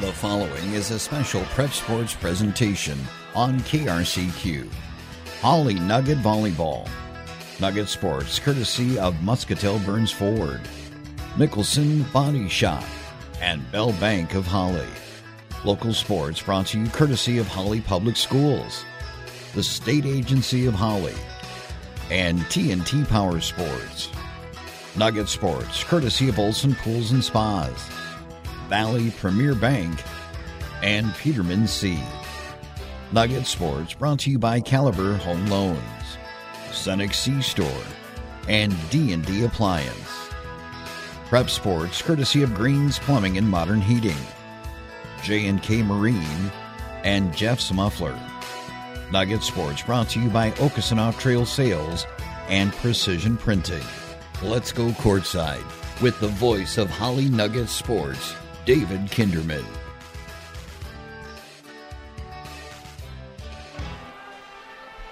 The following is a special Prep Sports presentation on KRCQ. Hawley Nugget Volleyball. Nugget Sports, courtesy of Muscatell Burns Ford, Mickelson Body Shop, and Bell Bank of Hawley. Local sports brought to you courtesy of Hawley Public Schools, the State Agency of Hawley, and TNT Power Sports. Nugget Sports, courtesy of Olson Pools and Spas, Valley Premier Bank, and Peterman C. Nugget Sports brought to you by Caliber Home Loans, Cenex C Store, and D&D Appliance. Prep Sports courtesy of Greens Plumbing and Modern Heating, J&K Marine, and Jeff's Muffler. Nugget Sports brought to you by Okeechobee Trail Sales and Precision Printing. Let's go courtside with the voice of Hawley Nugget Sports, David Kinderman.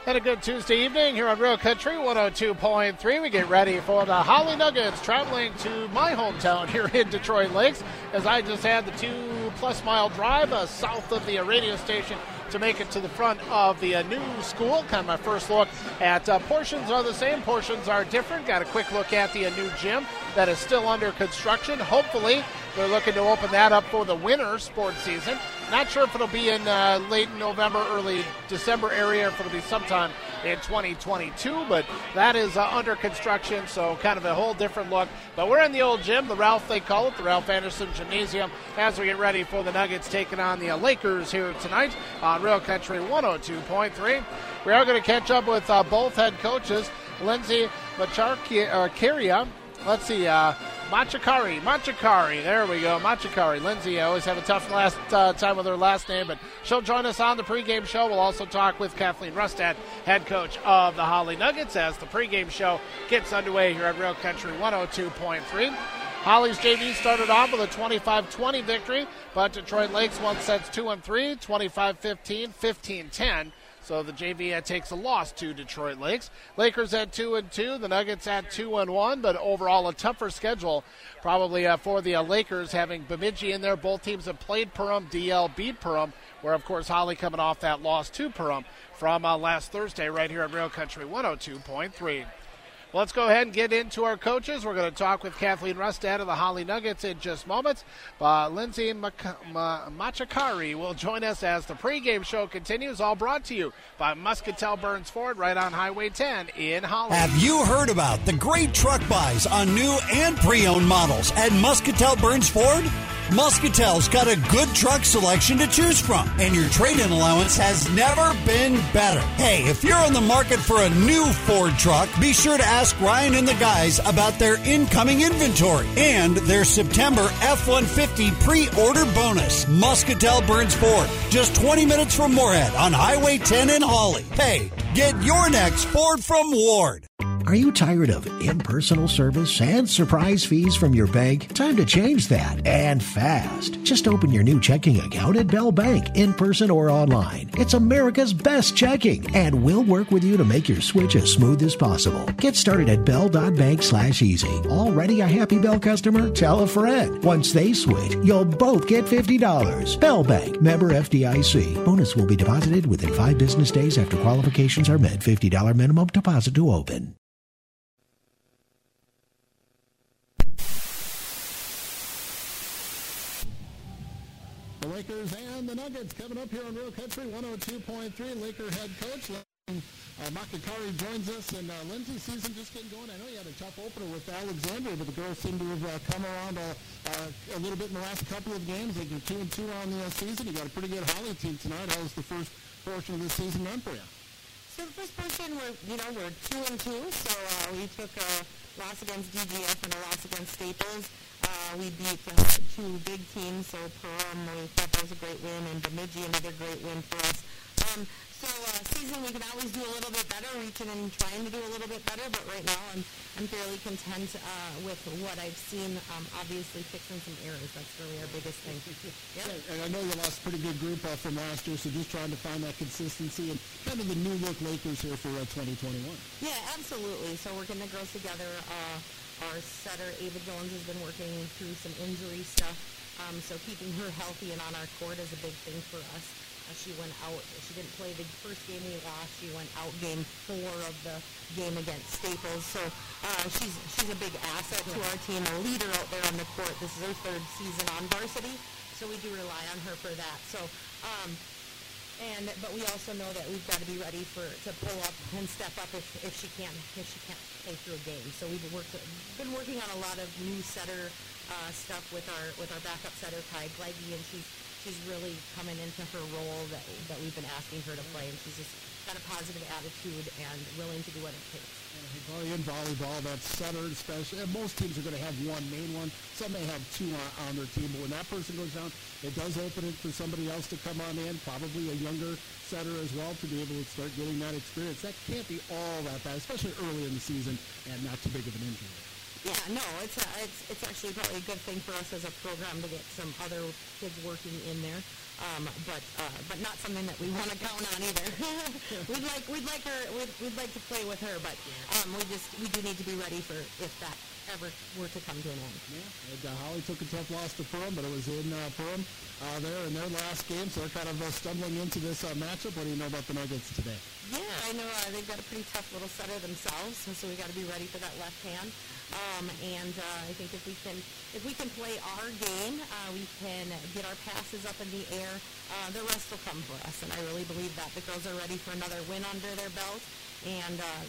And a good Tuesday evening here on Real Country 102.3. We get ready for the Hawley Nuggets traveling to my hometown here in Detroit Lakes as I just had the two plus mile drive uh, south of the radio station to make it to the front of the uh, new school. Kind of my first look at uh, portions are the same, portions are different. Got a quick look at the uh, new gym that is still under construction. Hopefully, they're looking to open that up for the winter sports season. Not sure if it'll be in uh, late November, early December area, if it'll be sometime in 2022, but that is uh, under construction, so kind of a whole different look. But we're in the old gym, the Ralph, they call it, the Ralph Anderson Gymnasium, as we get ready for the Nuggets taking on the uh, Lakers here tonight on Real Country 102.3. We are going to catch up with uh, both head coaches, Lindsay Macharia. Let's see, uh, Machikari, Machikari. There we go, Machikari. Lindsay, I always have a tough last uh, time with her last name, but she'll join us on the pregame show. We'll also talk with Kathleen Rustad, head coach of the Hawley Nuggets, as the pregame show gets underway here at Real Country 102.3. Hawley's JV started off with a 25-20 victory, but Detroit Lakes won sets 2 and 3, 25-15, 15-10. So the JV takes a loss to Detroit Lakes. Lakers at two and two. The Nuggets at two and one. But overall, a tougher schedule probably uh, for the uh, Lakers, having Bemidji in there. Both teams have played Perham. DL beat Perham. Where of course Hawley coming off that loss to Perham from uh, last Thursday right here at Real Country 102.3. Well, let's go ahead and get into our coaches. We're going to talk with Kathleen Rustad of the Hawley Nuggets in just moments. Uh, Lindsay Mac- Ma- Machakari will join us as the pregame show continues, all brought to you by Muscatell Burns Ford right on Highway 10 in Hawley. Have you heard about the great truck buys on new and pre owned models at Muscatell Burns Ford? Muscatell's got a good truck selection to choose from, and your trade in allowance has never been better. Hey, if you're on the market for a new Ford truck, be sure to ask Ryan and the guys about their incoming inventory and their September F 150 pre order bonus. Muscatell Burns Ford, just 20 minutes from Moorhead on Highway 10 in Hawley. Hey, get your next Ford from Ward. Are you tired of impersonal service and surprise fees from your bank? Time to change that and fast. Just open your new checking account at Bell Bank in person or online. It's America's best checking and we'll work with you to make your switch as smooth as possible. Get started at bell.bank slash easy. Already a happy Bell customer? Tell a friend. Once they switch, you'll both get $50. Bell Bank, member FDIC. Bonus will be deposited within five business days after qualifications are met. $50 minimum deposit to open. Nuggets coming up here on Real Country 102.3. Laker head coach uh, Makakari joins us, and uh, Lindsay season just getting going. I know you had a tough opener with Alexandria, but the girls seem to have uh, come around a, uh, a little bit in the last couple of games. Like you're two and two on the uh, season. You got a pretty good Hawley team tonight. How was the first portion of the season run for you? So the first portion, we're you know we're two and two. So uh, we took a loss against DGF and a loss against Staples. Uh, we beat uh, two big teams, so Perham, we thought that was a great win, and Bemidji, another great win for us. Um, so uh, season we can always do a little bit better, reaching and trying to do a little bit better, but right now I'm, I'm fairly content uh, with what I've seen. Um, obviously fixing some errors, that's really our biggest thing. Yep. Yeah, and I know you lost a pretty good group uh, from last year, so just trying to find that consistency and kind of the new look Lakers here for uh, 2021. Yeah, absolutely. So we're getting the girls together. Uh, our setter, Ava Jones, has been working through some injury stuff. Um, so keeping her healthy and on our court is a big thing for us. Uh, she went out. She didn't play the first game we lost. She went out game four of the game against Staples. So uh, she's she's a big asset to our team, a leader out there on the court. This is her third season on varsity, so we do rely on her for that. So. Um, and but we also know that we've got to be ready for to pull up and step up if, if she can't if she can't through a game. So we've worked been working on a lot of new setter uh, stuff with our with our backup setter Kai Gleggy, and she's she's really coming into her role that that we've been asking her to play, and she's just got a positive attitude and willing to do what it takes. In volleyball, that setter especially, and most teams are going to have one main one. Some may have two on, on their team, but when that person goes down, it does open it for somebody else to come on in, probably a younger setter as well, to be able to start getting that experience. That can't be all that bad, especially early in the season and not too big of an injury. Yeah, no, it's a, it's it's actually probably a good thing for us as a program to get some other kids working in there, um, but uh, but not something that we want to count on either. we'd like we'd like her we'd, we'd like to play with her, but um, we just we do need to be ready for if that ever were to come to an end. Yeah, and, uh, Hawley took a tough loss to Perham, but it was in uh, Perham uh, there in their last game, so they're kind of uh, stumbling into this uh, matchup. What do you know about the Nuggets today? Yeah, I know uh, they've got a pretty tough little setter themselves, so, so we got to be ready for that left hand. Um, and uh, I think if we can if we can play our game, uh, we can get our passes up in the air. Uh, the rest will come for us, and I really believe that the girls are ready for another win under their belt, and uh,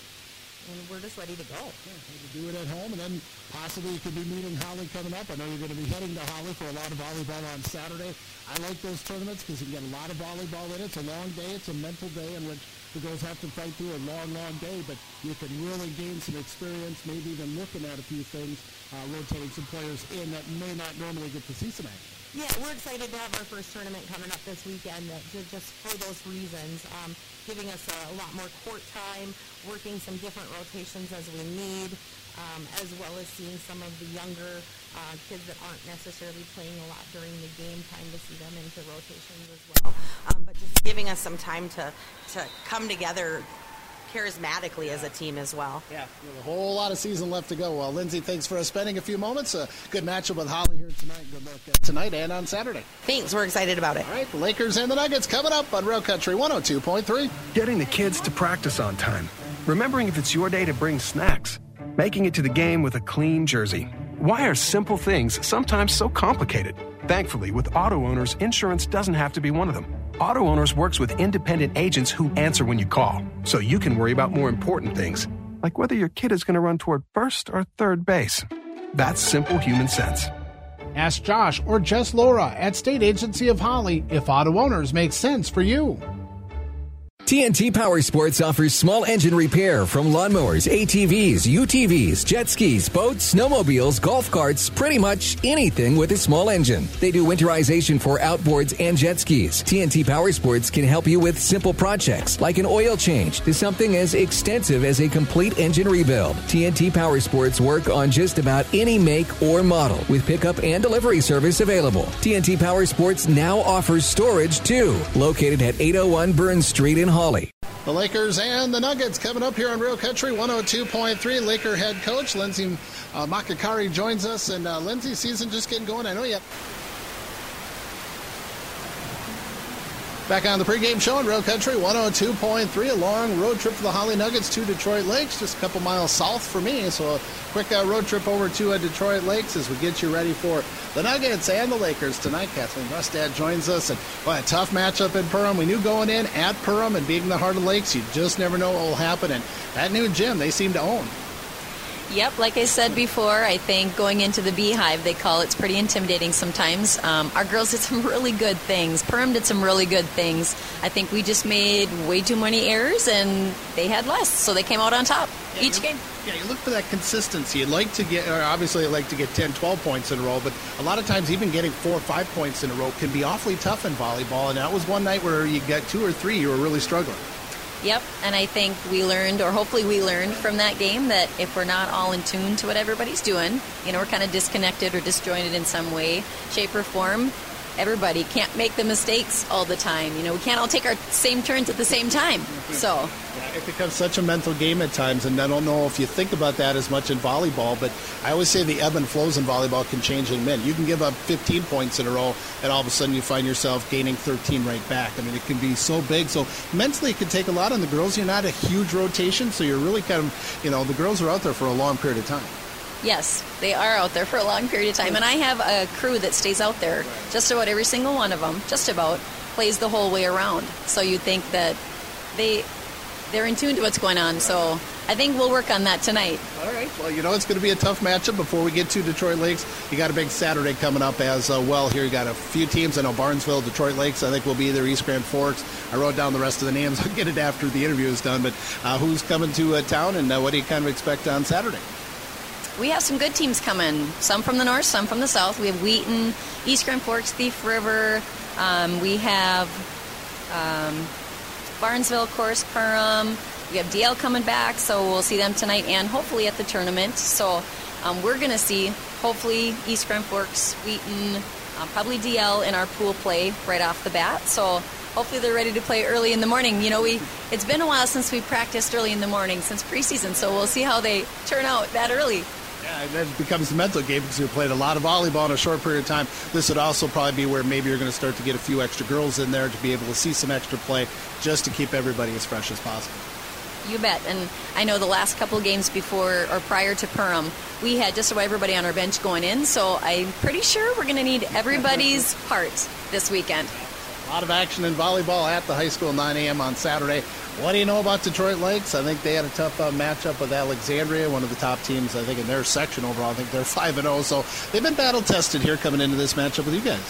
and we're just ready to go. Yeah, to do it at home, and then possibly you could be meeting Hawley coming up. I know you're going to be heading to Hawley for a lot of volleyball on Saturday. I like those tournaments because you get a lot of volleyball in it. It's a long day. It's a mental day in which the girls have to fight through a long, long day, but you can really gain some experience, maybe even looking at a few things, uh, rotating some players in that may not normally get to see some action. Yeah, we're excited to have our first tournament coming up this weekend that, just for those reasons, um, giving us a, a, lot more court time, working some different rotations as we need, um, as well as seeing some of the younger uh, kids that aren't necessarily playing a lot during the game time to see them into rotations as well. Um, but just giving us some time to, to come together charismatically yeah. as a team as well. Yeah, a whole lot of season left to go. Well, Lindsay, thanks for spending a few moments. A good matchup with Hawley here tonight. Good luck uh, tonight and on Saturday. Thanks. We're excited about it. All right, the Lakers and the Nuggets coming up on Real Country 102.3. Getting the kids to practice on time. Remembering if it's your day to bring snacks. Making it to the game with a clean jersey. Why are simple things sometimes so complicated? Thankfully, with auto owners, insurance doesn't have to be one of them. Auto Owners works with independent agents who answer when you call, so you can worry about more important things, like whether your kid is going to run toward first or third base. That's simple human sense. Ask Josh or Jess Laura at State Agency of Hawley if auto owners makes sense for you. TNT Power Sports offers small engine repair from lawnmowers, ATVs, UTVs, jet skis, boats, snowmobiles, golf carts, pretty much anything with a small engine. They do winterization for outboards and jet skis. TNT Power Sports can help you with simple projects like an oil change to something as extensive as a complete engine rebuild. TNT Power Sports work on just about any make or model with pickup and delivery service available. TNT Power Sports now offers storage too, located at 801 Burns Street in The Lakers and the Nuggets coming up here on Real Country 102.3. Laker head coach Lindsay uh, Makakari joins us, and uh, season just getting going. I know you. Back on the pregame show in Real Country 102.3, a long road trip for the Hawley Nuggets to Detroit Lakes, just a couple miles south for me. So a quick uh, road trip over to uh, Detroit Lakes as we get you ready for the Nuggets and the Lakers tonight. Kathleen Rustad joins us, and what a tough matchup in Perham. We knew going in at Perham and being the heart of Lakes, you just never know what will happen. And that new gym, they seem to own. Yep, like I said before, I think going into the beehive, they call it's pretty intimidating sometimes. Um, our girls did some really good things. Perham did some really good things. I think we just made way too many errors, and they had less, so they came out on top yeah, each game. Yeah, you look for that consistency. You'd like to get, or obviously, you'd like to get 10, 12 points in a row, but a lot of times, even getting four or five points in a row can be awfully tough in volleyball. And that was one night where you got two or three, you were really struggling. Yep, and I think we learned, or hopefully we learned from that game, that if we're not all in tune to what everybody's doing, you know, we're kind of disconnected or disjointed in some way, shape, or form, everybody can't make the mistakes all the time. You know, we can't all take our same turns at the same time. So it becomes such a mental game at times, and I don't know if you think about that as much in volleyball, but I always say the ebb and flows in volleyball can change in men. You can give up 15 points in a row, and all of a sudden you find yourself gaining 13 right back. I mean, it can be so big. So mentally, it can take a lot on the girls. You're not a huge rotation, so you're really kind of, you know, the girls are out there for a long period of time. Yes, they are out there for a long period of time. And I have a crew that stays out there. Just about every single one of them, just about, plays the whole way around. So you think that they they're in tune to what's going on. So I think we'll work on that tonight. All right. Well, you know it's going to be a tough matchup. Before we get to Detroit Lakes, you got a big Saturday coming up as uh, well. Here you got a few teams. I know Barnesville, Detroit Lakes. I think will be there. East Grand Forks. I wrote down the rest of the names. I'll get it after the interview is done. But uh, who's coming to uh, town, and uh, what do you kind of expect on Saturday? We have some good teams coming. Some from the north, some from the south. We have Wheaton, East Grand Forks, Thief River. Um, we have um, Barnesville, of course, Perham. We have DL coming back, so we'll see them tonight and hopefully at the tournament. So um, we're going to see hopefully East Grand Forks, Wheaton, uh, probably DL in our pool play right off the bat. So hopefully they're ready to play early in the morning. You know, we it's been a while since we practiced early in the morning since preseason, so we'll see how they turn out that early. Yeah, and then it becomes a mental game because you played a lot of volleyball in a short period of time. This would also probably be where maybe you're going to start to get a few extra girls in there to be able to see some extra play just to keep everybody as fresh as possible. You bet. And I know the last couple games before or prior to Perham, we had just about everybody on our bench going in. So I'm pretty sure we're going to need everybody's part this weekend. Lot of action in volleyball at the high school 9 a.m. on Saturday. What do you know about Detroit Lakes? I think they had a tough uh, matchup with Alexandria, one of the top teams, I think, in their section overall. I think they're 5 0. So they've been battle tested here coming into this matchup with you guys.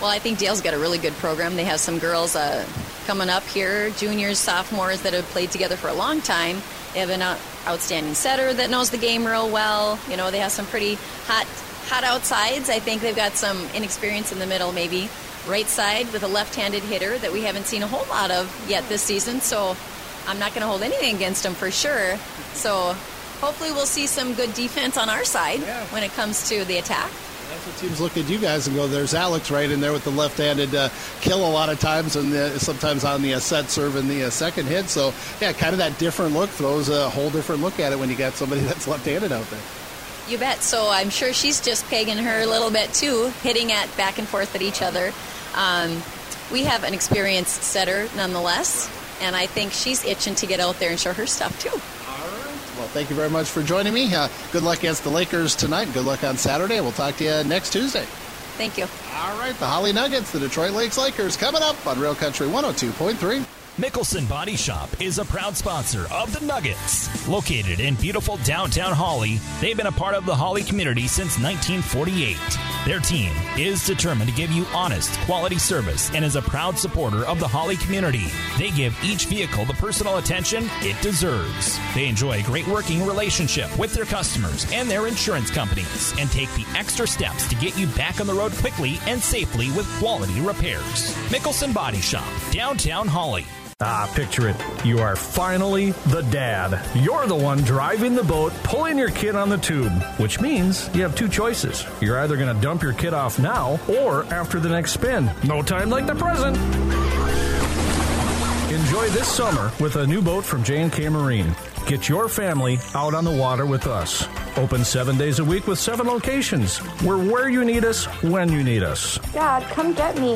Well, I think Dale's got a really good program. They have some girls uh, coming up here, juniors, sophomores that have played together for a long time. They have an outstanding setter that knows the game real well. You know, they have some pretty hot, hot outsides. I think they've got some inexperience in the middle, maybe right side with a left-handed hitter that we haven't seen a whole lot of yet this season. So I'm not going to hold anything against them for sure. So hopefully we'll see some good defense on our side yeah. when it comes to the attack. That's what teams look at you guys and go, "There's Alex right in there with the left-handed uh, kill a lot of times, and the, sometimes on the uh, set serve and the uh, second hit." So yeah, kind of that different look throws a whole different look at it when you got somebody that's left-handed out there. You bet. So I'm sure she's just pegging her a little bit too, hitting at back and forth at each other. Um, we have an experienced setter nonetheless, and I think she's itching to get out there and show her stuff too. All right. Well, thank you very much for joining me. Uh, good luck against the Lakers tonight. Good luck on Saturday. We'll talk to you next Tuesday. Thank you. All right, the Hawley Nuggets, the Detroit Lakes Lakers, coming up on Real Country 102.3. Mickelson Body Shop is a proud sponsor of the Nuggets. Located in beautiful downtown Hawley, they've been a part of the Hawley community since 1948. Their team is determined to give you honest, quality service and is a proud supporter of the Hawley community. They give each vehicle the personal attention it deserves. They enjoy a great working relationship with their customers and their insurance companies and take the extra steps to get you back on the road quickly and safely with quality repairs. Mickelson Body Shop, downtown Hawley. Ah, picture it. You are finally the dad. You're the one driving the boat, pulling your kid on the tube, which means you have two choices. You're either going to dump your kid off now or after the next spin. No time like the present. Enjoy this summer with a new boat from J&K Marine. Get your family out on the water with us. Open seven days a week with seven locations. We're where you need us, when you need us. Dad, come get me.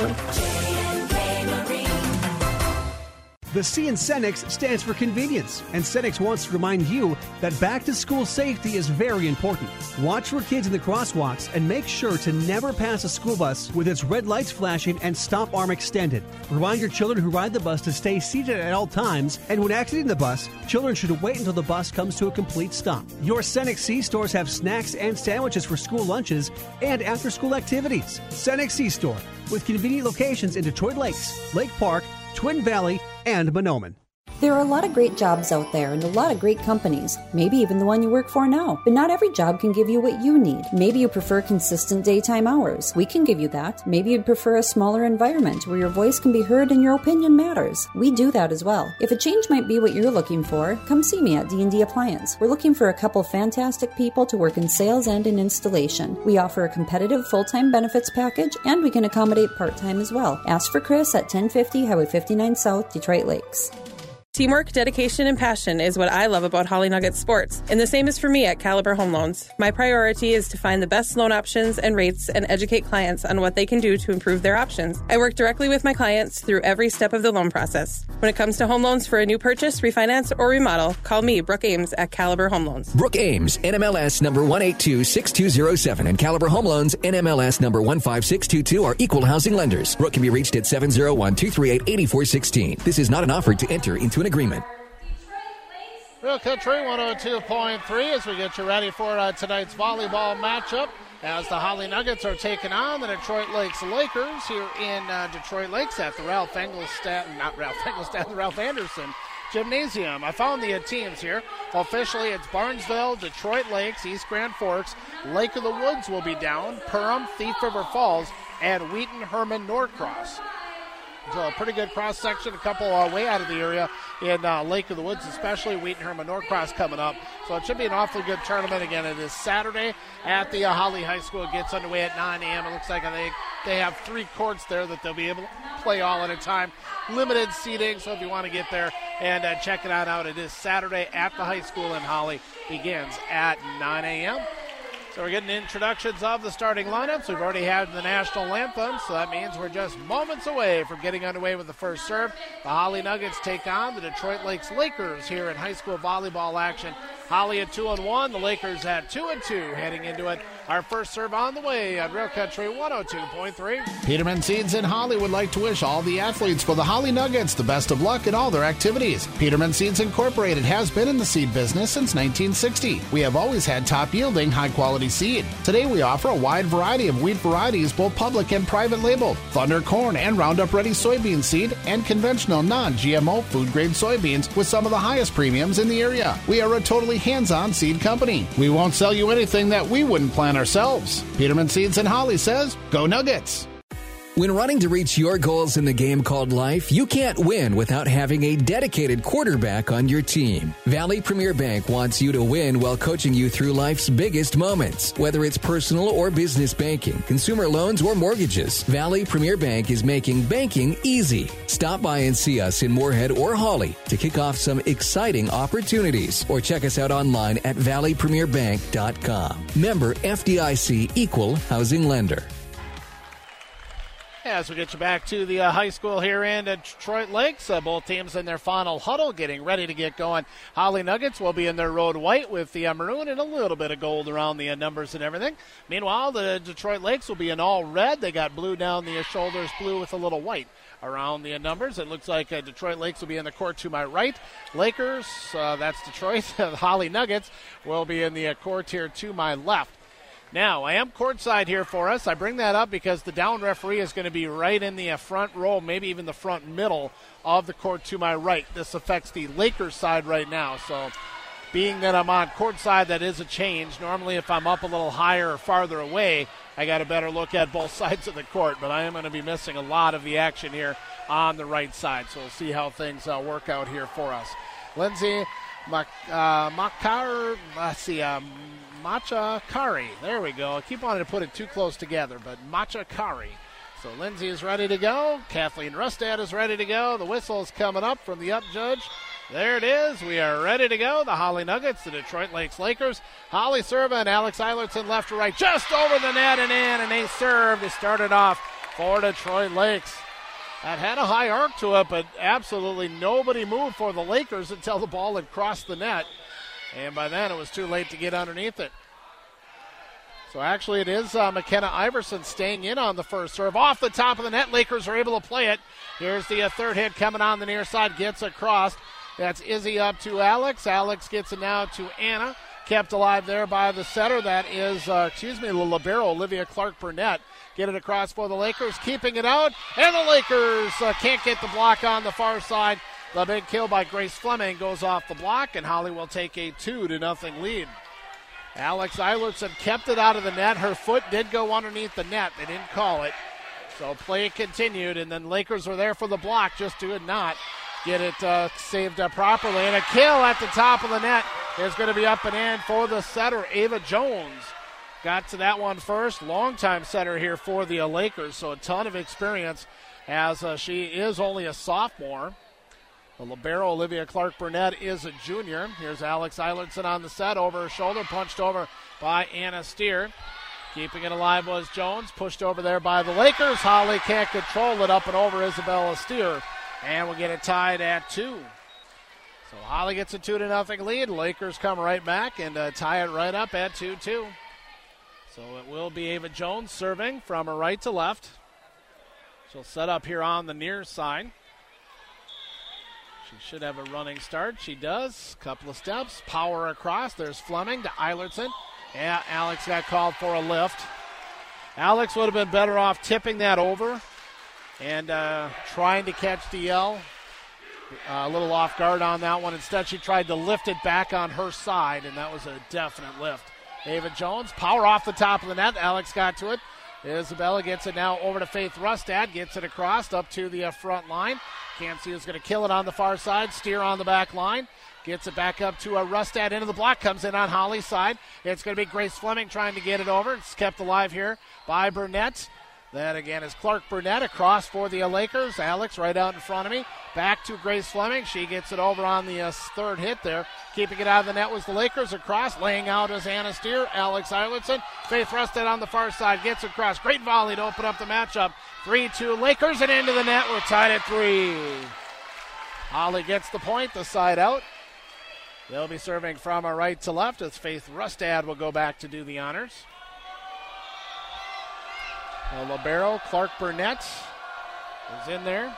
The C in Cenex stands for convenience, and Cenex wants to remind you that back to school safety is very important. Watch for kids in the crosswalks and make sure to never pass a school bus with its red lights flashing and stop arm extended. Remind your children who ride the bus to stay seated at all times, and when exiting the bus, children should wait until the bus comes to a complete stop. Your Cenex C stores have snacks and sandwiches for school lunches and after school activities. Cenex C store with convenient locations in Detroit Lakes, Lake Park, Twin Valley, and Mahnomen. There are a lot of great jobs out there and a lot of great companies, maybe even the one you work for now. But not every job can give you what you need. Maybe you prefer consistent daytime hours. We can give you that. Maybe you'd prefer a smaller environment where your voice can be heard and your opinion matters. We do that as well. If a change might be what you're looking for, come see me at D&D Appliance. We're looking for a couple fantastic people to work in sales and in installation. We offer a competitive full-time benefits package and we can accommodate part-time as well. Ask for Chris at 1050 Highway 59 South, Detroit Lakes. Teamwork, dedication, and passion is what I love about Hawley Nugget Sports, and the same is for me at Caliber Home Loans. My priority is to find the best loan options and rates and educate clients on what they can do to improve their options. I work directly with my clients through every step of the loan process. When it comes to home loans for a new purchase, refinance, or remodel, call me, Brooke Ames, at Caliber Home Loans. Brooke Ames, NMLS number 1826207, and Caliber Home Loans, NMLS number 15622 are equal housing lenders. Brooke can be reached at 701 238 8416. This is not an offer to enter into an agreement. Real Country 102.3 as we get you ready for uh, tonight's volleyball matchup as the Hawley Nuggets are taking on the Detroit Lakes Lakers here in uh, Detroit Lakes at the Ralph Engelstad, not Ralph Engelstad, the Ralph Anderson Gymnasium. I found the teams here. Officially, it's Barnesville, Detroit Lakes, East Grand Forks, Lake of the Woods will be down, Perham, Thief River Falls, and Wheaton Herman Norcross. So a pretty good cross section, a couple uh, way out of the area in uh, Lake of the Woods, especially Wheaton Herman Norcross coming up. So it should be an awfully good tournament. Again, it is Saturday at the uh, Hawley High School. It gets underway at 9 a.m. It looks like they they have three courts there that they'll be able to play all at a time. Limited seating, so if you want to get there and uh, check it out, out, it is Saturday at the high school in Hawley. Begins at 9 a.m. So we're getting introductions of the starting lineups. We've already had the national anthem, so that means we're just moments away from getting underway with the first serve. The Hawley Nuggets take on the Detroit Lakes Lakers here in high school volleyball action. Hawley at two and one, the Lakers at two and two, heading into it. Our first serve on the way on Real Country 102.3. Peterman Seeds in Hawley would like to wish all the athletes for the Hawley Nuggets the best of luck in all their activities. Peterman Seeds Incorporated has been in the seed business since 1960. We have always had top yielding, high quality seed. Today we offer a wide variety of wheat varieties, both public and private labeled, Thunder corn and Roundup Ready soybean seed, and conventional non GMO food grade soybeans with some of the highest premiums in the area. We are a totally hands on seed company. We won't sell you anything that we wouldn't plant ourselves. Peterman Seeds and Hawley says, Go Nuggets! When running to reach your goals in the game called life, you can't win without having a dedicated quarterback on your team. Valley Premier Bank wants you to win while coaching you through life's biggest moments. Whether it's personal or business banking, consumer loans, or mortgages, Valley Premier Bank is making banking easy. Stop by and see us in Moorhead or Hawley to kick off some exciting opportunities or check us out online at valleypremierbank.com. Member FDIC Equal Housing Lender. As we get you back to the uh, high school here in Detroit Lakes, uh, both teams in their final huddle getting ready to get going. Hawley Nuggets will be in their road white with the uh, maroon and a little bit of gold around the uh, numbers and everything. Meanwhile, the Detroit Lakes will be in all red. They got blue down the uh, shoulders, blue with a little white around the numbers. It looks like uh, Detroit Lakes will be in the court to my right. Lakers, that's Detroit. Hawley Nuggets will be in the court here to my left. Now, I am courtside here for us. I bring that up because the down referee is going to be right in the uh, front row, maybe even the front middle of the court to my right. This affects the Lakers side right now. So, being that I'm on courtside, that is a change. Normally, if I'm up a little higher or farther away, I got a better look at both sides of the court. But I am going to be missing a lot of the action here on the right side. So, we'll see how things uh, work out here for us. Lindsay Mak- uh, let's see, um, Macha Kari. There we go. I keep wanting to put it too close together, but Macha Kari. So Lindsay is ready to go. Kathleen Rustad is ready to go. The whistle is coming up from the up judge. There it is. We are ready to go. The Hawley Nuggets, the Detroit Lakes Lakers. Hawley Serva and Alex Eilertson left to right, just over the net and in, and they served to start it off for Detroit Lakes. That had a high arc to it, but absolutely nobody moved for the Lakers until the ball had crossed the net. And by then, it was too late to get underneath it. So actually, it is uh, McKenna Iverson staying in on the first serve. Off the top of the net, Lakers are able to play it. Here's the uh, third hit coming on the near side, gets across. That's Izzy up to Alex. Alex gets it now to Anna. Kept alive there by the setter. That is, uh, excuse me, the libero, Olivia Clark Burnett. Get it across for the Lakers, keeping it out. And the Lakers uh, can't get the block on the far side. The big kill by Grace Fleming goes off the block, and Hawley will take a two to nothing lead. Alex Eilertson kept it out of the net. Her foot did go underneath the net. They didn't call it. So play continued, and then Lakers were there for the block, just did not get it uh, saved up properly. And a kill at the top of the net is going to be up and in for the setter, Ava Jones. Got to that one first. Longtime setter here for the Lakers, so a ton of experience as uh, she is only a sophomore. The libero, Olivia Clark Burnett, is a junior. Here's Alex Eilertson on the set, over her shoulder, punched over by Anna Steer. Keeping it alive was Jones, pushed over there by the Lakers. Hawley can't control it up and over Isabella Steer, and we'll get it tied at two. So Hawley gets a two to nothing lead. Lakers come right back and uh, tie it right up at two two. So it will be Ava Jones serving from her right to left. She'll set up here on the near side. Should have a running start. She does. Couple of steps. Power across. There's Fleming to Eilertson. Yeah, Alex got called for a lift. Alex would have been better off tipping that over and uh, trying to catch DL. Uh, a little off guard on that one. Instead, she tried to lift it back on her side, and that was a definite lift. David Jones, power off the top of the net. Alex got to it. Isabella gets it now over to Faith Rustad, gets it across up to the uh, front line. Can't see who's going to kill it on the far side. Steer on the back line. Gets it back up to a Rustad into the block. Comes in on Hawley's side. It's going to be Grace Fleming trying to get it over. It's kept alive here by Burnett. That again is Clark Burnett across for the Lakers. Alex right out in front of me. Back to Grace Fleming. She gets it over on the uh, third hit there. Keeping it out of the net was the Lakers across. Laying out is Anna Steer. Alex Eilertson. Faith Rustad on the far side gets across. Great volley to open up the matchup. 3 2 Lakers and into the net. We're tied at 3. Hawley gets the point, the side out. They'll be serving from a right to left as Faith Rustad will go back to do the honors. The libero, Clark Burnett, is in there.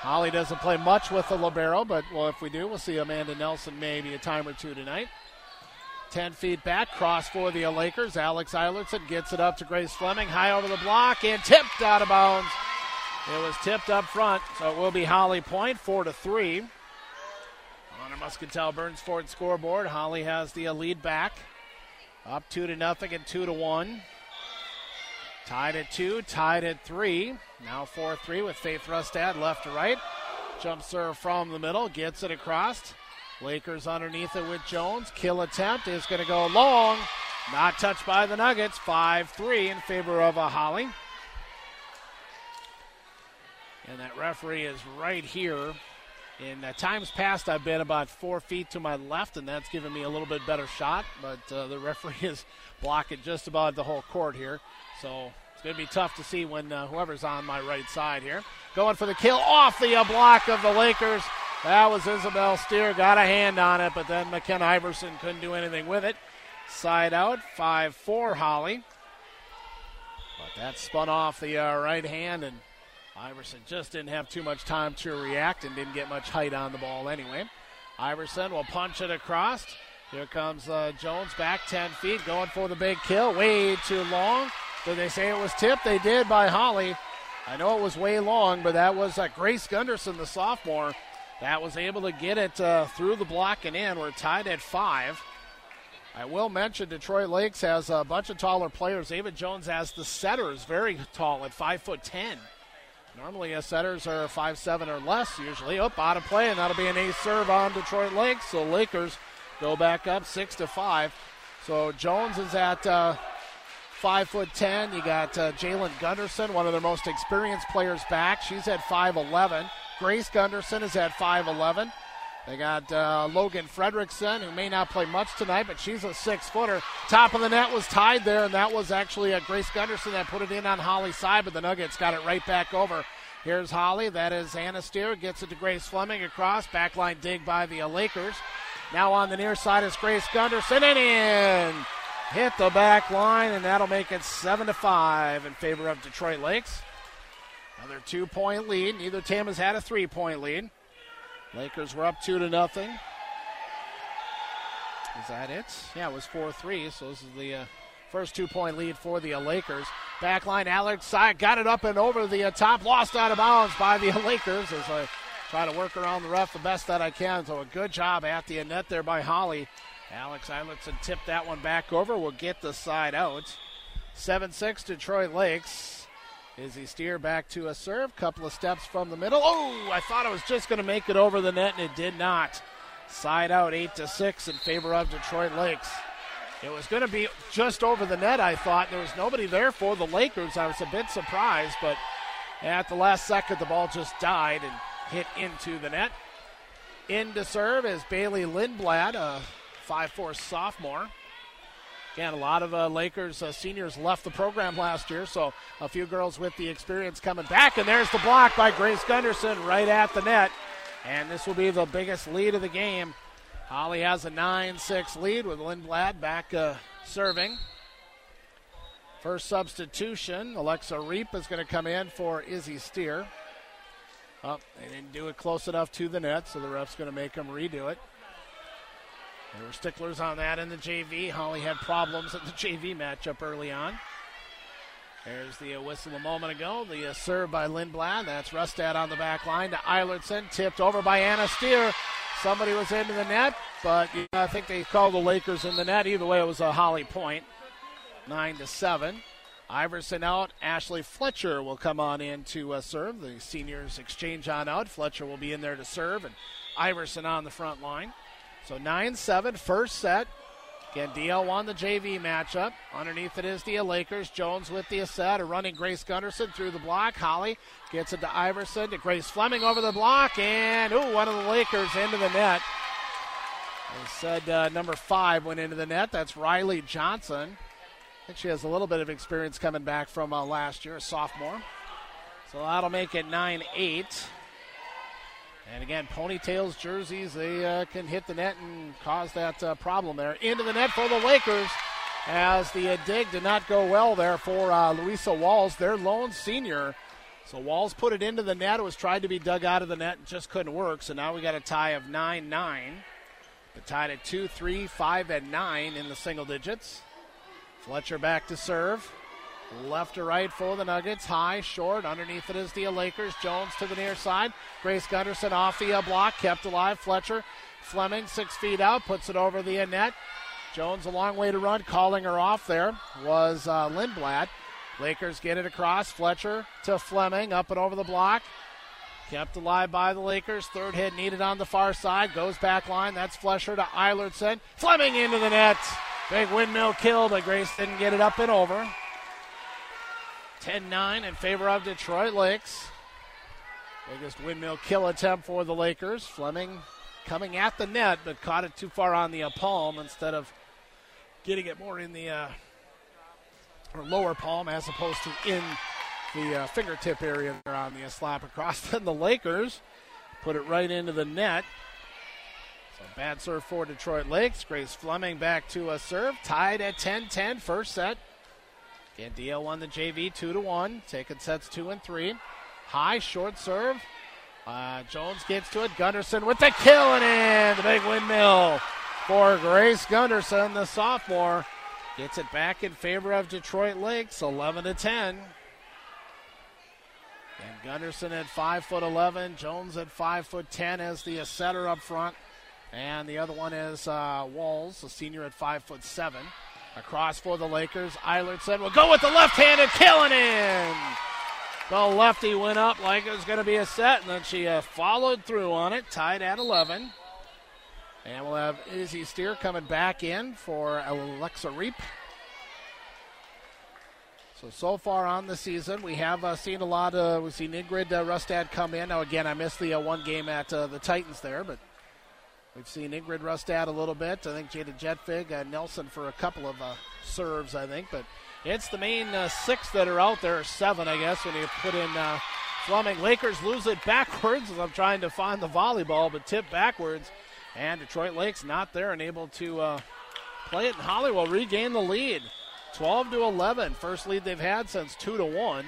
Hawley doesn't play much with the libero, but well, if we do, we'll see Amanda Nelson maybe a time or two tonight. 10 feet back, cross for the Lakers. Alex Eilertson gets it up to Grace Fleming, high over the block, and tipped out of bounds. It was tipped up front, so it will be Hawley point, 4 to 3. On our Muscatell Burns Ford scoreboard, Hawley has the lead back. Up 2 to nothing and 2 to 1. Tied at two, tied at three. Now 4 3 with Faith Rustad left to right. Jump serve from the middle, gets it across. Lakers underneath it with Jones. Kill attempt is going to go long. Not touched by the Nuggets. 5 3 in favor of a Hawley. And that referee is right here. In times past, I've been about four feet to my left, and that's given me a little bit better shot. But uh, the referee is blocking just about the whole court here. So it's going to be tough to see when uh, whoever's on my right side here. Going for the kill off the uh, block of the Lakers. That was Isabel Steer. Got a hand on it, but then McKenna Iverson couldn't do anything with it. Side out, 5 4 Hawley. But that spun off the uh, right hand, and Iverson just didn't have too much time to react and didn't get much height on the ball anyway. Iverson will punch it across. Here comes uh, Jones back 10 feet, going for the big kill. Way too long. Did they say it was tipped? They did by Hawley. I know it was way long, but that was uh, Grace Gunderson, the sophomore, that was able to get it uh, through the block and in. We're tied at five. I will mention Detroit Lakes has a bunch of taller players. David Jones has the setters very tall at five foot ten. Normally, a setters are five seven or less usually. Up out of play, and that'll be an ace serve on Detroit Lakes. So Lakers go back up six to five. So Jones is at uh, five foot ten. You got uh, Jalen Gunderson, one of their most experienced players back. She's at five eleven. Grace Gunderson is at five eleven. They got uh, Logan Fredrickson, who may not play much tonight, but she's a six footer. Top of the net was tied there, and that was actually a Grace Gunderson that put it in on Hawley's side, but the Nuggets got it right back over. Here's Hawley. That is Anna Steer. Gets it to Grace Fleming across. Backline dig by the Lakers. Now on the near side is Grace Gunderson and in. Hit the back line, and that'll make it 7 to 5 in favor of Detroit Lakes. Another two point lead. Neither team has had a three point lead. Lakers were up 2 to nothing. Is that it? Yeah, it was 4 3, so this is the uh, first two point lead for the uh, Lakers. Backline, Alex got it up and over the uh, top, lost out of bounds by the Lakers as I Try to work around the ref the best that I can. So a good job at the net there by Hawley. Alex Eilertson tipped that one back over. We'll get the side out. 7 6 Detroit Lakes. Izzy Steer back to a serve. Couple of steps from the middle. Oh, I thought I was just going to make it over the net, and it did not. Side out 8 to 6 in favor of Detroit Lakes. It was going to be just over the net, I thought. There was nobody there for the Lakers. I was a bit surprised, but at the last second, the ball just died and hit into the net. In to serve is Bailey Lindblad, a 5'4 sophomore. Again, a lot of uh, Lakers uh, seniors left the program last year, so a few girls with the experience coming back. And there's the block by Grace Gunderson right at the net. And this will be the biggest lead of the game. Hawley has a 9 6 lead with Lindblad back uh, serving. First substitution, Alexa Reap is going to come in for Izzy Steer. Oh, they didn't do it close enough to the net, so the ref's going to make them redo it. There were sticklers on that in the JV. Hawley had problems at the JV matchup early on. There's the whistle a moment ago. The uh, serve by Lindblad. That's Rustad on the back line to Eilertson. Tipped over by Anna Steer. Somebody was into the net, but I think they called the Lakers in the net. Either way, it was a Hawley point. 9 to 7. Iverson out. Ashley Fletcher will come on in to uh, serve. The seniors exchange on out. Fletcher will be in there to serve, and Iverson on the front line. So 9 7, first set. Again, DL won the JV matchup. Underneath it is the Lakers. Jones with the set. Running Grace Gunderson through the block. Hawley gets it to Iverson to Grace Fleming over the block. And, ooh, one of the Lakers into the net. They said uh, number five went into the net. That's Riley Johnson. I think she has a little bit of experience coming back from uh, last year, a sophomore. So that'll make it 9 8. And again, ponytails, jerseys, they uh, can hit the net and cause that uh, problem there. Into the net for the Lakers as the uh, dig did not go well there for uh, Louisa Walls, their lone senior. So Walls put it into the net. It was tried to be dug out of the net and just couldn't work. So now we got a tie of 9 9. But tied at 2, 3, 5, and 9 in the single digits. Fletcher back to serve. Left to right for the Nuggets. High, short. Underneath it is the Lakers. Jones to the near side. Grace Gunderson off the uh, block. Kept alive. Fletcher. Fleming six feet out. Puts it over the net. Jones a long way to run. Calling her off there was uh, Lindblad. Lakers get it across. Fletcher to Fleming. Up and over the block. Kept alive by the Lakers. Third hit needed on the far side. Goes back line. That's Fletcher to Eilertson. Fleming into the net. Big windmill kill, but Grace didn't get it up and over. 10 9 in favor of Detroit Lakes. Biggest windmill kill attempt for the Lakers. Fleming coming at the net, but caught it too far on the palm instead of getting it more in the uh, or lower palm as opposed to in the uh, fingertip area there on the slap across. Then the Lakers put it right into the net. So bad serve for Detroit Lakes. Grace Fleming back to a serve. Tied at 10 10, first set. DL won the JV 2 to 1. Taking sets 2 and 3. High, short serve. Uh, Jones gets to it. Gunderson with the kill and in. The big windmill for Grace Gunderson, the sophomore. Gets it back in favor of Detroit Lakes, 11 to 10. And Gunderson at 5 foot 11. Jones at 5 foot 10 as the setter up front. And the other one is uh, Walls, a senior at five foot seven. Across for the Lakers, Eilert said, "We'll go with the left-handed killing in. The lefty went up like it was going to be a set, and then she uh, followed through on it, tied at 11. And we'll have Izzy Steer coming back in for Alexa Reap. So, so far on the season, we have uh, seen a lot of, we've seen Ingrid uh, Rustad come in. Now, again, I missed the uh, one game at uh, the Titans there, but We've seen Ingrid Rustad a little bit. I think Jada Jetfig, uh, Nelson for a couple of uh, serves, I think. But it's the main uh, six that are out there, seven, I guess, when you put in uh, Fleming. Lakers lose it backwards as I'm trying to find the volleyball, but tip backwards. And Detroit Lakes not there and able to uh, play it. And Hawley will regain the lead. 12 to 11, first lead they've had since 2 to 1.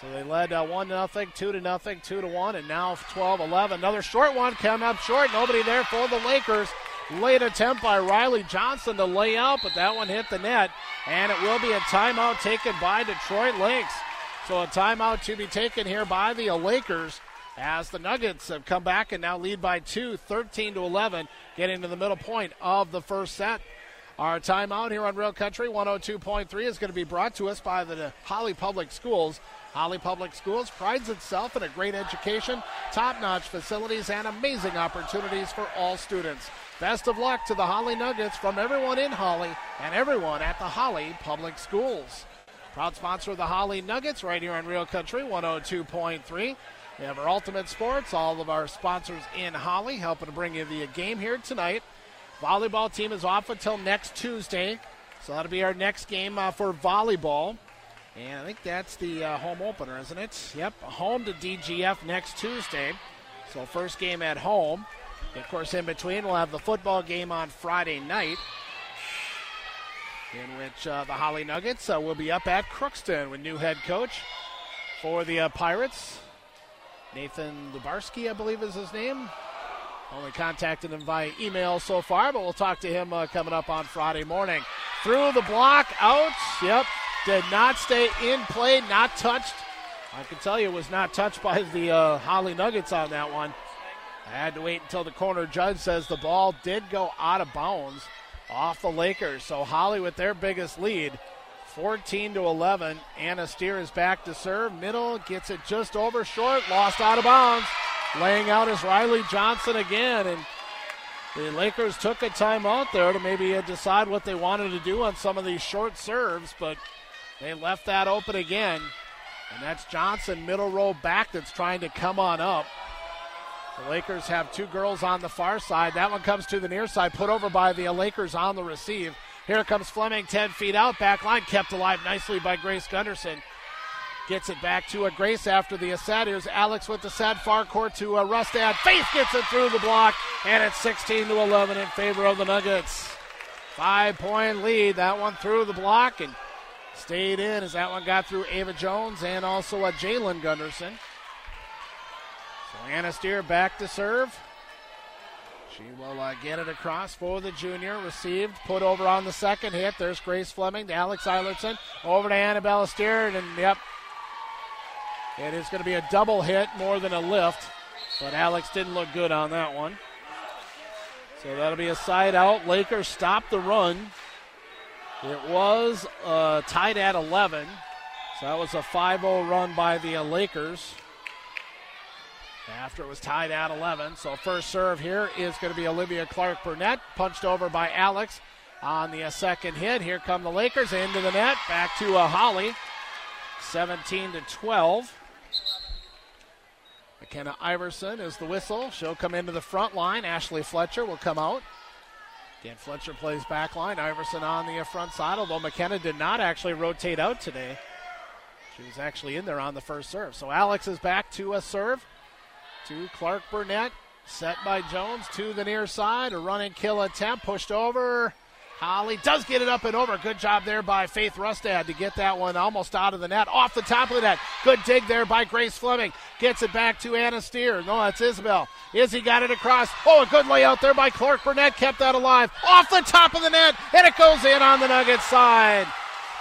So they led uh, 1 to nothing, 2 to nothing, 2 to 1, and now 12 11. Another short one coming up short. Nobody there for the Lakers. Late attempt by Riley Johnson to lay out, but that one hit the net. And it will be a timeout taken by Detroit Lakes. So a timeout to be taken here by the Lakers. as the Nuggets have come back and now lead by two, 13 to 11, getting to the middle point of the first set. Our timeout here on Real Country 102.3 is going to be brought to us by the Hawley Public Schools. Hawley Public Schools prides itself in a great education, top notch facilities, and amazing opportunities for all students. Best of luck to the Hawley Nuggets from everyone in Hawley and everyone at the Hawley Public Schools. Proud sponsor of the Hawley Nuggets right here on Real Country 102.3. We have our Ultimate Sports, all of our sponsors in Hawley, helping to bring you the game here tonight. Volleyball team is off until next Tuesday, so that'll be our next game uh, for volleyball. And I think that's the uh, home opener, isn't it? Yep, home to DGF next Tuesday. So first game at home. Of course, in between, we'll have the football game on Friday night, in which uh, the Hawley Nuggets uh, will be up at Crookston with new head coach for the uh, Pirates. Nathan Lubarski, I believe is his name. Only contacted him via email so far, but we'll talk to him uh, coming up on Friday morning. Through the block, out. Yep, did not stay in play, not touched. I can tell you, it was not touched by the uh, Hawley Nuggets on that one. I had to wait until the corner judge says the ball did go out of bounds off the Lakers. So Hawley with their biggest lead 14 to 11. Anna Steer is back to serve. Middle gets it just over short, lost out of bounds. Laying out is Riley Johnson again, and the Lakers took a timeout there to maybe decide what they wanted to do on some of these short serves, but they left that open again. And that's Johnson, middle row back, that's trying to come on up. The Lakers have two girls on the far side. That one comes to the near side, put over by the Lakers on the receive. Here comes Fleming, 10 feet out. Back line kept alive nicely by Grace Gunderson. Gets it back to a Grace after the Assad. Here's Alex with the sad far court to a Rustad. Faith gets it through the block, and it's 16 to 11 in favor of the Nuggets. Five point lead. That one through the block and stayed in as that one got through Ava Jones and also a Jalen Gunderson. So Anna Steer back to serve. She will uh, get it across for the junior. Received, put over on the second hit. There's Grace Fleming to Alex Eilertson. Over to Annabella Steer, and yep. It is going to be a double hit more than a lift, but Alex didn't look good on that one. So that'll be a side out. Lakers stop the run. It was uh, tied at 11. So that was a 5 0 run by the Lakers after it was tied at 11. So first serve here is going to be Olivia Clark Burnett, punched over by Alex on the uh, second hit. Here come the Lakers into the net, back to uh, Hawley, 17 to 12. McKenna Iverson is the whistle. She'll come into the front line. Ashley Fletcher will come out. Dan Fletcher plays back line. Iverson on the front side, although McKenna did not actually rotate out today. She was actually in there on the first serve. So Alex is back to a serve to Clark Burnett. Set by Jones to the near side. A running kill attempt pushed over. Hawley does get it up and over. Good job there by Faith Rustad to get that one almost out of the net. Off the top of the net. Good dig there by Grace Fleming. Gets it back to Anna Steer. No, that's Isabel. Izzy got it across. Oh, a good layout there by Clark Burnett. Kept that alive. Off the top of the net. And it goes in on the Nuggets side.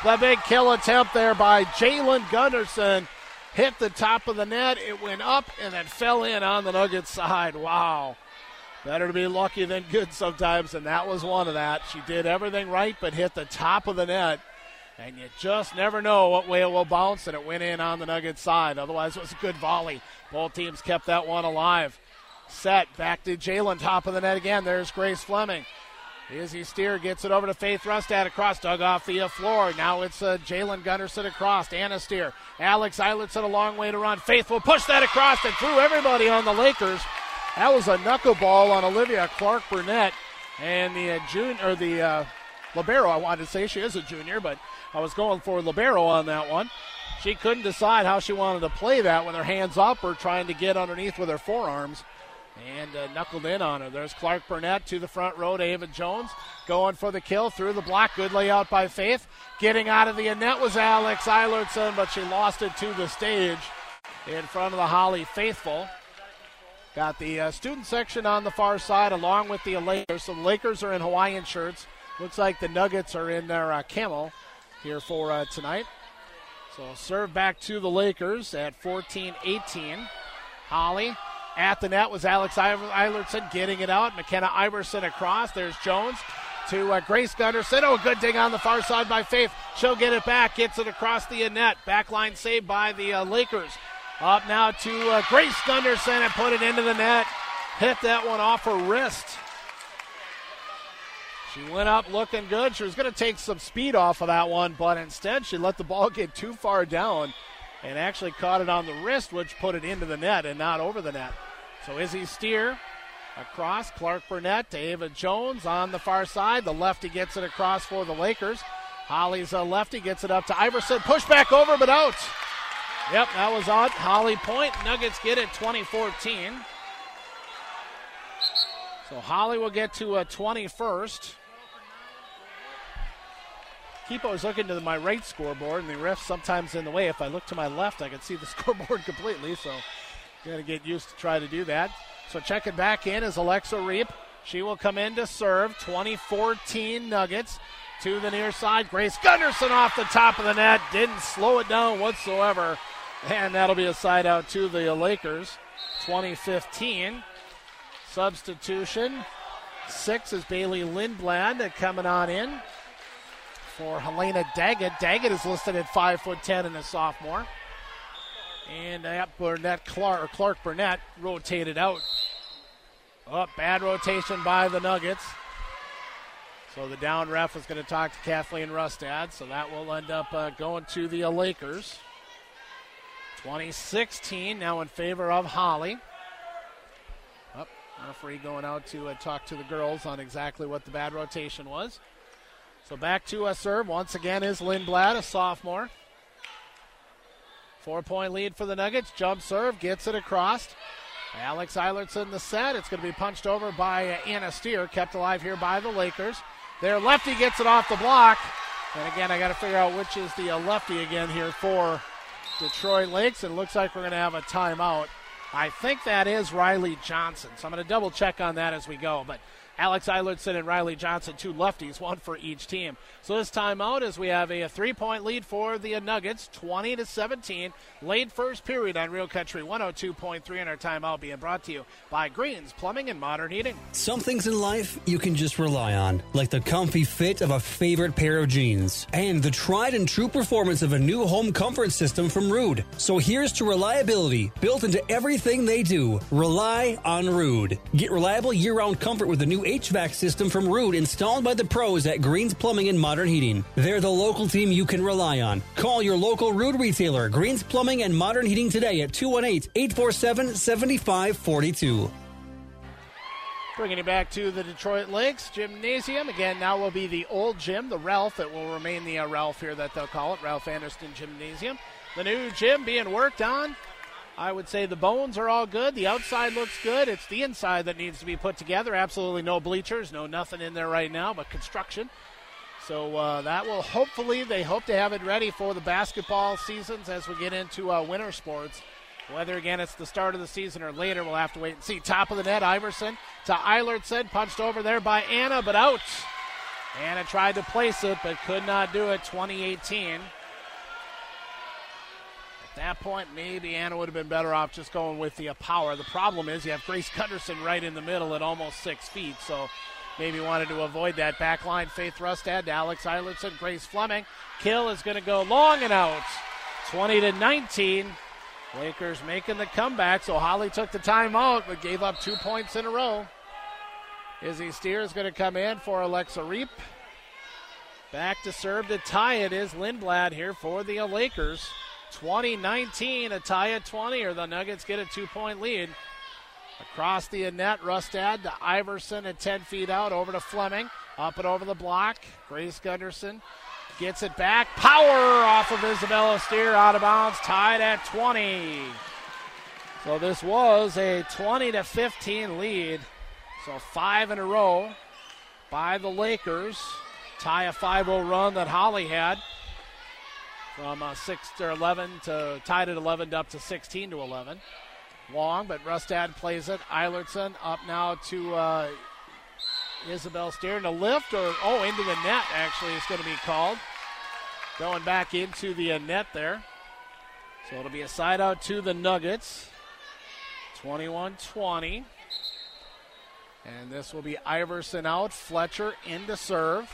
The big kill attempt there by Jalen Gunderson hit the top of the net. It went up and then fell in on the Nuggets side. Wow. Better to be lucky than good sometimes, and that was one of that. She did everything right, but hit the top of the net. And you just never know what way it will bounce, and it went in on the Nuggets side. Otherwise, it was a good volley. Both teams kept that one alive. Set back to Jalen, top of the net again. There's Grace Fleming. Izzy Steer gets it over to Faith Rustad across, dug off the floor. Now it's uh, Jalen Gunderson across. Anna Steer. Alex Eilertson a long way to run. Faith will push that across and threw everybody on the Lakers. That was a knuckleball on Olivia Clark Burnett. And the uh, or the uh, Libero, I wanted to say she is a junior, but I was going for Libero on that one. She couldn't decide how she wanted to play that with her hands up or trying to get underneath with her forearms and uh, knuckled in on her. There's Clark Burnett to the front row to Ava Jones going for the kill through the block. Good layout by Faith. Getting out of the net was Alex Eilertson, but she lost it to the stage in front of the Hawley faithful. Got the uh, student section on the far side along with the Lakers. So the Lakers are in Hawaiian shirts. Looks like the Nuggets are in their uh, camel here for uh, tonight. So serve back to the Lakers at 14 18. Hawley at the net was Alex Eilertson getting it out. McKenna Iverson across. There's Jones to uh, Grace Gunderson. Oh, good ding on the far side by Faith. She'll get it back, gets it across the net. Backline saved by the uh, Lakers. Up now to uh, Grace Gunderson and put it into the net. Hit that one off her wrist. She went up looking good. She was going to take some speed off of that one, but instead she let the ball get too far down and actually caught it on the wrist, which put it into the net and not over the net. So Izzy Steer across. Clark Burnett to Ava Jones on the far side. The lefty gets it across for the Lakers. Hawley's a lefty gets it up to Iverson. Push back over, but out. Yep, that was out. Hawley Point. Nuggets get it 2014. So Hawley will get to uh, a 21st. Keep always looking to my right scoreboard, and the ref's sometimes in the way. If I look to my left, I can see the scoreboard completely. So, got to get used to try to do that. So, checking back in is Alexa Reap. She will come in to serve 2014 Nuggets to the near side. Grace Gunderson off the top of the net. Didn't slow it down whatsoever. And that'll be a side out to the Lakers. 2015. Substitution. Six is Bailey Lindblad coming on in for Helena Daggett. Daggett is listed at five foot ten and a sophomore. And Burnett Clark or Clark Burnett rotated out. Oh, bad rotation by the Nuggets. So the down ref is going to talk to Kathleen Rustad. So that will end up uh, going to the Lakers. 2016 now in favor of Hawley. Up, oh, referee going out to uh, talk to the girls on exactly what the bad rotation was. So back to a serve once again is Lindblad, a sophomore. Four point lead for the Nuggets. Jump serve, gets it across. Alex Eilertson the set. It's going to be punched over by uh, Anna Steer, kept alive here by the Lakers. Their lefty gets it off the block. And again, I got to figure out which is the uh, lefty again here for Detroit Lakes. It looks like we're going to have a timeout. I think that is Riley Johnson. So I'm going to double check on that as we go. But Alex Eilertson and Riley Johnson, two lefties, one for each team. So this timeout as we have a, three-point lead for the Nuggets, 20 to 17. Late first period on Real Country 102.3, and our timeout being brought to you by Greens Plumbing and Modern Heating. Some things in life you can just rely on, like the comfy fit of a favorite pair of jeans and the tried and true performance of a new home comfort system from Ruud. So here's to reliability built into everything they do. Rely on Ruud. Get reliable year-round comfort with the new HVAC system from Ruud installed by the pros at Greens Plumbing and Modern Heating. They're the local team you can rely on. Call your local Ruud retailer, Greens Plumbing and Modern Heating today at 218 847 7542. Bringing it back to the Detroit Lakes Gymnasium. Again, now will be the old gym, the Ralph. It will remain the uh, Ralph here that they'll call it, Ralph Anderson Gymnasium. The new gym being worked on. I would say the bones are all good. The outside looks good. It's the inside that needs to be put together. Absolutely no bleachers, no nothing in there right now, but construction. So uh, that will hopefully, they hope to have it ready for the basketball seasons as we get into uh, winter sports. Whether again it's the start of the season or later, we'll have to wait and see. Top of the net, Iverson to Eilertson, punched over there by Anna, but out. Anna tried to place it, but could not do it. 2018. At that point, maybe Anna would have been better off just going with the uh, power. The problem is you have Grace Gunderson right in the middle at almost six feet, so maybe wanted to avoid that back line. Faith Rustad Alex Eilertson, Grace Fleming. Kill is going to go long and out. 20 to 19. Lakers making the comeback, so Hawley took the timeout but gave up two points in a row. Izzy Steer is going to come in for Alexa Reap. Back to serve to tie it is Lindblad here for the Lakers. 2019, a tie at 20, or the Nuggets get a two point lead. Across the net, Rustad to Iverson at 10 feet out, over to Fleming. Up and over the block. Grace Gunderson gets it back. Power off of Isabella Steer, out of bounds, tied at 20. So this was a 20 to 15 lead. So five in a row by the Lakers. Tie a 5 0 run that Hawley had from uh, 6 to 11 to tied at 11 up to 16 to 11. Long, but Rustad plays it. Eilertson up now to uh, Isabel Steer. to lift or, oh, into the net actually is going to be called. Going back into the net there. So it'll be a side out to the Nuggets. 21 20. And this will be Iverson out, Fletcher into serve.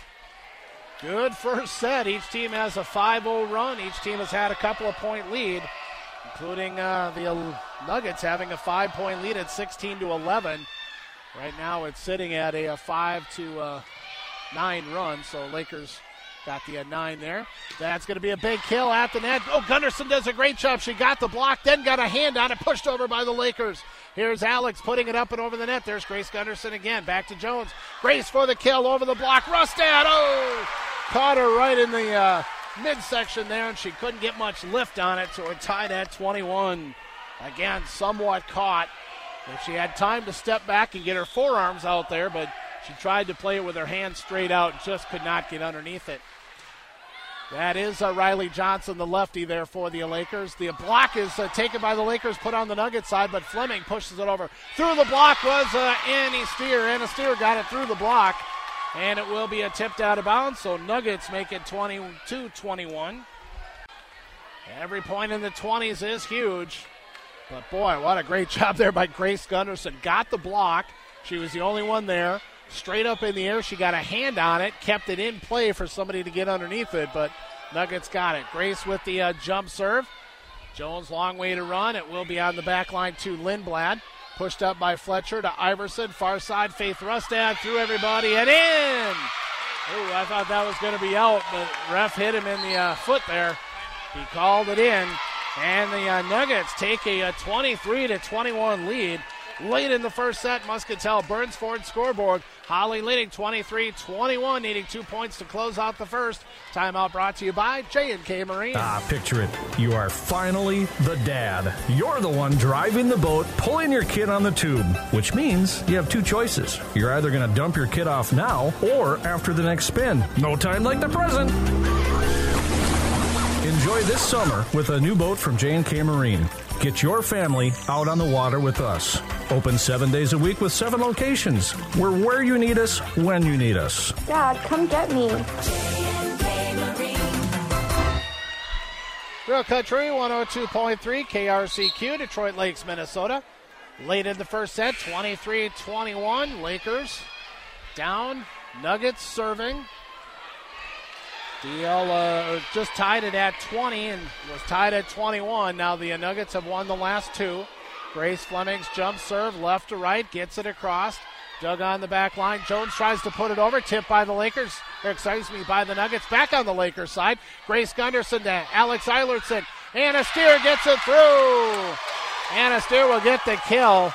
Good first set. Each team has a 5 0 run. Each team has had a couple of point lead, including uh, the Nuggets having a five point lead at 16 to 11. Right now it's sitting at a, a 5 to uh, 9 run, so Lakers got the uh, 9 there. That's going to be a big kill at the net. Oh, Gunderson does a great job. She got the block, then got a hand on it, pushed over by the Lakers. Here's Alex putting it up and over the net. There's Grace Gunderson again. Back to Jones. Grace for the kill over the block. Rustad. Oh! Caught her right in the uh, midsection there, and she couldn't get much lift on it, so we're tied at 21. Again, somewhat caught. If she had time to step back and get her forearms out there, but she tried to play it with her hands straight out, just could not get underneath it. That is uh, Riley Johnson, the lefty there for the Lakers. The block is uh, taken by the Lakers, put on the Nugget side, but Fleming pushes it over. Through the block was uh, Annie Steer. Annie Steer got it through the block, and it will be a tipped out of bounds, so Nuggets make it 22 21. Every point in the 20s is huge. But boy, what a great job there by Grace Gunderson. Got the block. She was the only one there straight up in the air. She got a hand on it, kept it in play for somebody to get underneath it, but Nuggets got it. Grace with the uh, jump serve. Jones, long way to run. It will be on the back line to Lindblad. Pushed up by Fletcher to Iverson. Far side, Faith Rustad through everybody and in. Ooh, I thought that was going to be out, but ref hit him in the uh, foot there. He called it in, and the uh, Nuggets take a, a 23 to 21 lead. Late in the first set, Muscatell burns forward scoreboard. Hawley leading 23 21, needing two points to close out the first. Timeout brought to you by J&K Marine. Ah, picture it. You are finally the dad. You're the one driving the boat, pulling your kid on the tube, which means you have two choices. You're either going to dump your kid off now or after the next spin. No time like the present. Enjoy this summer with a new boat from J&K Marine. Get your family out on the water with us. Open seven days a week with seven locations. We're where you need us, when you need us. Dad, come get me. Real Country 102.3 KRCQ, Detroit Lakes, Minnesota. Late in the first set, 23 21. Lakers down. Nuggets serving. DL uh, just tied it at 20 and was tied at 21. Now the Nuggets have won the last two. Grace Fleming's jump serve left to right, gets it across. Dug on the back line. Jones tries to put it over. Tipped by the Lakers. Or excuse me, by the Nuggets. Back on the Lakers side. Grace Gunderson to Alex Eilertson. Anna Steer gets it through. Anna Steer will get the kill.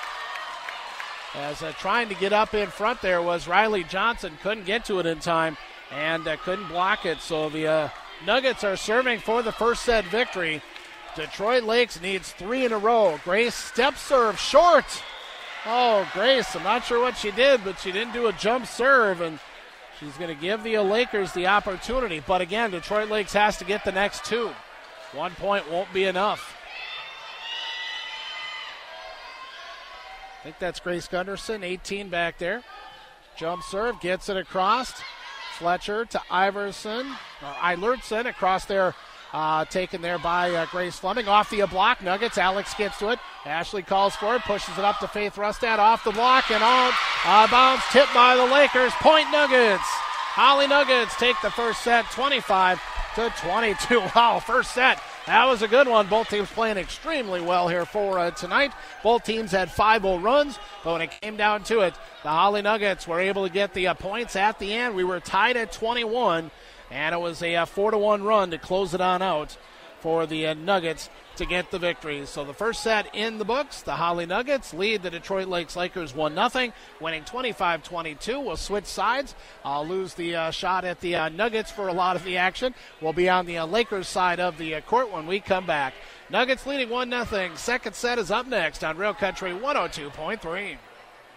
As uh, trying to get up in front there was Riley Johnson. Couldn't get to it in time and uh, couldn't block it. So the uh, Nuggets are serving for the first set victory. Detroit Lakes needs three in a row. Grace step serve short. Oh, Grace, I'm not sure what she did, but she didn't do a jump serve, and she's going to give the Lakers the opportunity. But again, Detroit Lakes has to get the next two. One point won't be enough. I think that's Grace Gunderson, 18 back there. Jump serve, gets it across. Fletcher to Iverson, or Eilertson across there, uh, taken there by uh, Grace Fleming. Off the block, Nuggets. Alex gets to it. Ashley calls for it, pushes it up to Faith Rustad off the block and on. Uh, bounce tipped by the Lakers. Point Nuggets. Hawley Nuggets take the first set 25 to 22. Wow, first set. That was a good one. Both teams playing extremely well here for uh, tonight. Both teams had 5 0 runs, but when it came down to it, the Hawley Nuggets were able to get the uh, points at the end. We were tied at 21, and it was a uh, 4 1 run to close it on out for the uh, Nuggets to get the victory. So the first set in the books, the Hawley Nuggets lead the Detroit Lakes Lakers 1 0, winning 25 22. We'll switch sides. I'll lose the uh, shot at the uh, Nuggets for a lot of the action. We'll be on the uh, Lakers side of the uh, court when we come back. Nuggets leading 1 0. Second set is up next on Real Country 102.3.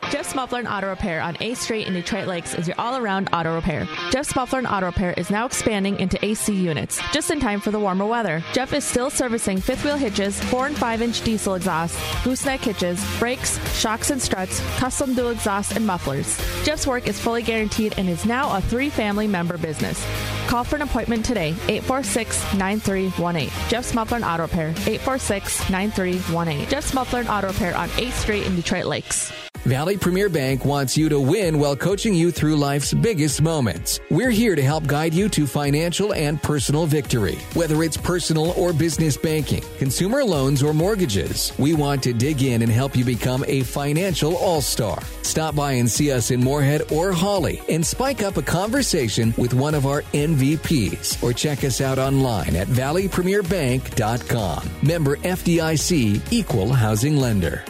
Jeff's Muffler and Auto Repair on A Street in Detroit Lakes is your all-around auto repair. Jeff's Muffler and Auto Repair is now expanding into AC units, just in time for the warmer weather. Jeff is still servicing fifth wheel hitches, 4 and 5 inch diesel exhaust, gooseneck hitches, brakes, shocks and struts, custom dual exhaust, and mufflers. Jeff's work is fully guaranteed and is now a three family member business. Call for an appointment today, 846 9318. Jeff's Muffler Auto Repair, 846 9318. Jeff's Muffler and Auto Repair on 8th Street in Detroit Lakes. Valley Premier Bank wants you to win while coaching you through life's biggest moments. We're here to help guide you to financial and personal victory. Whether it's personal or business banking, consumer loans, or mortgages, we want to dig in and help you become a financial all star. Stop by and see us in Moorhead or Hawley and spike up a conversation with one of our MVPs or check us out online at valleypremierbank.com. Member FDIC, equal housing lender.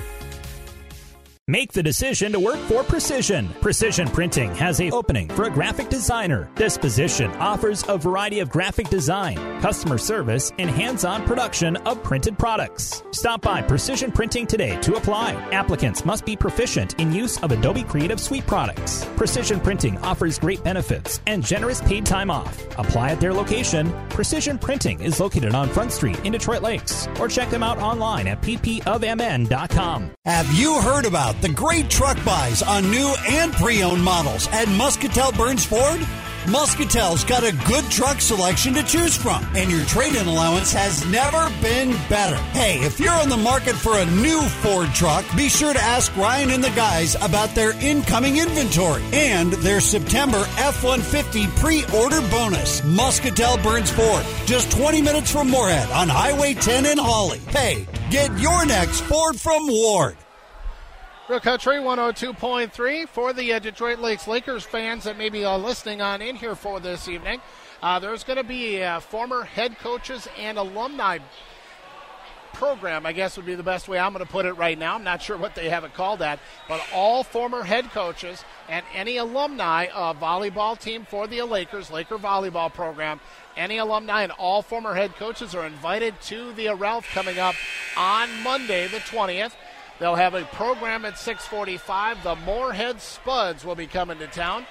Make the decision to work for Precision. Precision Printing has a opening for a graphic designer. This position offers a variety of graphic design, customer service, and hands-on production of printed products. Stop by Precision Printing today to apply. Applicants must be proficient in use of Adobe Creative Suite products. Precision Printing offers great benefits and generous paid time off. Apply at their location. Precision Printing is located on Front Street in Detroit Lakes or check them out online at ppofmn.com. Have you heard about the great truck buys on new and pre owned models at Muscatell Burns Ford? Muscatell's got a good truck selection to choose from, and your trade in allowance has never been better. Hey, if you're on the market for a new Ford truck, be sure to ask Ryan and the guys about their incoming inventory and their September F 150 pre order bonus. Muscatell Burns Ford, just 20 minutes from Moorhead on Highway 10 in Hawley. Hey, get your next Ford from Ward. Real Country 102.3 for the uh, Detroit Lakes Lakers fans that may be uh, listening on in here for this evening. Uh, there's going to be uh, former head coaches and alumni program, I guess would be the best way I'm going to put it right now. I'm not sure what they have it called that, but all former head coaches and any alumni of volleyball team for the Lakers, Laker volleyball program, any alumni and all former head coaches are invited to the Ralph coming up on Monday, the 20th. They'll have a program at 6:45. The Moorhead Spuds will be coming to town,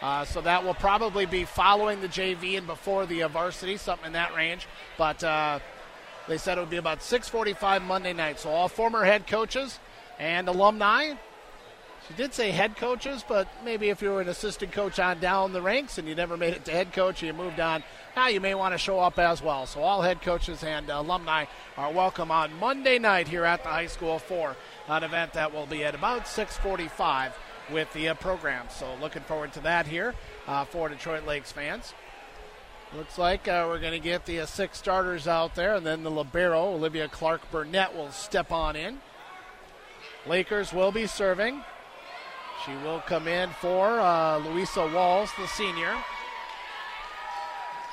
uh, so that will probably be following the JV and before the varsity, something in that range. But uh, they said it would be about 6:45 Monday night. So all former head coaches and alumni. She did say head coaches, but maybe if you were an assistant coach on down the ranks and you never made it to head coach, you moved on. Now you may want to show up as well. So all head coaches and alumni are welcome on Monday night here at the high school for an event that will be at about 6:45 with the uh, program. So looking forward to that here uh, for Detroit Lakes fans. Looks like uh, we're going to get the uh, six starters out there, and then the libero Olivia Clark Burnett will step on in. Lakers will be serving. She will come in for uh, Louisa Walls, the senior.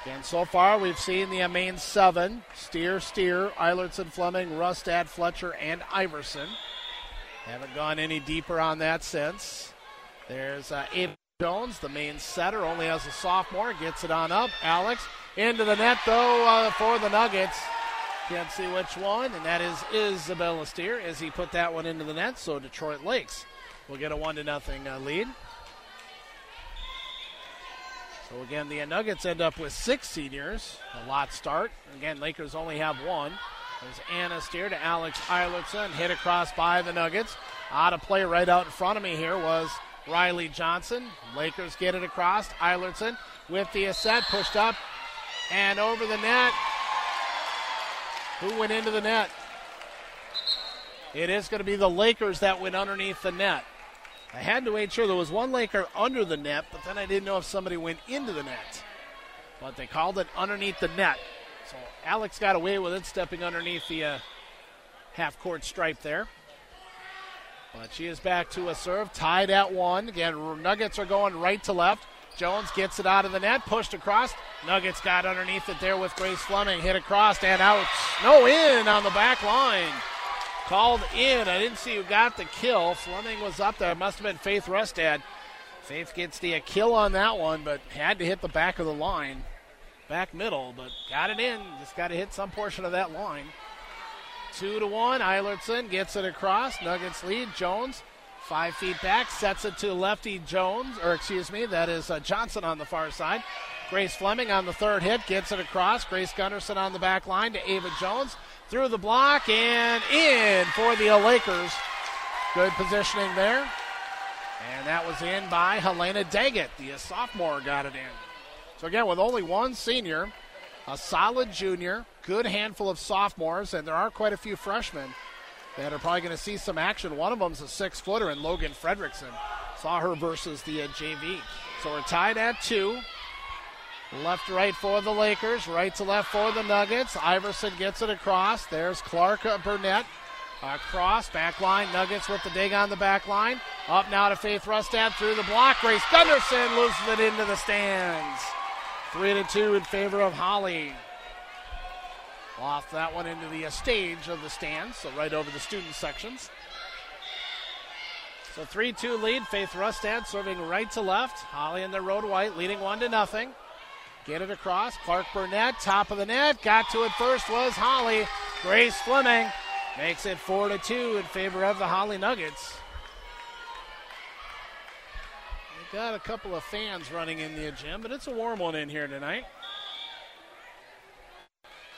And so far, we've seen the main seven Steer, Steer, Eilertson, Fleming, Rustad, Fletcher, and Iverson. Haven't gone any deeper on that since. There's uh, Ava Jones, the main setter, only as a sophomore, gets it on up. Alex into the net, though, uh, for the Nuggets. Can't see which one, and that is Isabella Steer as he put that one into the net. So Detroit Lakes will get a one to nothing uh, lead. So again, the Nuggets end up with six seniors. A lot start. Again, Lakers only have one. There's Anna Steer to Alex Eilertson, hit across by the Nuggets. Out of play right out in front of me here was Riley Johnson. Lakers get it across. Eilertson with the set, pushed up and over the net. Who went into the net? It is going to be the Lakers that went underneath the net. I had to make sure there was one Laker under the net, but then I didn't know if somebody went into the net. But they called it underneath the net. Alex got away with it, stepping underneath the uh, half court stripe there. But she is back to a serve, tied at one. Again, Nuggets are going right to left. Jones gets it out of the net, pushed across. Nuggets got underneath it there with Grace Fleming, hit across and out. No in on the back line. Called in. I didn't see who got the kill. Fleming was up there. It must have been Faith Rustad. Faith gets the kill on that one, but had to hit the back of the line. Back middle, but got it in. Just got to hit some portion of that line. Two to one. Eilertson gets it across. Nuggets lead. Jones, five feet back, sets it to lefty Jones, or excuse me, that is uh, Johnson on the far side. Grace Fleming on the third hit gets it across. Grace Gunderson on the back line to Ava Jones through the block and in for the Lakers. Good positioning there. And that was in by Helena Daggett. The sophomore got it in. So again, with only one senior, a solid junior, good handful of sophomores, and there are quite a few freshmen that are probably going to see some action. One of them's a six footer, and Logan Fredrickson. Saw her versus the uh, JV. So we're tied at two. Left to right for the Lakers, right to left for the Nuggets. Iverson gets it across. There's Clark uh, Burnett. Across, back line. Nuggets with the dig on the back line. Up now to Faith Rustad through the block. Grace Gunderson loses it into the stands. Three to two in favor of Hawley. Off that one into the uh, stage of the stands, so right over the student sections. So 3 2 lead. Faith Rustad serving right to left. Hawley in the road white, leading 1 to nothing. Get it across. Clark Burnett, top of the net. Got to it first was Hawley. Grace Fleming makes it 4 to 2 in favor of the Hawley Nuggets. We got a couple of fans running in the gym, but it's a warm one in here tonight.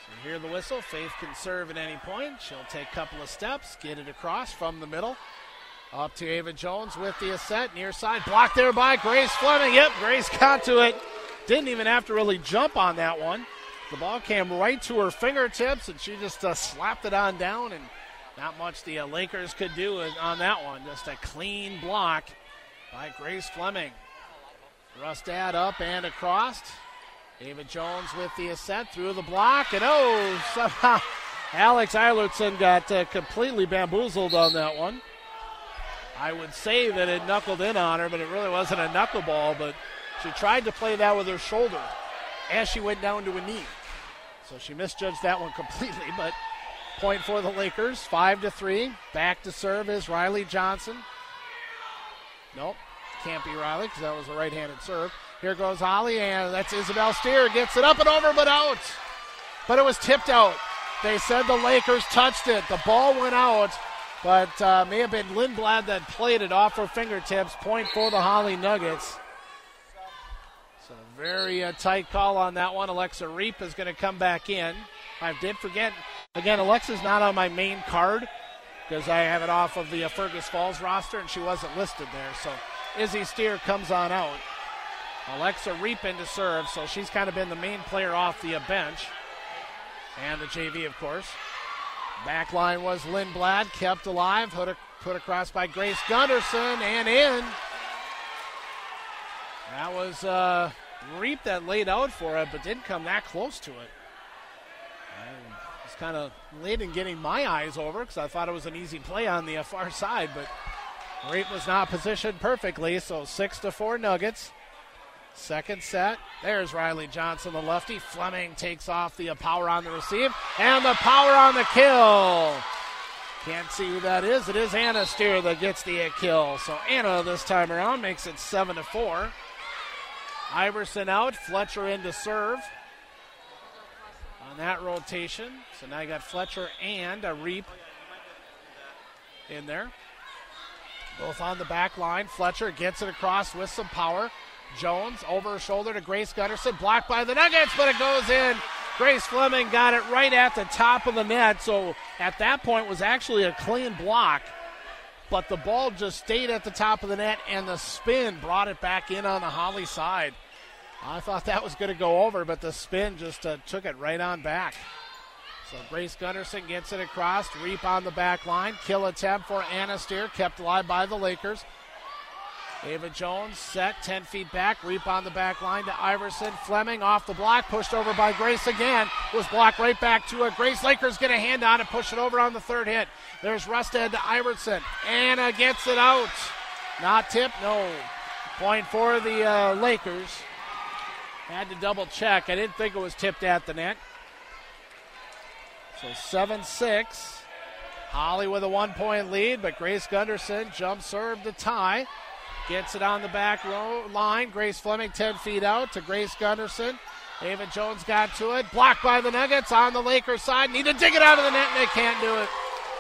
So hear the whistle. Faith can serve at any point. She'll take a couple of steps, get it across from the middle. Up to Ava Jones with the ascent, near side. Blocked there by Grace Fleming. Yep, Grace got to it. Didn't even have to really jump on that one. The ball came right to her fingertips, and she just uh, slapped it on down. And not much the uh, Lakers could do on that one. Just a clean block by Grace Fleming. Rustad up and across. Ava Jones with the ascent through the block, and oh, somehow Alex Eilertson got uh, completely bamboozled on that one. I would say that it knuckled in on her, but it really wasn't a knuckleball. But she tried to play that with her shoulder as she went down to a knee. So she misjudged that one completely. But point for the Lakers, five to three. Back to serve is Riley Johnson. Nope, can't be Riley because that was a right-handed serve. Here goes Hawley, and that's Isabel Steer gets it up and over, but out. But it was tipped out. They said the Lakers touched it. The ball went out but uh, may have been Lindblad that played it off her fingertips. Point for the Hawley Nuggets. So very uh, tight call on that one. Alexa Reap is going to come back in. I did forget again. Alexa's not on my main card because I have it off of the uh, Fergus Falls roster, and she wasn't listed there. So Izzy Steer comes on out. Alexa Reap into serve, so she's kind of been the main player off the uh, bench, and the JV, of course. Back line was Lindblad, kept alive, put, a, put across by Grace Gunderson, and in. That was uh, Reap that laid out for it, but didn't come that close to it. Kind of late in getting my eyes over because I thought it was an easy play on the far side, but Reap was not positioned perfectly, so six to four Nuggets. Second set. There's Riley Johnson, the lefty. Fleming takes off the power on the receive and the power on the kill. Can't see who that is. It is Anna Steer that gets the kill. So Anna this time around makes it seven to four. Iverson out, Fletcher in to serve that rotation. So now you got Fletcher and a Reap in there. Both on the back line. Fletcher gets it across with some power. Jones over her shoulder to Grace Gunderson, blocked by the Nuggets, but it goes in. Grace Fleming got it right at the top of the net, so at that point was actually a clean block. But the ball just stayed at the top of the net, and the spin brought it back in on the Hawley side. I thought that was going to go over, but the spin just uh, took it right on back. So Grace Gunderson gets it across. Reap on the back line. Kill attempt for Anna Steer, kept alive by the Lakers. Ava Jones set 10 feet back. Reap on the back line to Iverson. Fleming off the block, pushed over by Grace again. Was blocked right back to it. Grace Lakers get a hand on it, push it over on the third hit. There's Rustad to Iverson. Anna gets it out. Not tip, no. Point for the uh, Lakers. Had to double check. I didn't think it was tipped at the net. So 7 6. Hawley with a one point lead, but Grace Gunderson jump serve to tie. Gets it on the back row line. Grace Fleming 10 feet out to Grace Gunderson. Ava Jones got to it. Blocked by the Nuggets on the Lakers side. Need to dig it out of the net, and they can't do it.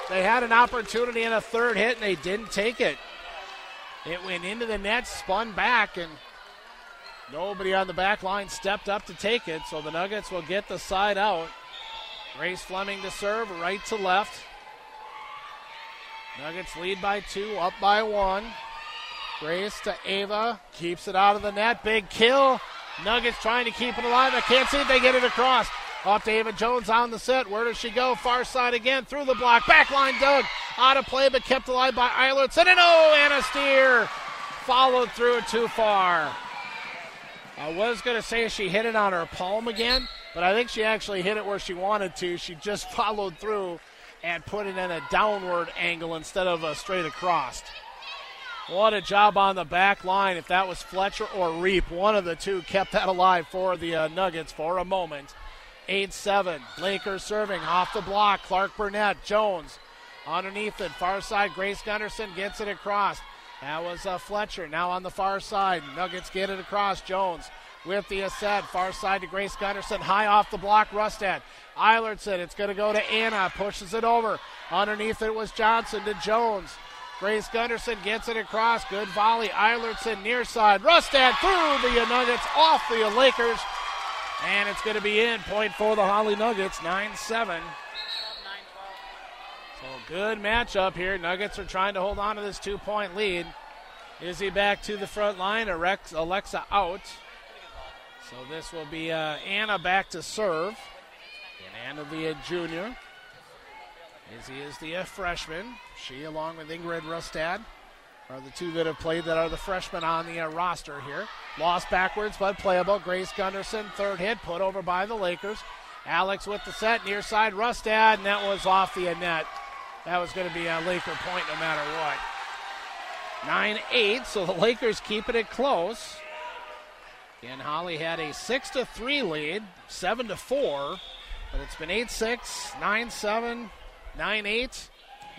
They had an opportunity in a third hit, and they didn't take it. It went into the net, spun back, and nobody on the back line stepped up to take it. So the Nuggets will get the side out. Grace Fleming to serve, right to left. Nuggets lead by two, up by one. Grace to Ava, keeps it out of the net. Big kill. Nuggets trying to keep it alive. I can't see if they get it across. Off to Ava Jones on the set. Where does she go? Far side again through the block. Backline dug. Out of play, but kept alive by Eilertson. And oh, Anna Steer followed through too far. I was going to say she hit it on her palm again, but I think she actually hit it where she wanted to. She just followed through and put it in a downward angle instead of a straight across. What a job on the back line. If that was Fletcher or Reap, one of the two kept that alive for the uh, Nuggets for a moment. 8 7. Lakers serving off the block. Clark Burnett, Jones underneath it. Far side, Grace Gunderson gets it across. That was uh, Fletcher. Now on the far side. Nuggets get it across. Jones with the asset. Far side to Grace Gunderson. High off the block. Rustad. Eilertson. It's going to go to Anna. Pushes it over. Underneath it was Johnson to Jones. Grace Gunderson gets it across. Good volley. Eilertson near side. Rustad through the Nuggets off the Lakers. And it's going to be in. Point for the Hawley Nuggets, 9 7. Good matchup here. Nuggets are trying to hold on to this two point lead. Izzy back to the front line. Alexa out. So this will be uh, Anna back to serve. And Anna, the junior. Izzy is the uh, freshman. She, along with Ingrid Rustad, are the two that have played that are the freshmen on the uh, roster here. Lost backwards, but playable. Grace Gunderson, third hit, put over by the Lakers. Alex with the set, near side, Rustad, and that was off the net. That was going to be a Laker point no matter what. 9 8, so the Lakers keeping it close. Again, Hawley had a 6 to 3 lead, 7 to 4, but it's been 8 6, 9 7, 9 8.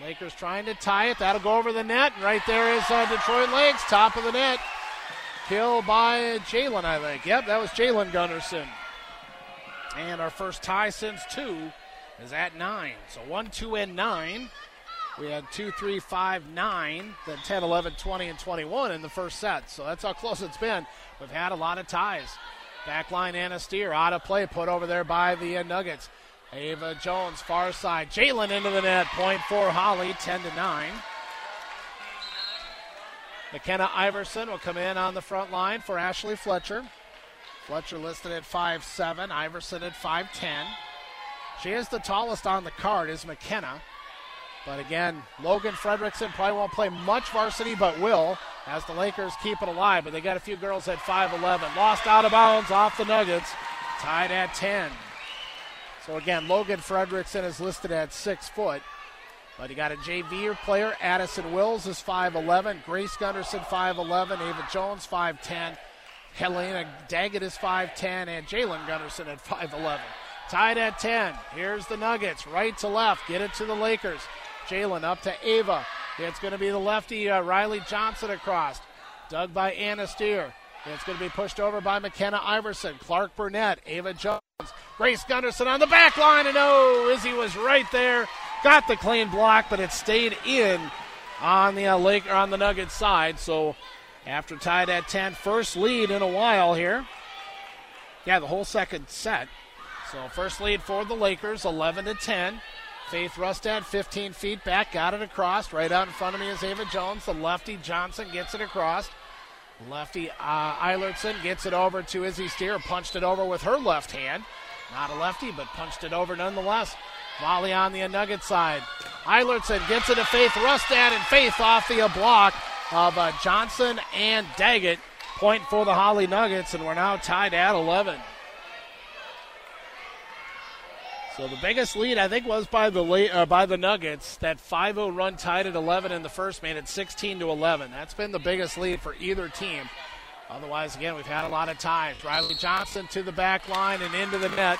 Lakers trying to tie it. That'll go over the net. Right there is uh, Detroit Lakes, top of the net. Kill by Jalen, I think. Yep, that was Jalen Gunderson. And our first tie since two is at nine. So one, two, and nine. We had two, three, five, nine, then 10, 11, 20, and 21 in the first set. So that's how close it's been. We've had a lot of ties. Backline Anna Steer out of play, put over there by the Nuggets. Ava Jones, far side. Jalen into the net. Point for Hawley, 10 to 9. McKenna Iverson will come in on the front line for Ashley Fletcher. Fletcher listed at 5'7, Iverson at 5'10. She is the tallest on the card, is McKenna. But again, Logan Fredrickson probably won't play much varsity, but will as the Lakers keep it alive. But they got a few girls at 5'11. Lost out of bounds off the Nuggets, tied at 10. So again, Logan Fredrickson is listed at six foot. But you got a JV player. Addison Wills is 5'11. Grace Gunderson 5'11. Ava Jones 5'10. Helena Daggett is 5'10. And Jalen Gunderson at 5'11. Tied at 10. Here's the Nuggets. Right to left. Get it to the Lakers. Jalen up to Ava. It's going to be the lefty uh, Riley Johnson across. Dug by Anna Steer. It's going to be pushed over by McKenna Iverson. Clark Burnett. Ava Jones. Grace Gunderson on the back line. And oh, Izzy was right there. Got the clean block, but it stayed in on the uh, Lake or on the Nuggets side. So after tied at 10, first lead in a while here. Yeah, the whole second set. So first lead for the Lakers, 11 to 10. Faith Rustad, 15 feet back, got it across. Right out in front of me is Ava Jones. The lefty Johnson gets it across. Lefty uh, Eilertson gets it over to Izzy Steer, punched it over with her left hand. Not a lefty, but punched it over nonetheless. Volley on the Nugget side. Eilertson gets it to Faith Rustad, and Faith off the block of uh, Johnson and Daggett. Point for the Hawley Nuggets, and we're now tied at 11. So the biggest lead, I think, was by the uh, by the Nuggets. That 5-0 run tied at 11 in the first, made it 16 to 11. That's been the biggest lead for either team. Otherwise, again, we've had a lot of ties. Riley Johnson to the back line and into the net.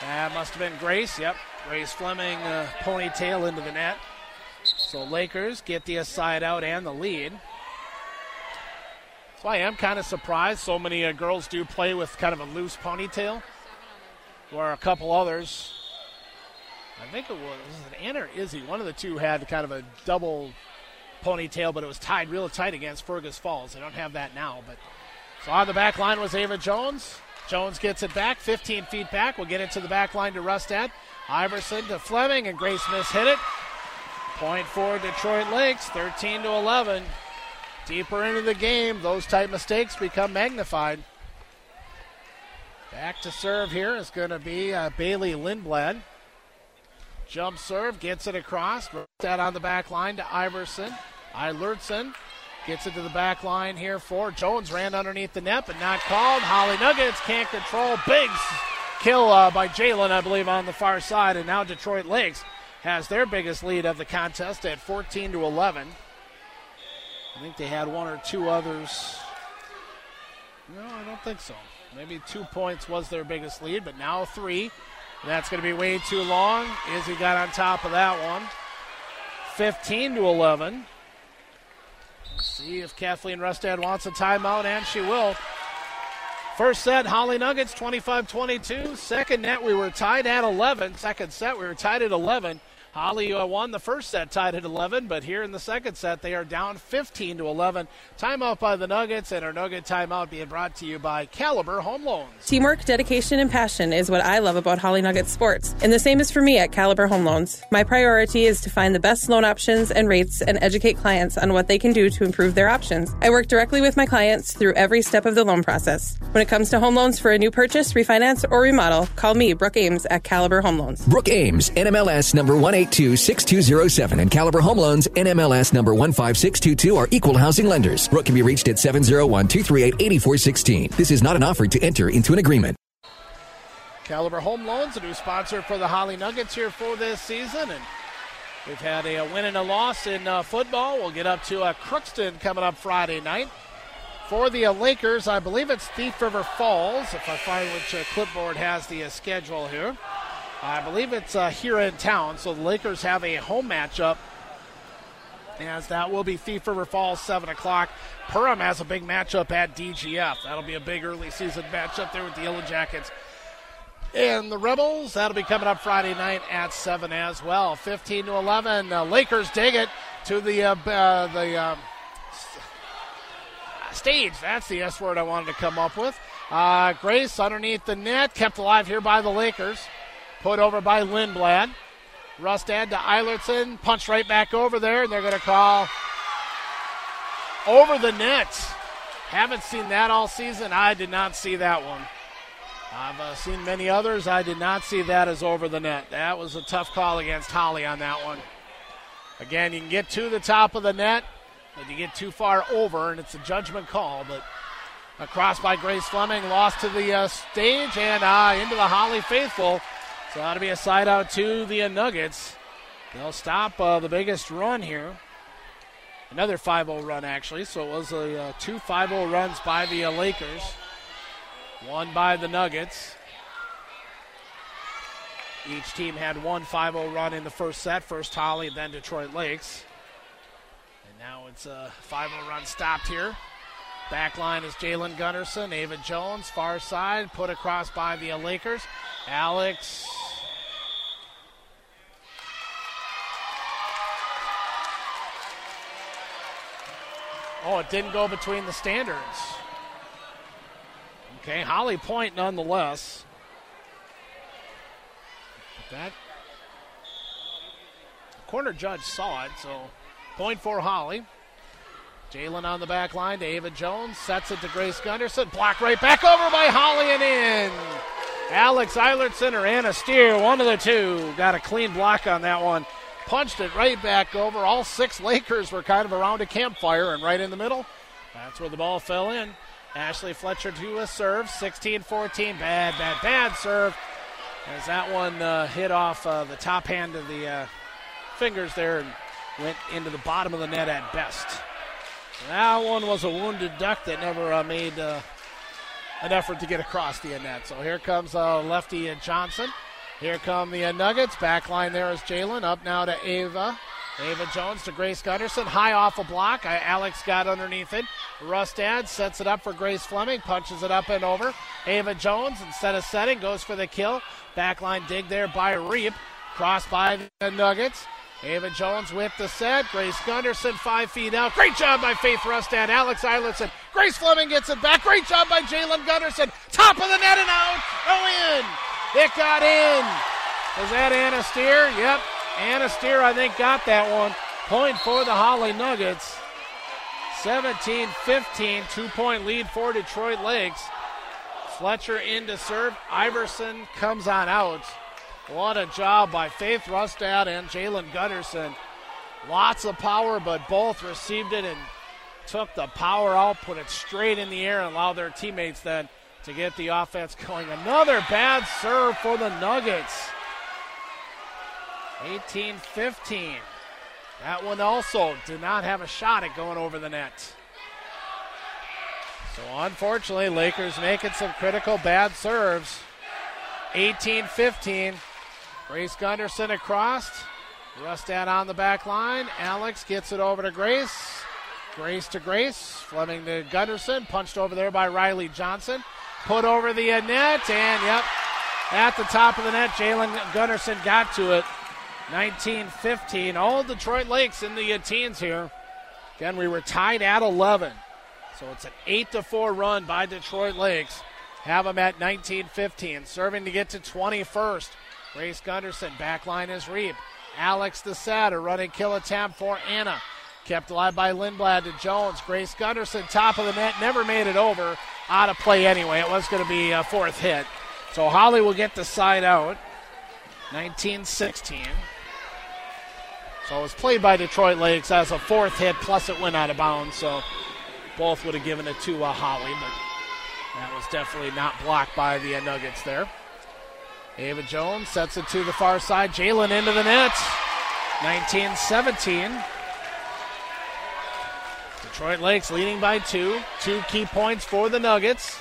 That must have been Grace. Yep, Grace Fleming uh, ponytail into the net. So Lakers get the side out and the lead. So I am kind of surprised so many uh, girls do play with kind of a loose ponytail, where a couple others, I think it was, it Anna or Izzy, one of the two had kind of a double ponytail, but it was tied real tight against Fergus Falls. They don't have that now, but so on the back line was Ava Jones. Jones gets it back, 15 feet back. We'll get it to the back line to Rustad. Iverson to Fleming, and Grace Smith hit it. Point for Detroit Lakes, 13 to 11. Deeper into the game, those type mistakes become magnified. Back to serve here is going to be uh, Bailey Lindblad. Jump serve, gets it across. That on the back line to Iverson. Eilertson gets it to the back line here for Jones. Ran underneath the net, but not called. Hawley Nuggets can't control. Big kill uh, by Jalen, I believe, on the far side. And now Detroit Lakes has their biggest lead of the contest at 14 to 11. I think they had one or two others. No, I don't think so. Maybe two points was their biggest lead, but now three. That's going to be way too long. Izzy got on top of that one. 15 to 11. See if Kathleen Rustad wants a timeout, and she will. First set, Hawley Nuggets 25 22. Second net, we were tied at 11. Second set, we were tied at 11. Hawley uh, won the first set, tied at 11, but here in the second set, they are down 15 to 11. Timeout by the Nuggets, and our Nugget timeout being brought to you by Caliber Home Loans. Teamwork, dedication, and passion is what I love about Hawley Nugget Sports, and the same is for me at Caliber Home Loans. My priority is to find the best loan options and rates and educate clients on what they can do to improve their options. I work directly with my clients through every step of the loan process. When it comes to home loans for a new purchase, refinance, or remodel, call me, Brooke Ames, at Caliber Home Loans. Brooke Ames, NMLS number 1826207 and Caliber Home Loans, NMLS number 15622 are equal housing lenders. Brooke can be reached at 701 238 8416. This is not an offer to enter into an agreement. Caliber Home Loans, a new sponsor for the Hawley Nuggets here for this season. And we've had a, win and a loss in uh, football. We'll get up to uh, Crookston coming up Friday night. For the uh, Lakers, I believe it's Thief River Falls, if I find which uh, clipboard has the uh, schedule here. I believe it's uh, here in town, so the Lakers have a home matchup. As that will be Thief River Falls, 7 o'clock. Perham has a big matchup at DGF. That'll be a big early season matchup there with the Yellow Jackets and the Rebels. That'll be coming up Friday night at 7 as well. 15 to 11. Uh, Lakers dig it to the, uh, uh, the uh, stage. That's the S word I wanted to come up with. Uh, Grace underneath the net, kept alive here by the Lakers. Put over by Lindblad. Rustad to Eilertson, Punch right back over there, and they're going to call over the net. Haven't seen that all season. I did not see that one. I've uh, seen many others. I did not see that as over the net. That was a tough call against Hawley on that one. Again, you can get to the top of the net, but you get too far over, and it's a judgment call. But across by Grace Fleming, lost to the uh, stage and uh, into the Hawley faithful. So that'll be a side out to the Nuggets. They'll stop uh, the biggest run here. Another 5 0 run, actually. So it was a, uh, two 5 0 runs by the uh, Lakers, one by the Nuggets. Each team had one 5 0 run in the first set. First Hawley, then Detroit Lakes. And now it's a 5 0 run stopped here. Back line is Jalen Gunderson, Ava Jones, far side, put across by the Lakers. Alex Oh, it didn't go between the standards. Okay, Hawley Point nonetheless. But that corner judge saw it, so point for Hawley. Jalen on the back line to Ava Jones, sets it to Grace Gunderson, block right back over by Hawley and in. Alex Eilertson or Anna Steer, one of the two, got a clean block on that one punched it right back over. All six Lakers were kind of around a campfire, and right in the middle, that's where the ball fell in. Ashley Fletcher to a serve, 16 14. Bad, bad, bad serve. As that one uh, hit off uh, the top hand of the uh, fingers there and went into the bottom of the net at best. That one was a wounded duck that never uh, made uh, an effort to get across the net. So here comes uh, lefty and Johnson. Here come the Nuggets. Back line there is Jalen. Up now to Ava. Ava Jones to Grace Gunderson. High off a block. Alex got underneath it. Rustad sets it up for Grace Fleming. Punches it up and over. Ava Jones, instead of setting, goes for the kill. Backline dig there by Reap. Cross by the Nuggets. Ava Jones with the set. Grace Gunderson five feet out. Great job by Faith Rustad. Alex Eilertson. Grace Fleming gets it back. Great job by Jalen Gunderson. Top of the net and out. Go in. It got in. Was that Anna Steer? Yep. Anna Steer, I think, got that one. Point for the Hawley Nuggets. 17 15, two point lead for Detroit Lakes. Fletcher in to serve. Iverson comes on out. What a job by Faith Rustad and Jalen Gunderson. Lots of power, but both received it and took the power out, put it straight in the air, and allowed their teammates then to get the offense going. Another bad serve for the Nuggets. 18 15. That one also did not have a shot at going over the net. So unfortunately, Lakers making some critical bad serves. 18 15. Grace Gunderson across. Rustad on the back line. Alex gets it over to Grace. Grace to Grace. Fleming to Gunderson. Punched over there by Riley Johnson. Put over the net. And, yep, at the top of the net, Jalen Gunderson got to it. 19 15. All Detroit Lakes in the teens here. Again, we were tied at 11. So it's an 8 to 4 run by Detroit Lakes. Have them at 19 15. Serving to get to 21st. Grace Gunderson, back line is Reap. Alex DeSatter running kill attempt for Anna. Kept alive by Lindblad to Jones. Grace Gunderson, top of the net, never made it over. Out of play anyway. It was going to be a fourth hit. So Hawley will get the side out. 19 16. So it was played by Detroit Lakes as a fourth hit, plus it went out of bounds. So both would have given it to uh, Hawley, but that was definitely not blocked by the uh, Nuggets there. Ava Jones sets it to the far side. Jalen into the net. 19 17. Detroit Lakes leading by two. Two key points for the Nuggets.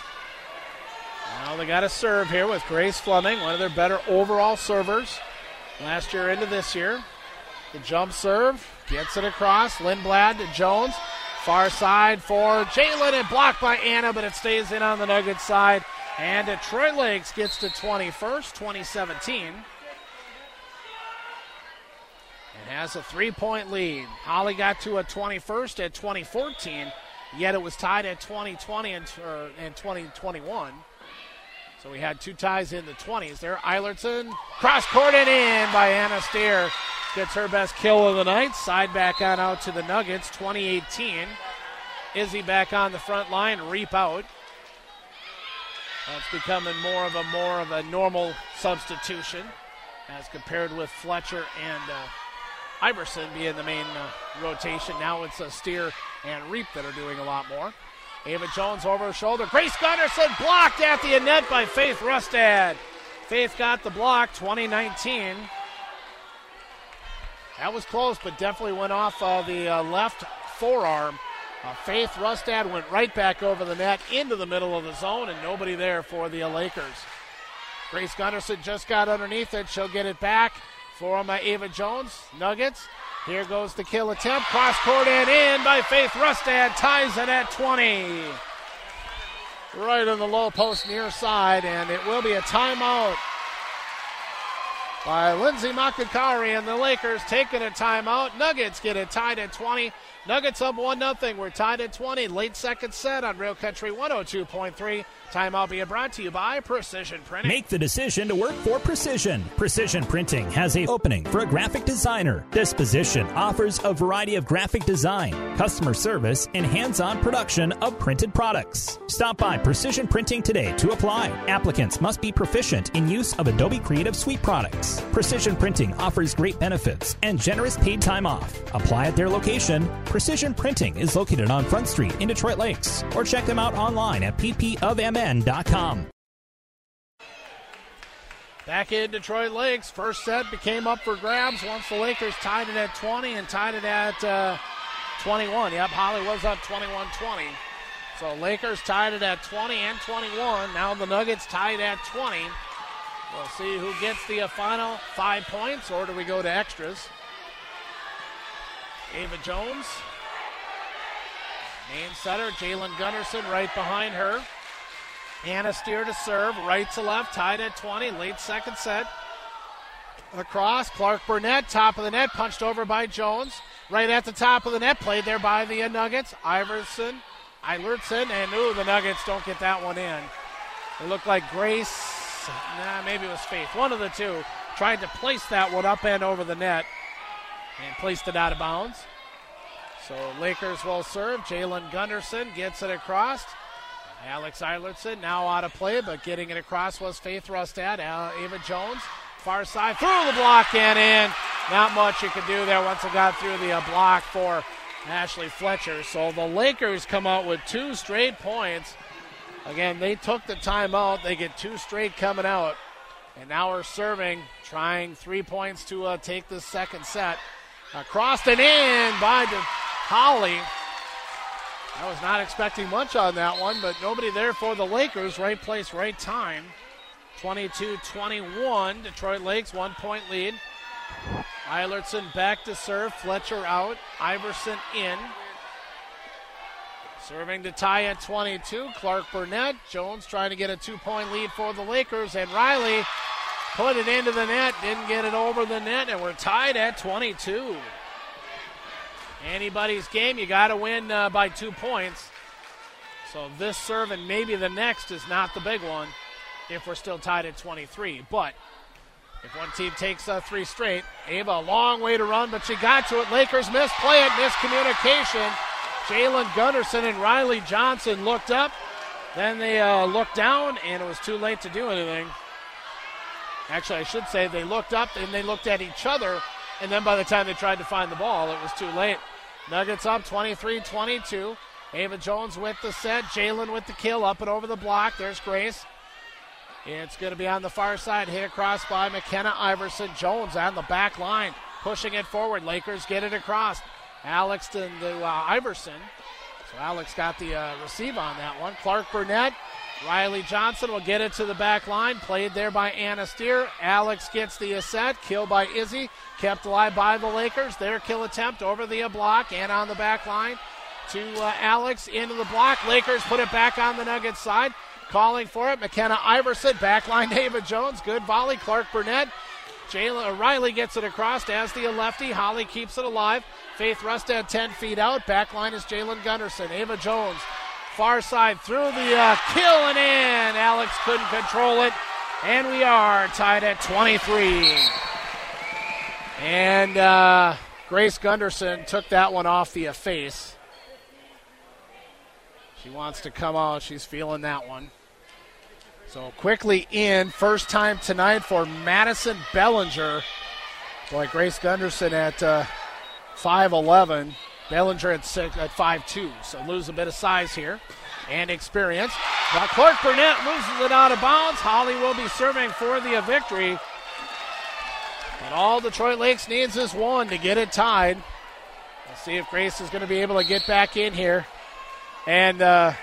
Now they got a serve here with Grace Fleming, one of their better overall servers last year into this year. The jump serve gets it across. Lindblad to Jones. Far side for Jalen and blocked by Anna, but it stays in on the Nuggets side. And Detroit Lakes gets to 21st, 2017. And has a three point lead. Hawley got to a 21st at 2014, yet it was tied at 2020 and, and er, 2021. So we had two ties in the 20s there. Eilertson, cross court and in by Anna Steer. Gets her best kill of the night. Side back on out to the Nuggets, 2018. Izzy back on the front line, reap out. That's becoming more of a more of a normal substitution as compared with Fletcher and uh, Iverson being the main uh, rotation. Now it's a Steer and Reap that are doing a lot more. Ava Jones over her shoulder. Grace Gunderson blocked at the net by Faith Rustad. Faith got the block, 2019. That was close, but definitely went off uh, the uh, left forearm. Uh, Faith Rustad went right back over the net into the middle of the zone, and nobody there for the Lakers. Grace Gunderson just got underneath it. She'll get it back for my Ava Jones. Nuggets. Here goes the kill attempt. Cross court and in by Faith Rustad. Ties it at 20. Right on the low post near side, and it will be a timeout by Lindsay Makakari and the Lakers taking a timeout. Nuggets get it tied at 20. Nuggets up 1 0. We're tied at 20. Late second set on Real Country 102.3. Timeout being brought to you by Precision Printing. Make the decision to work for Precision. Precision Printing has a opening for a graphic designer. This position offers a variety of graphic design, customer service, and hands-on production of printed products. Stop by Precision Printing today to apply. Applicants must be proficient in use of Adobe Creative Suite products. Precision Printing offers great benefits and generous paid time off. Apply at their location. Precision Printing is located on Front Street in Detroit Lakes, or check them out online at Back in Detroit Lakes, first set became up for grabs once the Lakers tied it at 20 and tied it at uh, 21. Yep, Hawley was up 21 20. So Lakers tied it at 20 and 21. Now the Nuggets tied at 20. We'll see who gets the uh, final five points, or do we go to extras? Ava Jones. Main setter, Jalen Gunderson right behind her. Anna Steer to serve, right to left, tied at 20, late second set. Across, Clark Burnett, top of the net, punched over by Jones. Right at the top of the net, played there by the Nuggets. Iverson, Eilertson, and ooh, the Nuggets don't get that one in. It looked like Grace, nah, maybe it was Faith, one of the two, tried to place that one up and over the net and placed it out of bounds. So Lakers will serve. Jalen Gunderson gets it across. Alex Eilertson now out of play, but getting it across was Faith Rustad. Ava Jones, far side, through the block and in. Not much you could do there once it got through the uh, block for Ashley Fletcher. So the Lakers come out with two straight points. Again, they took the timeout. They get two straight coming out. And now we're serving, trying three points to uh, take the second set. Across and in by De- Hawley. I was not expecting much on that one, but nobody there for the Lakers. Right place, right time. 22 21. Detroit Lakes, one point lead. Eilertson back to serve. Fletcher out. Iverson in. Serving to tie at 22. Clark Burnett. Jones trying to get a two point lead for the Lakers. And Riley put it into the net. Didn't get it over the net. And we're tied at 22. Anybody's game. You got to win uh, by two points. So this serve and maybe the next is not the big one if we're still tied at 23. But if one team takes uh, three straight, Ava a long way to run, but she got to it. Lakers misplay it, miscommunication. Jalen Gunderson and Riley Johnson looked up. Then they uh, looked down, and it was too late to do anything. Actually, I should say they looked up and they looked at each other, and then by the time they tried to find the ball, it was too late. Nuggets up 23 22. Ava Jones with the set. Jalen with the kill up and over the block. There's Grace. It's going to be on the far side, hit across by McKenna Iverson. Jones on the back line, pushing it forward. Lakers get it across. Alex to, uh, Iverson. So Alex got the uh, receive on that one. Clark Burnett, Riley Johnson will get it to the back line. Played there by Anna Steer. Alex gets the set. Kill by Izzy. Kept alive by the Lakers. Their kill attempt over the block and on the back line to uh, Alex into the block. Lakers put it back on the Nuggets side. Calling for it, McKenna Iverson, backline David Jones, good volley. Clark Burnett, Jalen Riley gets it across as the lefty. Hawley keeps it alive. Faith Rustad 10 feet out. Backline is Jalen Gunderson. Ava Jones, far side through the uh, kill and in. Alex couldn't control it, and we are tied at 23. And uh, Grace Gunderson took that one off the face. She wants to come out. She's feeling that one. So quickly in, first time tonight for Madison Bellinger. Boy, Grace Gunderson at uh, 5'11. Bellinger at, six, at 5'2. So lose a bit of size here and experience. But Clark Burnett loses it out of bounds. Hawley will be serving for the victory. And all Detroit Lakes needs is one to get it tied. Let's see if Grace is going to be able to get back in here. And uh,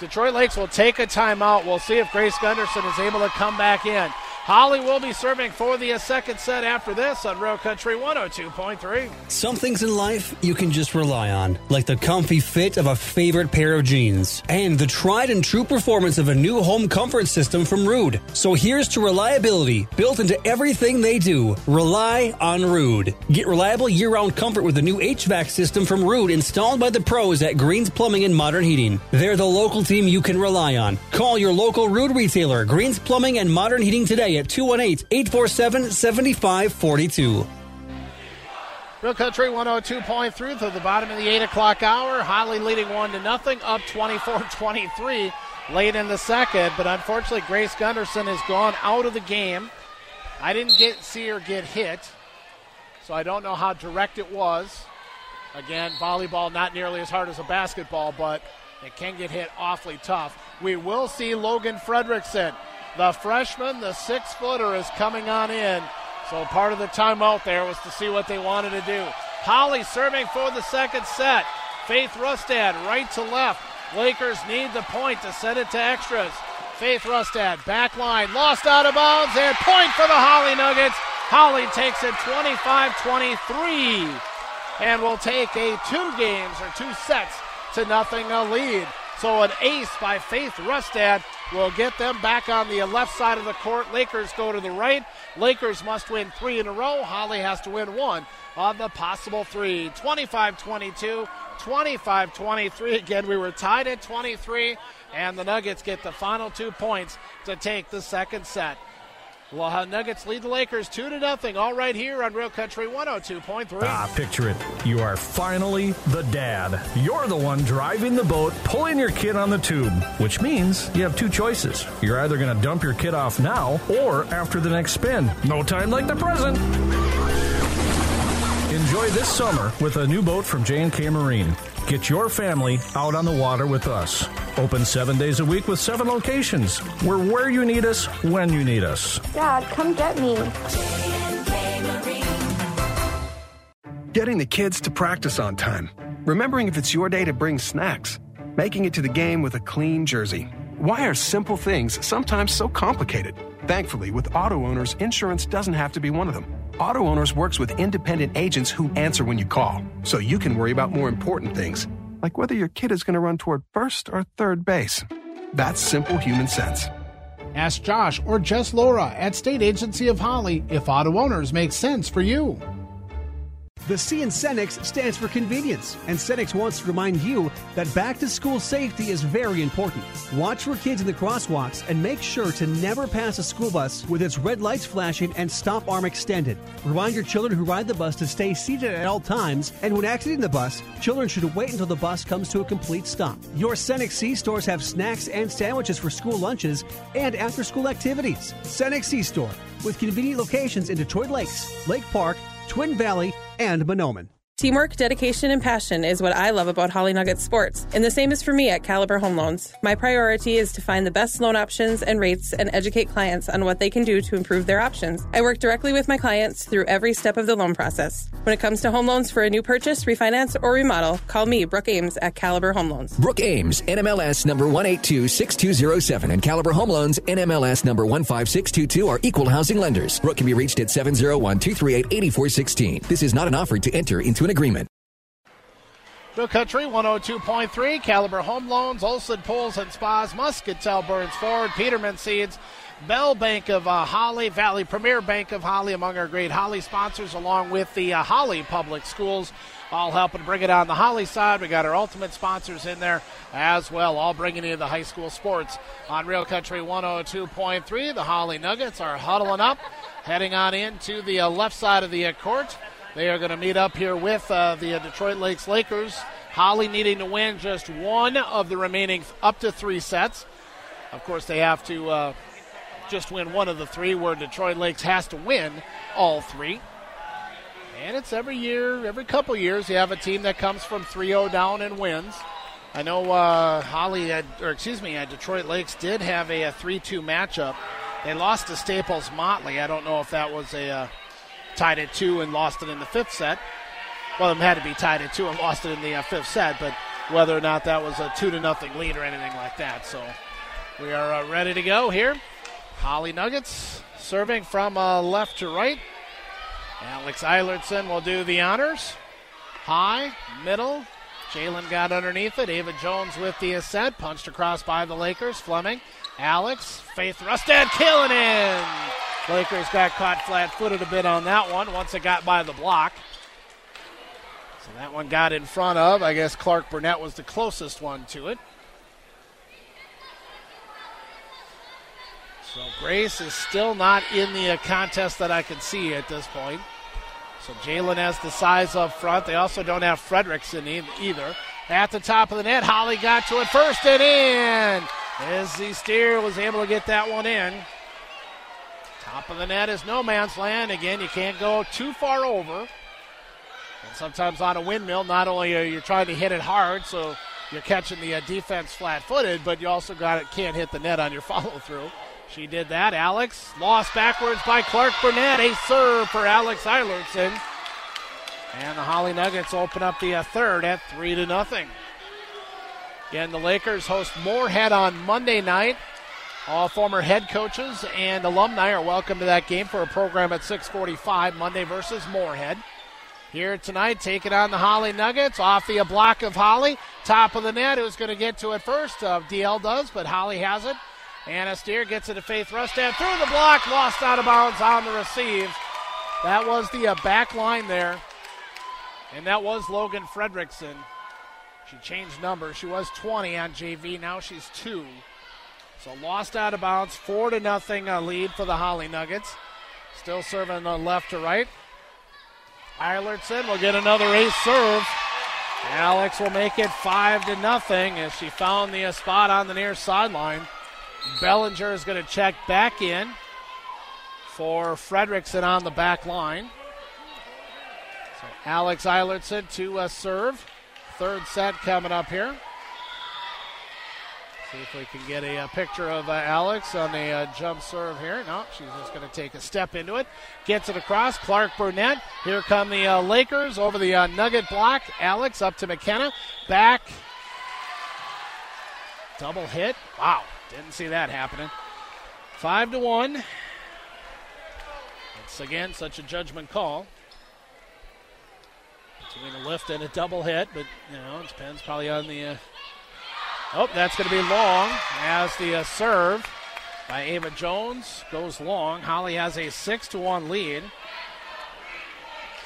Detroit Lakes will take a timeout. We'll see if Grace Gunderson is able to come back in. Hawley will be serving for the second set after this on Real Country 102.3. Some things in life you can just rely on, like the comfy fit of a favorite pair of jeans and the tried and true performance of a new home comfort system from Ruud. So here's to reliability built into everything they do. Rely on Ruud. Get reliable year round comfort with the new HVAC system from Ruud installed by the pros at Greens Plumbing and Modern Heating. They're the local team you can rely on. Call your local Ruud retailer, Greens Plumbing and Modern Heating today at 218 847 7542. Real Country 102.3 through the bottom of the 8 o'clock hour. Hawley leading 1 to nothing, up 24 23 late in the second. But unfortunately, Grace Gunderson has gone out of the game. I didn't get see her get hit, so I don't know how direct it was. Again, volleyball not nearly as hard as a basketball, but it can get hit awfully tough. We will see Logan Fredrickson the freshman, the six footer, is coming on in. So part of the timeout there was to see what they wanted to do. Hawley serving for the second set. Faith Rustad right to left. Lakers need the point to send it to extras. Faith Rustad back line lost out of bounds and point for the Hawley Nuggets. Hawley takes it 25-23 and will take a two games or two sets to nothing a lead. So an ace by Faith Rustad will get them back on the left side of the court. Lakers go to the right. Lakers must win three in a row. Hawley has to win one of the possible three. 25 22, 25 23. Again, we were tied at 23, and the Nuggets get the final two points to take the second set. Well, Nuggets lead the Lakers 2 to nothing. All right here on Real Country 102.3. Ah, picture it. You are finally the dad. You're the one driving the boat, pulling your kid on the tube, which means you have two choices. You're either going to dump your kid off now or after the next spin. No time like the present. Enjoy this summer with a new boat from J&K Marine. Get your family out on the water with us. Open seven days a week with seven locations. We're where you need us, when you need us. Dad, come get me. Getting the kids to practice on time. Remembering if it's your day to bring snacks. Making it to the game with a clean jersey. Why are simple things sometimes so complicated? Thankfully, with auto owners, insurance doesn't have to be one of them. Auto Owners works with independent agents who answer when you call, so you can worry about more important things, like whether your kid is going to run toward first or third base. That's simple human sense. Ask Josh or Jess Laura at State Agency of Hawley if auto owners makes sense for you. The C in Cenex stands for convenience, and Cenex wants to remind you that back to school safety is very important. Watch for kids in the crosswalks and make sure to never pass a school bus with its red lights flashing and stop arm extended. Remind your children who ride the bus to stay seated at all times, and when exiting the bus, children should wait until the bus comes to a complete stop. Your Cenex C stores have snacks and sandwiches for school lunches and after school activities. Cenex C store with convenient locations in Detroit Lakes, Lake Park, Twin Valley, and Mahnomen. Teamwork, dedication, and passion is what I love about Hawley Nugget Sports, and the same is for me at Caliber Home Loans. My priority is to find the best loan options and rates and educate clients on what they can do to improve their options. I work directly with my clients through every step of the loan process. When it comes to home loans for a new purchase, refinance, or remodel, call me, Brooke Ames, at Caliber Home Loans. Brooke Ames, NMLS number 1826207, and Caliber Home Loans, NMLS number 15622 are equal housing lenders. Brooke can be reached at 701 238 8416. This is not an offer to enter into an agreement. Real Country 102.3, Caliber Home Loans, Olson Pools and Spas, Muscatell Burns Ford, Peterman Seeds, Bell Bank of uh, Hawley, Valley Premier Bank of Hawley, among our great Hawley sponsors, along with the uh, Hawley Public Schools, all helping bring it on the Hawley side. We got our ultimate sponsors in there as well, all bringing in the high school sports on Real Country 102.3. The Hawley Nuggets are huddling up, heading on into the uh, left side of the uh, court. They are going to meet up here with uh, the Detroit Lakes Lakers. Hawley needing to win just one of the remaining up to three sets. Of course, they have to uh, just win one of the three, where Detroit Lakes has to win all three. And it's every year, every couple years, you have a team that comes from 3 0 down and wins. I know uh, Hawley, had, or excuse me, uh, Detroit Lakes did have a 3 2 matchup. They lost to Staples Motley. I don't know if that was a uh, tied at two and lost it in the fifth set. Well, it had to be tied at two and lost it in the uh, fifth set, but whether or not that was a two to nothing lead or anything like that. So we are uh, ready to go here. Hawley Nuggets serving from uh, left to right. Alex Eilertson will do the honors. High, middle. Jalen got underneath it. Ava Jones with the ascent. Punched across by the Lakers. Fleming. Alex. Faith Rustad killing in. Lakers got caught flat footed a bit on that one once it got by the block. So that one got in front of. I guess Clark Burnett was the closest one to it. So Grace is still not in the uh, contest that I can see at this point. So Jalen has the size up front. They also don't have Fredrickson either. At the top of the net, Hawley got to it first and in. Izzy Steer was able to get that one in. Top of the net is no man's land. Again, you can't go too far over. And sometimes on a windmill, not only are you trying to hit it hard, so you're catching the uh, defense flat-footed, but you also got it can't hit the net on your follow-through. She did that. Alex lost backwards by Clark Burnett. A serve for Alex Eilertson. And the Hawley Nuggets open up the uh, third at three to nothing. Again, the Lakers host Moorhead on Monday night. All former head coaches and alumni are welcome to that game for a program at 645, Monday versus Moorhead. Here tonight, taking on the Hawley Nuggets off the block of Hawley. Top of the net, who's going to get to it first? Uh, DL does, but Hawley has it. Anna Steer gets it to Faith Rustad through the block, lost out of bounds on the receive. That was the uh, back line there. And that was Logan Fredrickson. She changed numbers. She was 20 on JV. Now she's two. So lost out of bounds, four to nothing uh, lead for the Hawley Nuggets. Still serving uh, left to right. Eilertson will get another ace serve. Alex will make it five to nothing as she found the uh, spot on the near sideline. Bellinger is going to check back in for Fredrickson on the back line. So Alex Eilertson to uh, serve. Third set coming up here. See if we can get a, a picture of uh, Alex on the uh, jump serve here. No, she's just going to take a step into it. Gets it across. Clark Burnett. Here come the uh, Lakers over the uh, Nugget block. Alex up to McKenna. Back. Double hit. Wow. Didn't see that happening. Five to one. It's again such a judgment call. Between a lift and a double hit, but you know, it depends probably on the uh, Oh, that's going to be long as the uh, serve by Ava Jones goes long. Hawley has a 6 to 1 lead.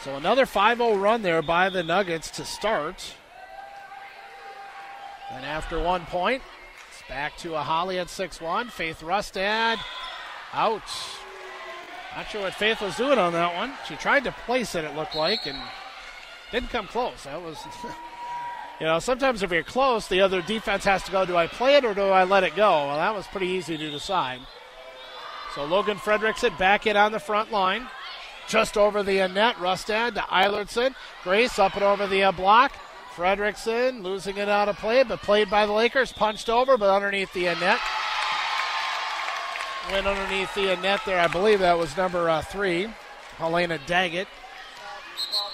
So another 5 0 run there by the Nuggets to start. And after one point, it's back to a Hawley at 6 1. Faith Rustad out. Not sure what Faith was doing on that one. She tried to place it, it looked like, and didn't come close. That was. You know, sometimes if you're close, the other defense has to go, do I play it or do I let it go? Well, that was pretty easy to decide. So Logan Fredrickson back in on the front line. Just over the net. Rustad to Eilertson. Grace up and over the uh, block. Fredrickson losing it out of play, but played by the Lakers. Punched over, but underneath the uh, net. Went underneath the uh, net there. I believe that was number uh, three, Helena Daggett.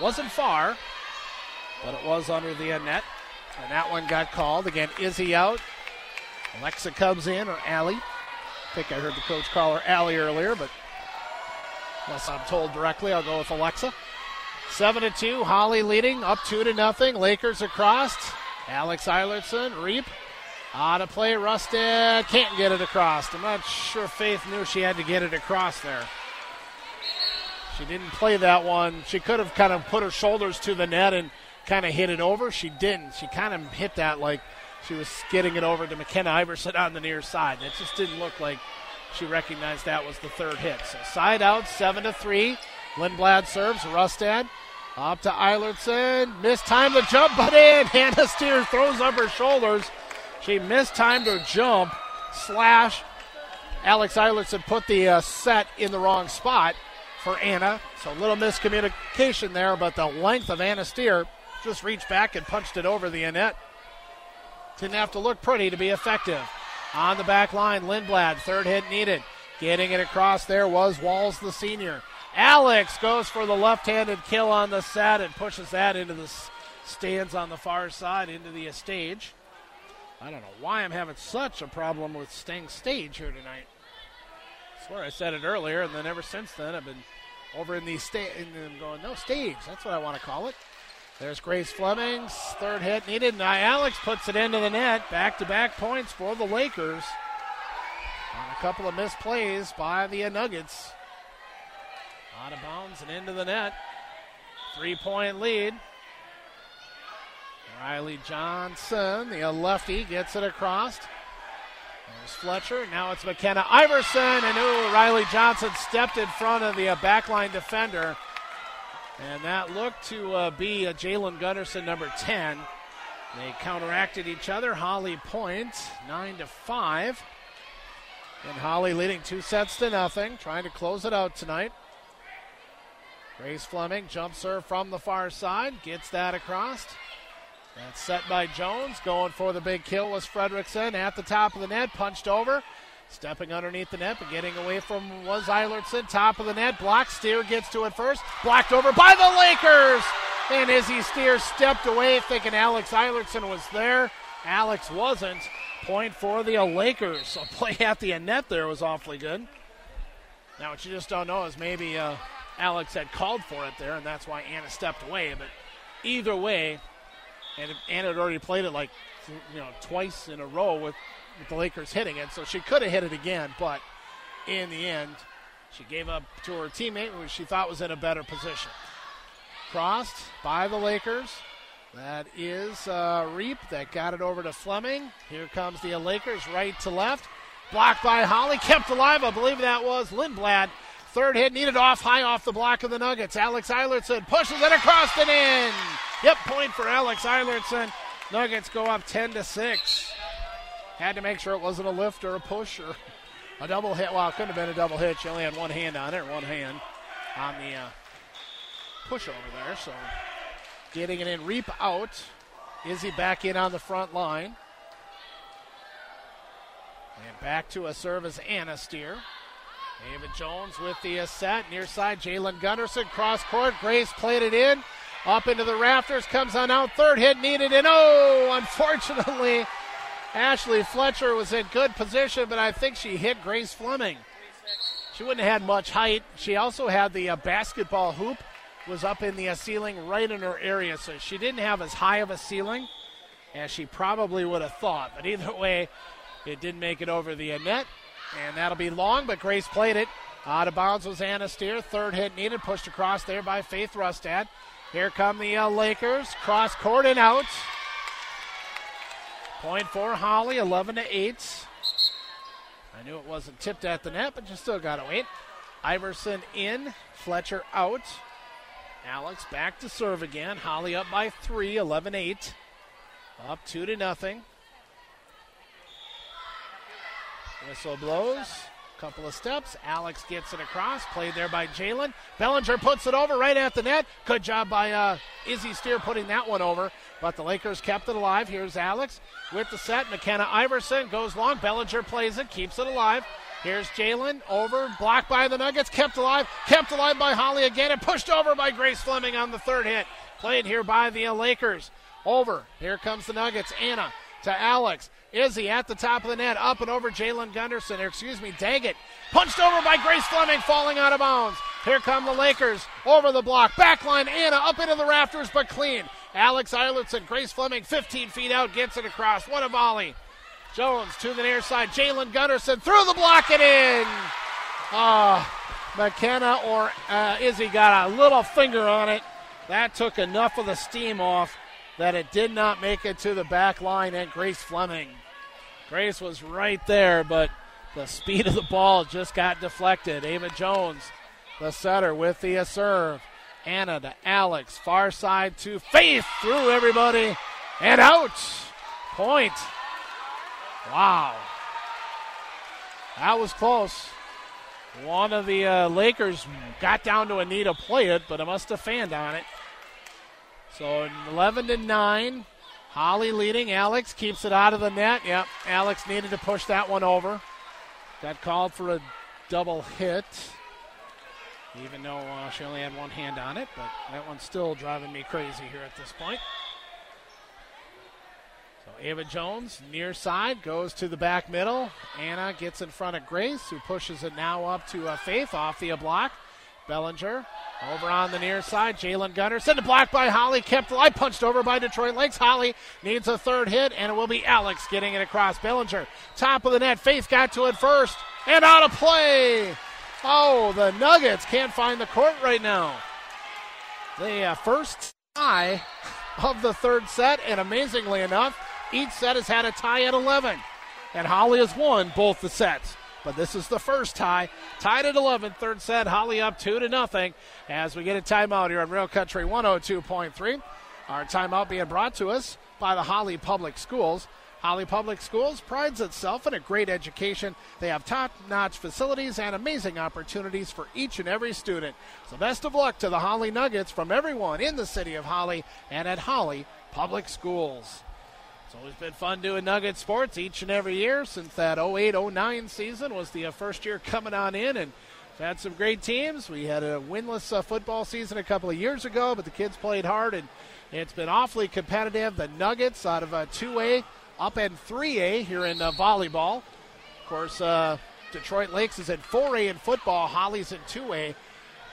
Wasn't far, but it was under the net. And that one got called. Again, Izzy out. Alexa comes in, or Allie. I think I heard the coach call her Allie earlier, but unless I'm told directly, I'll go with Alexa. Seven to two, Hawley leading, up two to nothing. Lakers across. Alex Eilertson, Reap. Out of play, Rustad can't get it across. I'm not sure Faith knew she had to get it across there. She didn't play that one. She could have kind of put her shoulders to the net and kind of hit it over. She didn't. She kind of hit that like she was skidding it over to McKenna Iverson on the near side. It just didn't look like she recognized that was the third hit. So side out, seven to three. Lindblad serves. Rustad up to Eilertson. Missed time to jump, but in. Hannah Steer throws up her shoulders. She missed time to jump. Slash. Alex Eilertson put the uh, set in the wrong spot for Anna. So a little miscommunication there, but the length of Anna Steer just reached back and punched it over the net. Didn't have to look pretty to be effective. On the back line, Lindblad, third hit needed. Getting it across there was Walls, the senior. Alex goes for the left handed kill on the set and pushes that into the stands on the far side into the stage. I don't know why I'm having such a problem with staying stage here tonight. I swear I said it earlier, and then ever since then I've been over in the stage and going, no, stage. That's what I want to call it. There's Grace Fleming's third hit needed. Now Alex puts it into the net. Back to back points for the Lakers. On a couple of missed plays by the Nuggets. Out of bounds and into the net. Three point lead. Riley Johnson, the lefty, gets it across. Fletcher. Now it's McKenna Iverson. And ooh, Riley Johnson stepped in front of the backline defender. And that looked to uh, be a Jalen Gunderson, number 10. They counteracted each other. Hawley points, 9 to 5. And Hawley leading two sets to nothing, trying to close it out tonight. Grace Fleming jumps her from the far side, gets that across. That's set by Jones. Going for the big kill was Fredrickson at the top of the net, punched over. Stepping underneath the net, but getting away from was Eilertson. Top of the net. Block. Steer gets to it first. Blocked over by the Lakers. And Izzy Steer stepped away thinking Alex Eilertson was there. Alex wasn't. Point for the Lakers. So play at the net there was awfully good. Now, what you just don't know is maybe uh, Alex had called for it there, and that's why Anna stepped away. But either way, and Anna had already played it like you know twice in a row with with the Lakers hitting it, so she could have hit it again, but in the end, she gave up to her teammate, who she thought was in a better position. Crossed by the Lakers. That is uh, Reap that got it over to Fleming. Here comes the Lakers right to left. Blocked by Hawley, kept alive. I believe that was Lindblad. Third hit needed off high off the block of the Nuggets. Alex Eilertson pushes it across and in. Yep, point for Alex Eilertson. Nuggets go up 10 to 6. Had to make sure it wasn't a lift or a push or a double hit. Well, it couldn't have been a double hit. She only had one hand on it, one hand on the uh, push over there. So getting it in, reap out. Izzy back in on the front line. And back to a service, Anna Steer. David Jones with the uh, set. Near side, Jalen Gunderson. Cross court. Grace played it in. Up into the rafters. Comes on out. Third hit needed. And oh, unfortunately, Ashley Fletcher was in good position, but I think she hit Grace Fleming. She wouldn't have had much height. She also had the uh, basketball hoop was up in the uh, ceiling right in her area, so she didn't have as high of a ceiling as she probably would have thought. But either way, it didn't make it over the net. And that'll be long, but Grace played it. Out of bounds was Anna Steer. Third hit needed, pushed across there by Faith Rustad. Here come the uh, Lakers. Cross court and out. Point for Hawley, 11 to 8. I knew it wasn't tipped at the net, but you still got to wait. Iverson in, Fletcher out. Alex back to serve again. Hawley up by three, 11 8. Up two to nothing. Whistle blows. Couple of steps. Alex gets it across. Played there by Jalen. Bellinger puts it over right at the net. Good job by uh, Izzy Steer putting that one over. But the Lakers kept it alive. Here's Alex with the set. McKenna Iverson goes long. Bellinger plays it, keeps it alive. Here's Jalen over, blocked by the Nuggets, kept alive, kept alive by Hawley again, and pushed over by Grace Fleming on the third hit. Played here by the Lakers. Over. Here comes the Nuggets. Anna to Alex. Izzy at the top of the net, up and over Jalen Gunderson, or excuse me, Daggett. Punched over by Grace Fleming, falling out of bounds. Here come the Lakers over the block. Backline, Anna up into the rafters, but clean. Alex Eilertson, Grace Fleming, 15 feet out, gets it across. What a volley. Jones to the near side. Jalen Gunderson through the block and in. Ah, oh, McKenna or uh, Izzy got a little finger on it. That took enough of the steam off that it did not make it to the back line and Grace Fleming. Grace was right there, but the speed of the ball just got deflected. Ava Jones, the setter, with the serve. Anna to Alex, far side to Faith, through everybody, and out. Point. Wow. That was close. One of the uh, Lakers got down to a knee to play it, but it must have fanned on it. So 11 to 9. Hawley leading. Alex keeps it out of the net. Yep, Alex needed to push that one over. Got called for a double hit, even though uh, she only had one hand on it, but that one's still driving me crazy here at this point. So Ava Jones, near side, goes to the back middle. Anna gets in front of Grace, who pushes it now up to uh, Faith off the block. Bellinger over on the near side. Jalen Gunderson blocked by Hawley. Kept alive. Punched over by Detroit Lakes. Hawley needs a third hit, and it will be Alex getting it across. Bellinger, top of the net. Faith got to it first, and out of play. Oh, the Nuggets can't find the court right now. The uh, first tie of the third set, and amazingly enough, each set has had a tie at 11. And Hawley has won both the sets. But this is the first tie. Tied at 11, third set. Hawley up 2 to nothing as we get a timeout here on Real Country 102.3. Our timeout being brought to us by the Hawley Public Schools. Hawley Public Schools prides itself in a great education. They have top notch facilities and amazing opportunities for each and every student. So, best of luck to the Hawley Nuggets from everyone in the city of Hawley and at Holly Public Schools. It's always been fun doing Nugget sports each and every year since that 08 09 season was the uh, first year coming on in. And we've had some great teams. We had a winless uh, football season a couple of years ago, but the kids played hard and it's been awfully competitive. The Nuggets out of uh, 2A up in 3A here in uh, volleyball. Of course, uh, Detroit Lakes is in 4A in football, Hawley's in 2A.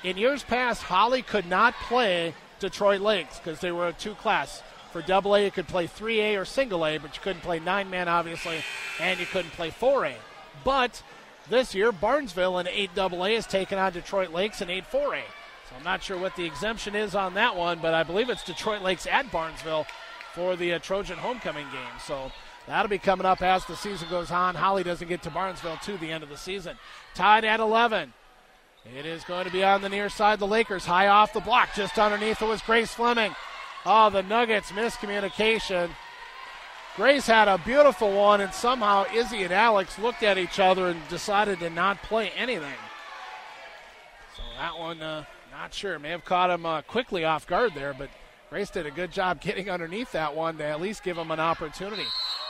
In years past, Hawley could not play Detroit Lakes because they were a two class. For double A, you could play 3A or single A, but you couldn't play nine man, obviously, and you couldn't play 4A. But this year, Barnesville in 8 AA has taken on Detroit Lakes in 8 4A. So I'm not sure what the exemption is on that one, but I believe it's Detroit Lakes at Barnesville for the uh, Trojan homecoming game. So That'll be coming up as the season goes on. Hawley doesn't get to Barnesville to the end of the season. Tied at 11. It is going to be on the near side. The Lakers high off the block. Just underneath it was Grace Fleming. Oh, the Nuggets miscommunication. Grace had a beautiful one, and somehow Izzy and Alex looked at each other and decided to not play anything. So that one, uh, not sure. May have caught him uh, quickly off guard there, but Grace did a good job getting underneath that one to at least give him an opportunity.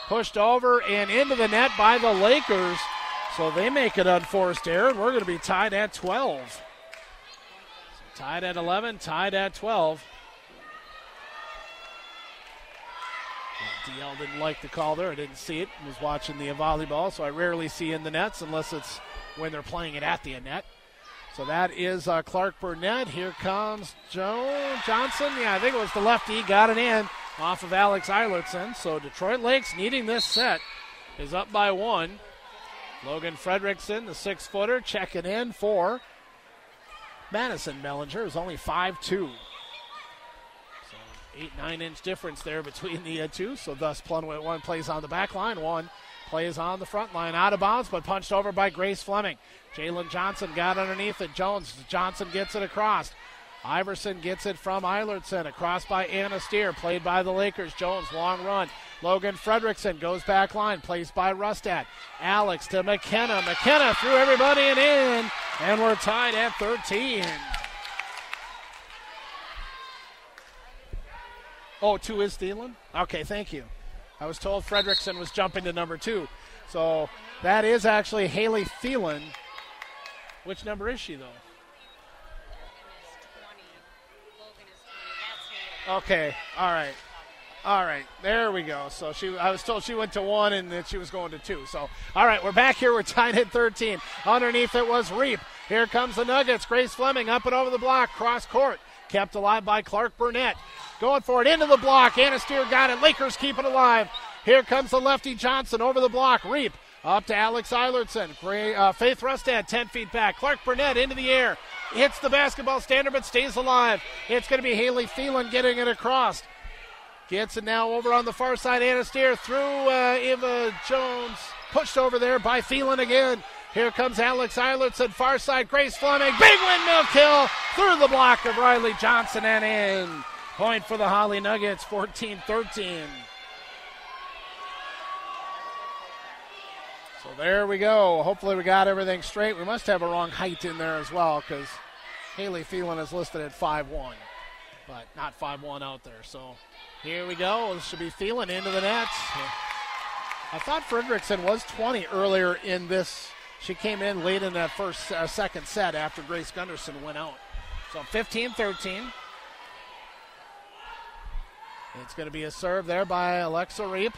Pushed over and into the net by the Lakers. So they make it unforced error, and we're going to be tied at 12. So tied at 11, tied at 12. DL didn't like the call there. I didn't see it. I was watching the volleyball, so I rarely see in the nets unless it's when they're playing it at the net. So that is uh, Clark Burnett. Here comes Joe Johnson. Yeah, I think it was the lefty. Got it in off of Alex Eilertson. So Detroit Lakes needing this set is up by one. Logan Fredrickson, the six footer, checking in for Madison Bellinger, is only 5'2 eight, nine inch difference there between the uh, two. So thus, Plunway one plays on the back line, one plays on the front line, out of bounds, but punched over by Grace Fleming. Jalen Johnson got underneath it. Jones Johnson gets it across. Iverson gets it from Eilertson. Across by Anna Steer. Played by the Lakers. Jones, long run. Logan Fredrickson goes back line. Plays by Rustad. Alex to McKenna. McKenna threw everybody and in. And we're tied at 13. Oh, two is Thielen? Okay, thank you. I was told Fredrickson was jumping to number two. So that is actually Haley Thielen. Which number is she, though? Okay, all right. All right, there we go. So she, I was told she went to one and that she was going to two. So, all right, we're back here. We're tied at 13. Underneath it was Reap. Here comes the Nuggets. Grace Fleming up and over the block, cross court, kept alive by Clark Burnett. Going for it into the block. Anna Steer got it. Lakers keep it alive. Here comes the lefty Johnson over the block. Reap up to Alex Eilertson. Gray, uh, Faith Rustad 10 feet back. Clark Burnett into the air. Hits the basketball standard but stays alive. It's going to be Haley Thielen getting it across. Gets it now over on the far side. Anna Steer through uh, Eva Jones. Pushed over there by Thielen again. Here comes Alex Eilertson, far side. Grace Fleming. Big windmill kill through the block of Riley Johnson and in. Point for the Hawley Nuggets, 14 13. So there we go. Hopefully, we got everything straight. We must have a wrong height in there as well because Haley Thielen is listed at 5'1, but not 5'1 out there. So here we go. This should be Thielen into the net. I thought Fredrickson was 20 earlier in this. She came in late in that first uh, second set after Grace Gunderson went out. So 15 13. It's going to be a serve there by Alexa Reap.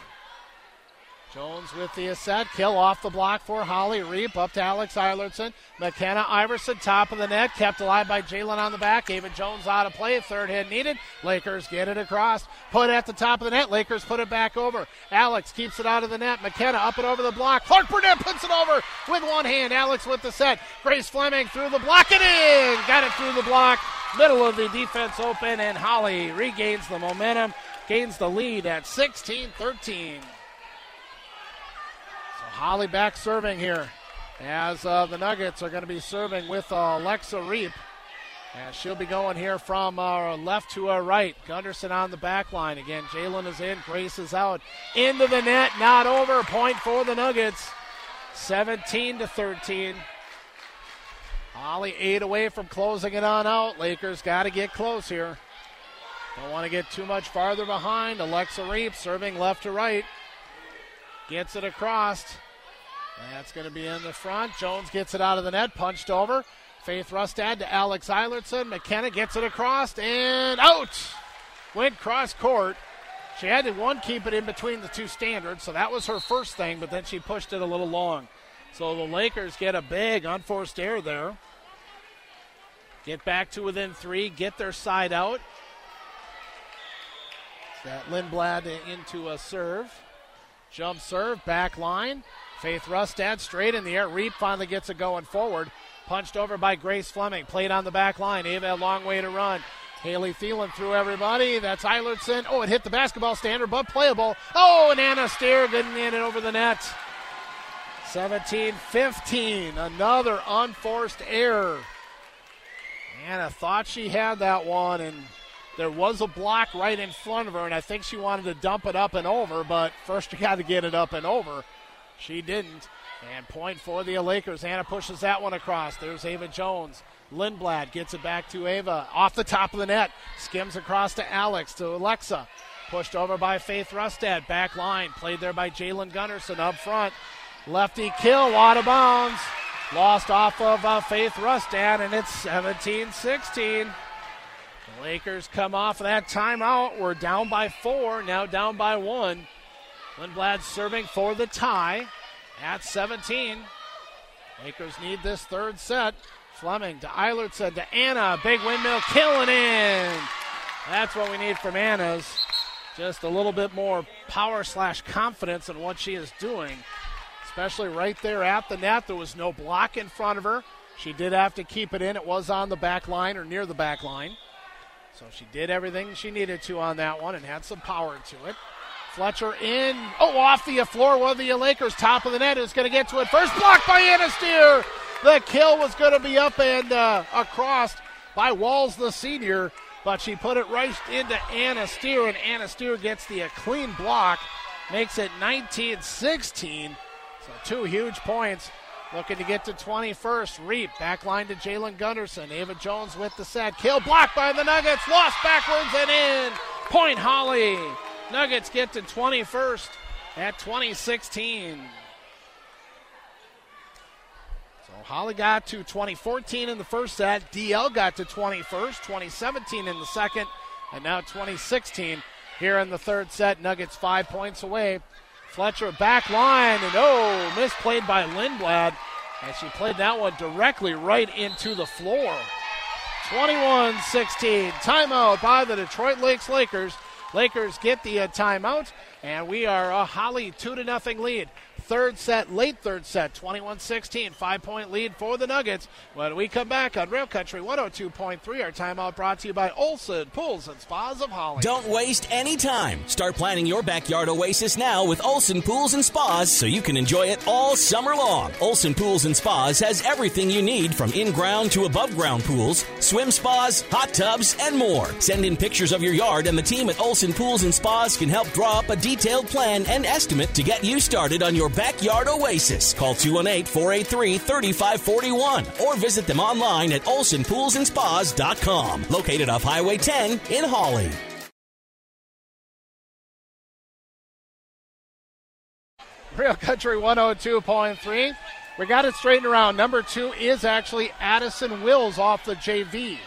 Jones with the set. Kill off the block for Hawley Reap. Up to Alex Eilertson. McKenna Iverson, top of the net. Kept alive by Jalen on the back. Ava Jones out of play. Third hit needed. Lakers get it across. Put it at the top of the net. Lakers put it back over. Alex keeps it out of the net. McKenna up and over the block. Clark Burnett puts it over with one hand. Alex with the set. Grace Fleming through the block and in. Got it through the block. Middle of the defense open, and Hawley regains the momentum, gains the lead at 16 13. So Hawley back serving here as uh, the Nuggets are going to be serving with uh, Alexa Reap. And she'll be going here from uh, left to uh, right. Gunderson on the back line. Again, Jalen is in. Grace is out. Into the net. Not over. Point for the Nuggets. 17 to 13. Hawley eight away from closing it on out. Lakers got to get close here. Don't want to get too much farther behind. Alexa Reap serving left to right. Gets it across. That's going to be in the front. Jones gets it out of the net, punched over. Faith Rustad to Alex Eilertson. McKenna gets it across and out. Went cross court. She had to one keep it in between the two standards, so that was her first thing, but then she pushed it a little long. So the Lakers get a big unforced error there. Get back to within three, get their side out. That Lindblad into a serve. Jump serve, back line. Faith Rustad straight in the air. Reap finally gets it going forward. Punched over by Grace Fleming. Played on the back line. Ava a long way to run. Haley Thielen through everybody. That's Eilertson. Oh, it hit the basketball standard, but playable. Oh, and Anna Steer getting in it over the net. 17 15. Another unforced error. Anna thought she had that one, and there was a block right in front of her, and I think she wanted to dump it up and over, but first you got to get it up and over. She didn't. And point for the Lakers. Anna pushes that one across. There's Ava Jones. Lindblad gets it back to Ava off the top of the net. Skims across to Alex, to Alexa. Pushed over by Faith Rustad. Back line. Played there by Jalen Gunnarsson up front. Lefty kill, out of bounds. Lost off of uh, Faith Rustad, and it's 17 16. The Lakers come off of that timeout. We're down by four, now down by one. Lindblad serving for the tie at 17. Lakers need this third set. Fleming to Eilertson to Anna. Big windmill killing in. That's what we need from Anna's. Just a little bit more power slash confidence in what she is doing especially right there at the net. There was no block in front of her. She did have to keep it in. It was on the back line or near the back line. So she did everything she needed to on that one and had some power to it. Fletcher in. Oh, off the floor. One of the Lakers, top of the net, is going to get to it. First block by Anna Steer. The kill was going to be up and uh, across by Walls, the senior, but she put it right into Anna Steer, and Anna Steer gets the clean block, makes it 19 16. So two huge points. Looking to get to 21st. Reap back line to Jalen Gunderson. Ava Jones with the set. Kill blocked by the Nuggets. Lost backwards and in. Point Hawley. Nuggets get to 21st at 2016. So Hawley got to 2014 in the first set. DL got to 21st, 2017 in the second, and now 2016 here in the third set. Nuggets five points away Fletcher back line, and oh, misplayed by Lindblad as she played that one directly right into the floor. 21 16. Timeout by the Detroit Lakes Lakers. Lakers get the uh, timeout, and we are a Hawley 2 to nothing lead. Third set, late third set, 21 16. Five point lead for the Nuggets. When we come back on Real Country 102.3, our timeout brought to you by Olson Pools and Spas of Hawley. Don't waste any time. Start planning your backyard oasis now with Olson Pools and Spas so you can enjoy it all summer long. Olson Pools and Spas has everything you need from in ground to above ground pools, swim spas, hot tubs, and more. Send in pictures of your yard, and the team at Olson Pools and Spas can help draw up a detailed plan and estimate to get you started on your backyard oasis. Call 218 483 3541 or visit them online at olsonpoolsandspas.com. Located off Highway 10 in Hawley. Real Country 102.3. We got it straightened around. Number two is actually Addison Wills off the JV.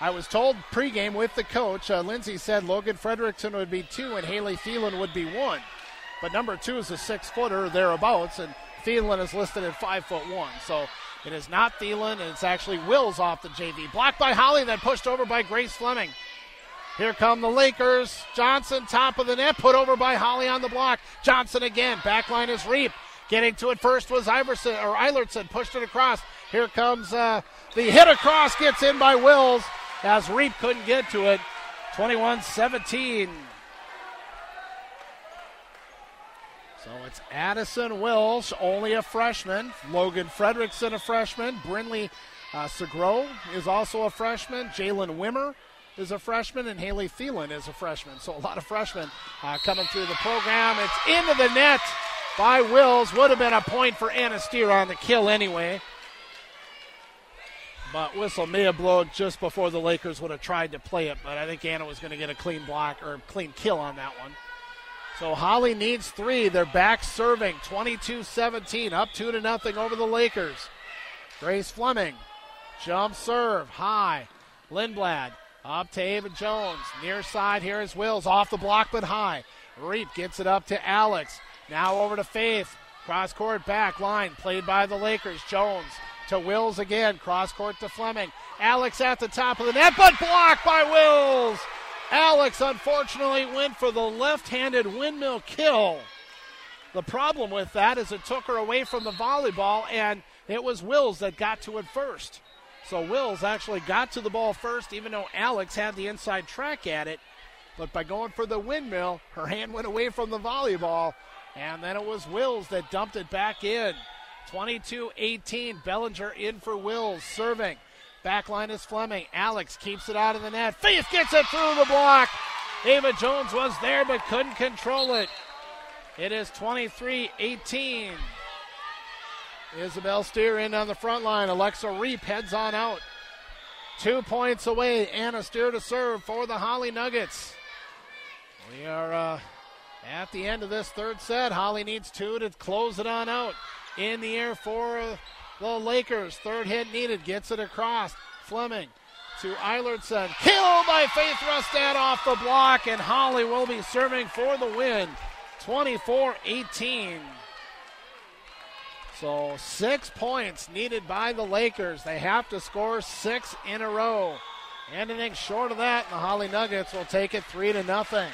I was told pregame with the coach, uh, Lindsay said Logan Frederickson would be two and Haley Thielen would be one. But number two is a six footer thereabouts, and Thielen is listed at five foot one. So it is not Thielen, it's actually Wills off the JV. Blocked by Hawley, then pushed over by Grace Fleming. Here come the Lakers. Johnson, top of the net, put over by Hawley on the block. Johnson again. Backline is Reap. Getting to it first was Iverson or Eilertson. Pushed it across. Here comes uh, the hit across. Gets in by Wills as Reap couldn't get to it. 21 17. So it's Addison Wills, only a freshman. Logan Frederickson, a freshman. Brinley uh, Segro is also a freshman. Jalen Wimmer is a freshman, and Haley Thielen is a freshman. So a lot of freshmen uh, coming through the program. It's into the net by Wills. Would have been a point for Anna Steer on the kill anyway. But whistle may have blown just before the Lakers would have tried to play it. But I think Anna was going to get a clean block or clean kill on that one. So Hawley needs three. They're back serving 22 17, up 2 to nothing over the Lakers. Grace Fleming, jump serve, high. Lindblad up to Ava Jones. Near side here is Wills, off the block but high. Reap gets it up to Alex. Now over to Faith. Cross court back line, played by the Lakers. Jones to Wills again. Cross court to Fleming. Alex at the top of the net, but blocked by Wills. Alex unfortunately went for the left handed windmill kill. The problem with that is it took her away from the volleyball, and it was Wills that got to it first. So Wills actually got to the ball first, even though Alex had the inside track at it. But by going for the windmill, her hand went away from the volleyball, and then it was Wills that dumped it back in. 22 18. Bellinger in for Wills, serving. Backline is Fleming. Alex keeps it out of the net. Faith gets it through the block. Ava Jones was there but couldn't control it. It is 23 18. Isabel Steer in on the front line. Alexa Reap heads on out. Two points away. Anna Steer to serve for the Hawley Nuggets. We are uh, at the end of this third set. Hawley needs two to close it on out. In the air for the Lakers. Third hit needed. Gets it across. Fleming to Eilertson. Killed by Faith Rustad off the block, and Hawley will be serving for the win. 24 18. So, six points needed by the Lakers. They have to score six in a row. Anything short of that, the Hawley Nuggets will take it three to nothing.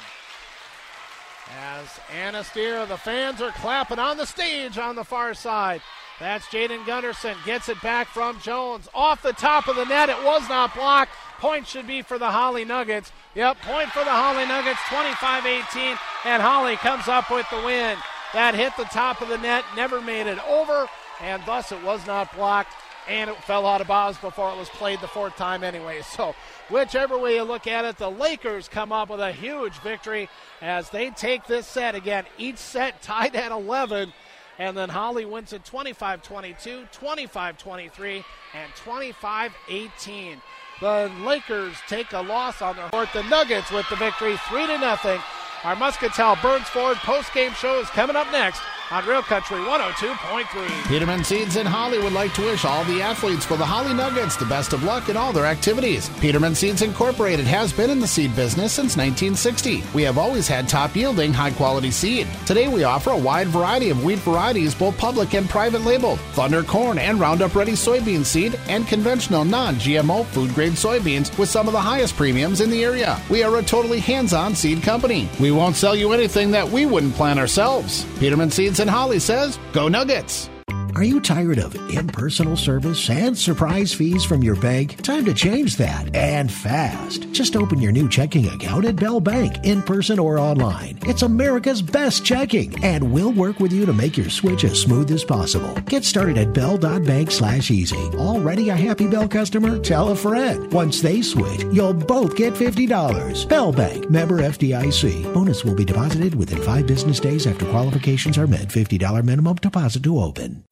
As Anna the fans are clapping on the stage on the far side. That's Jaden Gunderson. Gets it back from Jones. Off the top of the net. It was not blocked. Point should be for the Hawley Nuggets. Yep, point for the Hawley Nuggets, 25 18. And Hawley comes up with the win. That hit the top of the net, never made it over, and thus it was not blocked, and it fell out of bounds before it was played the fourth time anyway. So, whichever way you look at it, the Lakers come up with a huge victory as they take this set again. Each set tied at 11. And then Hawley wins it 25 22, 25 23, and 25 18. The Lakers take a loss on their court. The Nuggets with the victory, 3 to nothing. Our Muscatell Burns Ford post game show is coming up next on Real Country 102.3. Peterman Seeds in Hawley would like to wish all the athletes for the Hawley Nuggets the best of luck in all their activities. Peterman Seeds Incorporated has been in the seed business since 1960. We have always had top yielding, high quality seed. Today we offer a wide variety of wheat varieties, both public and private labeled, Thunder corn and Roundup Ready soybean seed, and conventional non GMO food grade soybeans with some of the highest premiums in the area. We are a totally hands on seed company. We won't sell you anything that we wouldn't plant ourselves. Peterman Seeds and Hawley says, Go Nuggets! Are you tired of impersonal service and surprise fees from your bank? Time to change that and fast. Just open your new checking account at Bell Bank in person or online. It's America's best checking and we'll work with you to make your switch as smooth as possible. Get started at bell.bank slash easy. Already a happy Bell customer? Tell a friend. Once they switch, you'll both get $50. Bell Bank, member FDIC. Bonus will be deposited within five business days after qualifications are met. $50 minimum deposit to open.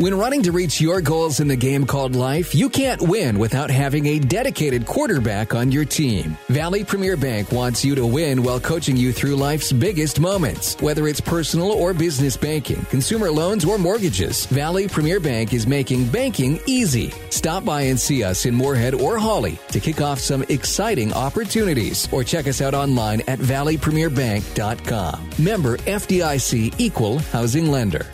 When running to reach your goals in the game called life, you can't win without having a dedicated quarterback on your team. Valley Premier Bank wants you to win while coaching you through life's biggest moments. Whether it's personal or business banking, consumer loans, or mortgages, Valley Premier Bank is making banking easy. Stop by and see us in Moorhead or Hawley to kick off some exciting opportunities or check us out online at valleypremierbank.com. Member FDIC Equal Housing Lender.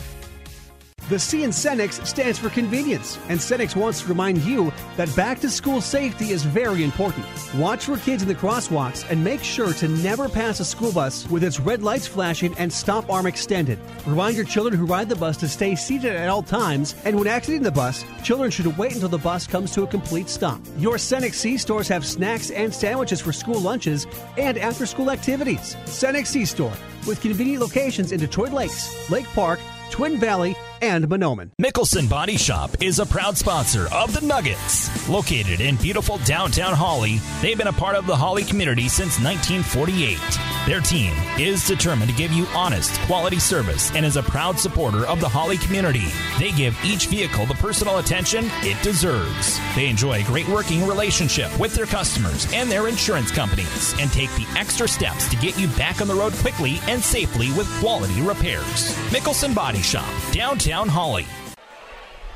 The C in Cenex stands for convenience, and Cenex wants to remind you that back to school safety is very important. Watch for kids in the crosswalks and make sure to never pass a school bus with its red lights flashing and stop arm extended. Remind your children who ride the bus to stay seated at all times, and when exiting the bus, children should wait until the bus comes to a complete stop. Your Cenex C stores have snacks and sandwiches for school lunches and after school activities. Cenex C store with convenient locations in Detroit Lakes, Lake Park, Twin Valley, and Mahnomen. Mickelson Body Shop is a proud sponsor of the Nuggets. Located in beautiful downtown Hawley, they've been a part of the Hawley community since 1948. Their team is determined to give you honest, quality service and is a proud supporter of the Hawley community. They give each vehicle the personal attention it deserves. They enjoy a great working relationship with their customers and their insurance companies and take the extra steps to get you back on the road quickly and safely with quality repairs. Mickelson Body Shop, downtown Hawley.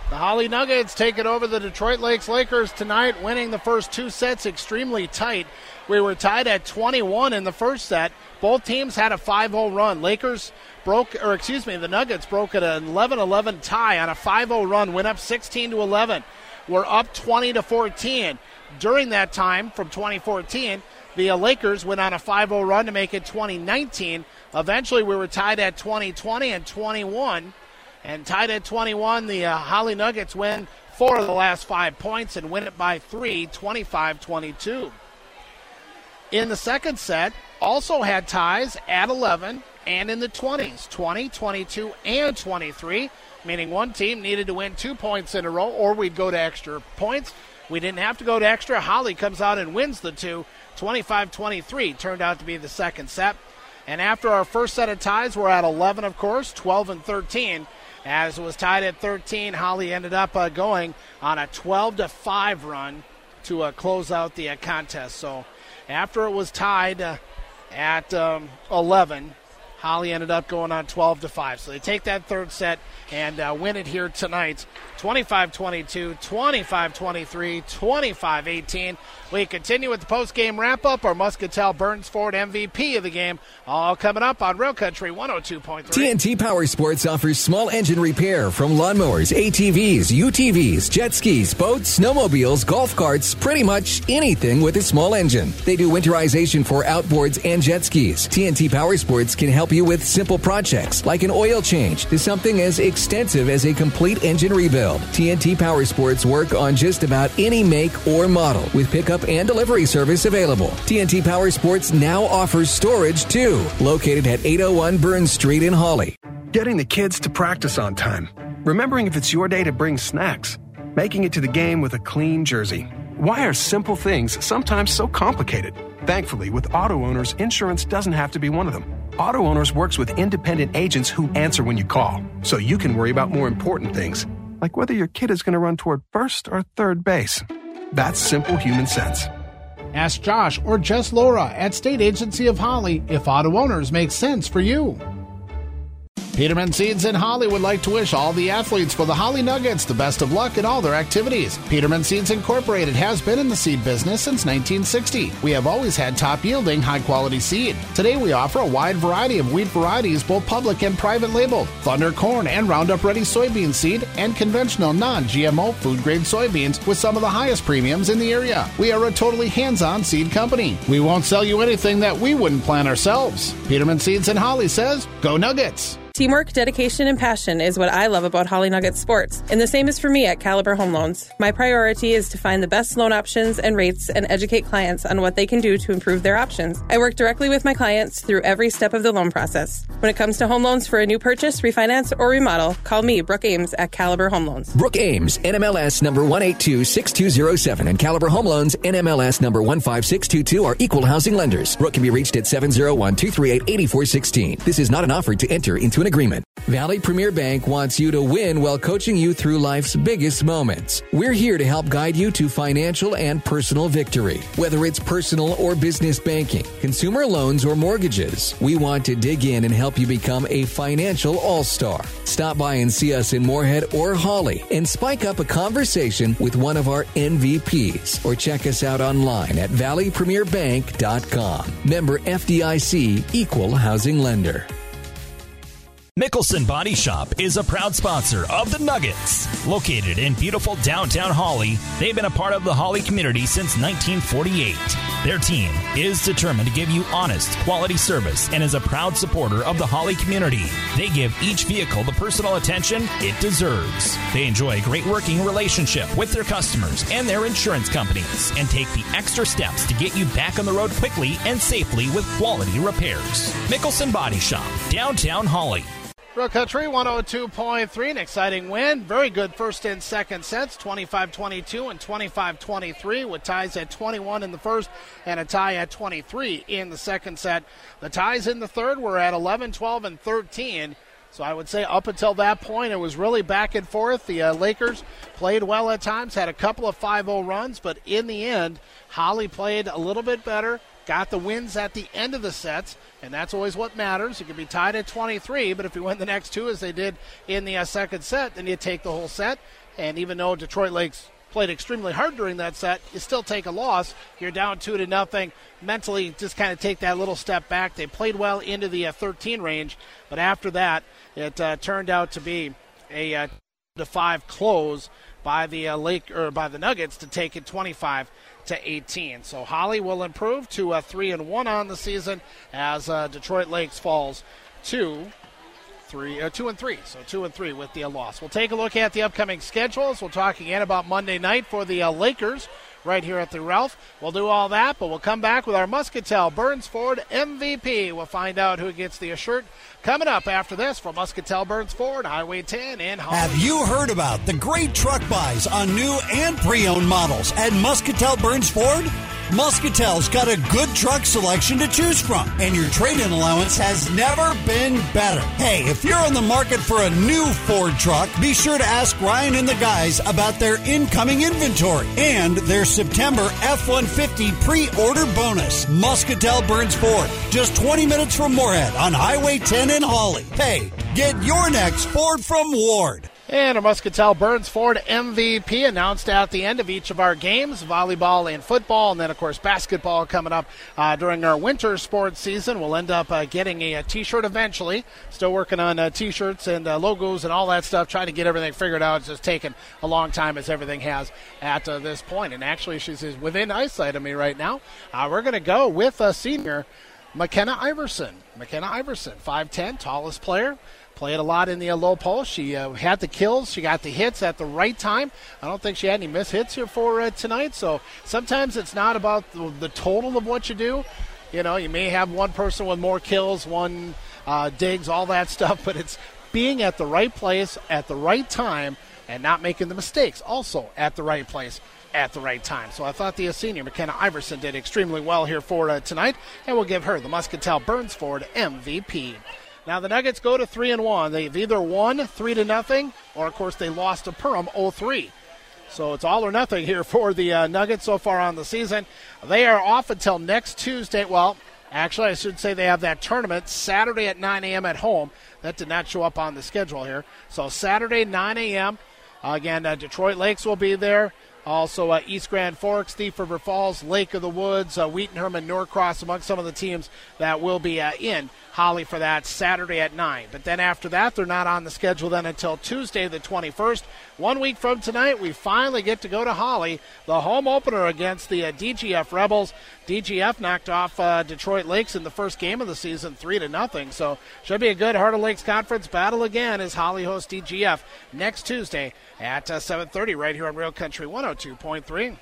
The Hawley Nuggets taking over the Detroit Lakes Lakers tonight, winning the first two sets extremely tight. We were tied at 21 in the first set. Both teams had a 5 0 run. Lakers broke, or excuse me, the Nuggets broke at an 11 11 tie on a 5 0 run, went up 16 to 11. We're up 20 to 14. During that time, from 2014, the Lakers went on a 5 0 run to make it 2019. Eventually, we were tied at 2020 and 21. And tied at 21, the uh, Hawley Nuggets win four of the last five points and win it by three, 25 22. In the second set, also had ties at 11 and in the 20s 20, 22, and 23, meaning one team needed to win two points in a row or we'd go to extra points. We didn't have to go to extra. Hawley comes out and wins the two. 25 23 turned out to be the second set. And after our first set of ties, we're at 11, of course, 12 and 13. As it was tied at 13, Hawley ended up uh, going on a 12 to 5 run to uh, close out the uh, contest. So after it was tied uh, at um, 11, Hawley ended up going on 12 to 5. So they take that third set and uh, win it here tonight 25 22, 25 23, 25 18. We continue with the post game wrap up. Our Muscatell Burns Ford MVP of the game, all coming up on Real Country 102.3. TNT Power Sports offers small engine repair from lawnmowers, ATVs, UTVs, jet skis, boats, snowmobiles, golf carts, pretty much anything with a small engine. They do winterization for outboards and jet skis. TNT Power Sports can help you with simple projects like an oil change to something as extensive as a complete engine rebuild. TNT Power Sports work on just about any make or model with pickup and delivery service available. TNT Power Sports now offers storage too, located at 801 Burns Street in Hawley. Getting the kids to practice on time. Remembering if it's your day to bring snacks. Making it to the game with a clean jersey. Why are simple things sometimes so complicated? Thankfully, with auto owners, insurance doesn't have to be one of them. Auto Owners works with independent agents who answer when you call, so you can worry about more important things, like whether your kid is going to run toward first or third base. That's simple human sense. Ask Josh or Jess Laura at State Agency of Hawley if auto owners makes sense for you. Peterman Seeds in Hawley would like to wish all the athletes for the Hawley Nuggets the best of luck in all their activities. Peterman Seeds Incorporated has been in the seed business since 1960. We have always had top yielding, high quality seed. Today we offer a wide variety of wheat varieties, both public and private labeled, Thunder corn and Roundup Ready soybean seed, and conventional non GMO food grade soybeans with some of the highest premiums in the area. We are a totally hands on seed company. We won't sell you anything that we wouldn't plant ourselves. Peterman Seeds in Hawley says, Go Nuggets! Teamwork, dedication, and passion is what I love about Hawley Nugget Sports, and the same is for me at Caliber Home Loans. My priority is to find the best loan options and rates and educate clients on what they can do to improve their options. I work directly with my clients through every step of the loan process. When it comes to home loans for a new purchase, refinance, or remodel, call me, Brooke Ames, at Caliber Home Loans. Brooke Ames, NMLS number 1826207, and Caliber Home Loans, NMLS number 15622 are equal housing lenders. Brooke can be reached at 701 238 8416. This is not an offer to enter into an agreement. Valley Premier Bank wants you to win while coaching you through life's biggest moments. We're here to help guide you to financial and personal victory. Whether it's personal or business banking, consumer loans, or mortgages, we want to dig in and help you become a financial all star. Stop by and see us in Moorhead or Hawley and spike up a conversation with one of our MVPs or check us out online at valleypremierbank.com. Member FDIC Equal Housing Lender. Mickelson Body Shop is a proud sponsor of the Nuggets. Located in beautiful downtown Hawley, they've been a part of the Hawley community since 1948. Their team is determined to give you honest, quality service and is a proud supporter of the Hawley community. They give each vehicle the personal attention it deserves. They enjoy a great working relationship with their customers and their insurance companies and take the extra steps to get you back on the road quickly and safely with quality repairs. Mickelson Body Shop, downtown Hawley. Real Country 102.3, an exciting win. Very good first and second sets, 25 22 and 25 23, with ties at 21 in the first and a tie at 23 in the second set. The ties in the third were at 11, 12, and 13. So I would say up until that point, it was really back and forth. The uh, Lakers played well at times, had a couple of 5 0 runs, but in the end, Hawley played a little bit better, got the wins at the end of the sets, and that's always what matters. You can be tied at 23, but if you win the next two, as they did in the uh, second set, then you take the whole set. And even though Detroit Lakes played extremely hard during that set, you still take a loss. You're down two to nothing. Mentally, just kind of take that little step back. They played well into the uh, 13 range, but after that, it uh, turned out to be a uh, to five close by the uh, Lake or by the Nuggets to take it 25 to 18. So Hawley will improve to a three and one on the season as uh, Detroit Lakes falls to three, uh, two and three. So two and three with the loss. We'll take a look at the upcoming schedules. We'll talk again about Monday night for the uh, Lakers right here at the Ralph. We'll do all that, but we'll come back with our Muscatell Burns Ford MVP. We'll find out who gets the shirt coming up after this from Muscatell Burns Ford, Highway 10 in Hawley. Have you heard about the great truck buys on new and pre-owned models at Muscatell Burns Ford? Muscatell's got a good truck selection to choose from, and your trade-in allowance has never been better. Hey, if you're in the market for a new Ford truck, be sure to ask Ryan and the guys about their incoming inventory and their September F-150 pre-order bonus. Muscatell Burns Ford, just 20 minutes from Moorhead on Highway 10 in Hawley. Hey, get your next Ford from Ward. And a Muscatell Burns Ford MVP announced at the end of each of our games volleyball and football, and then, of course, basketball coming up uh, during our winter sports season. We'll end up uh, getting a t shirt eventually. Still working on uh, t shirts and uh, logos and all that stuff, trying to get everything figured out. It's just taken a long time, as everything has at uh, this point. And actually, she's within eyesight of me right now. Uh, we're going to go with a senior, McKenna Iverson. McKenna Iverson, 5'10, tallest player. Played a lot in the low post. She uh, had the kills. She got the hits at the right time. I don't think she had any miss hits here for uh, tonight. So sometimes it's not about the, total of what you do. You know, you may have one person with more kills, one uh, digs, all that stuff, but it's being at the right place at the right time and not making the mistakes also at the right place at the right time. So I thought the senior McKenna Iverson did extremely well here for uh, tonight, and we'll give her the Muscatell Burns Ford MVP. Now the Nuggets go to three and one. They've either won three to nothing, or of course they lost to Perham 0-3. So it's all or nothing here for the uh, Nuggets so far on the season. They are off until next Tuesday. Well, actually, I should say they have that tournament Saturday at 9 a.m. at home. That did not show up on the schedule here. So Saturday 9 a.m. again, uh, Detroit Lakes will be there. Also, uh, East Grand Forks, Thief River Falls, Lake of the Woods, uh, Wheaton Herman, Norcross, among some of the teams that will be uh, in Hawley for that Saturday at 9. But then after that, they're not on the schedule then until Tuesday, the 21st. One week from tonight, we finally get to go to Hawley, the home opener against the uh, DGF Rebels. DGF knocked off uh, Detroit Lakes in the first game of the season, 3 to nothing. So should be a good Heart of Lakes Conference battle again as Hawley hosts DGF next Tuesday at uh, 7.30 right here on Real Country 102.3.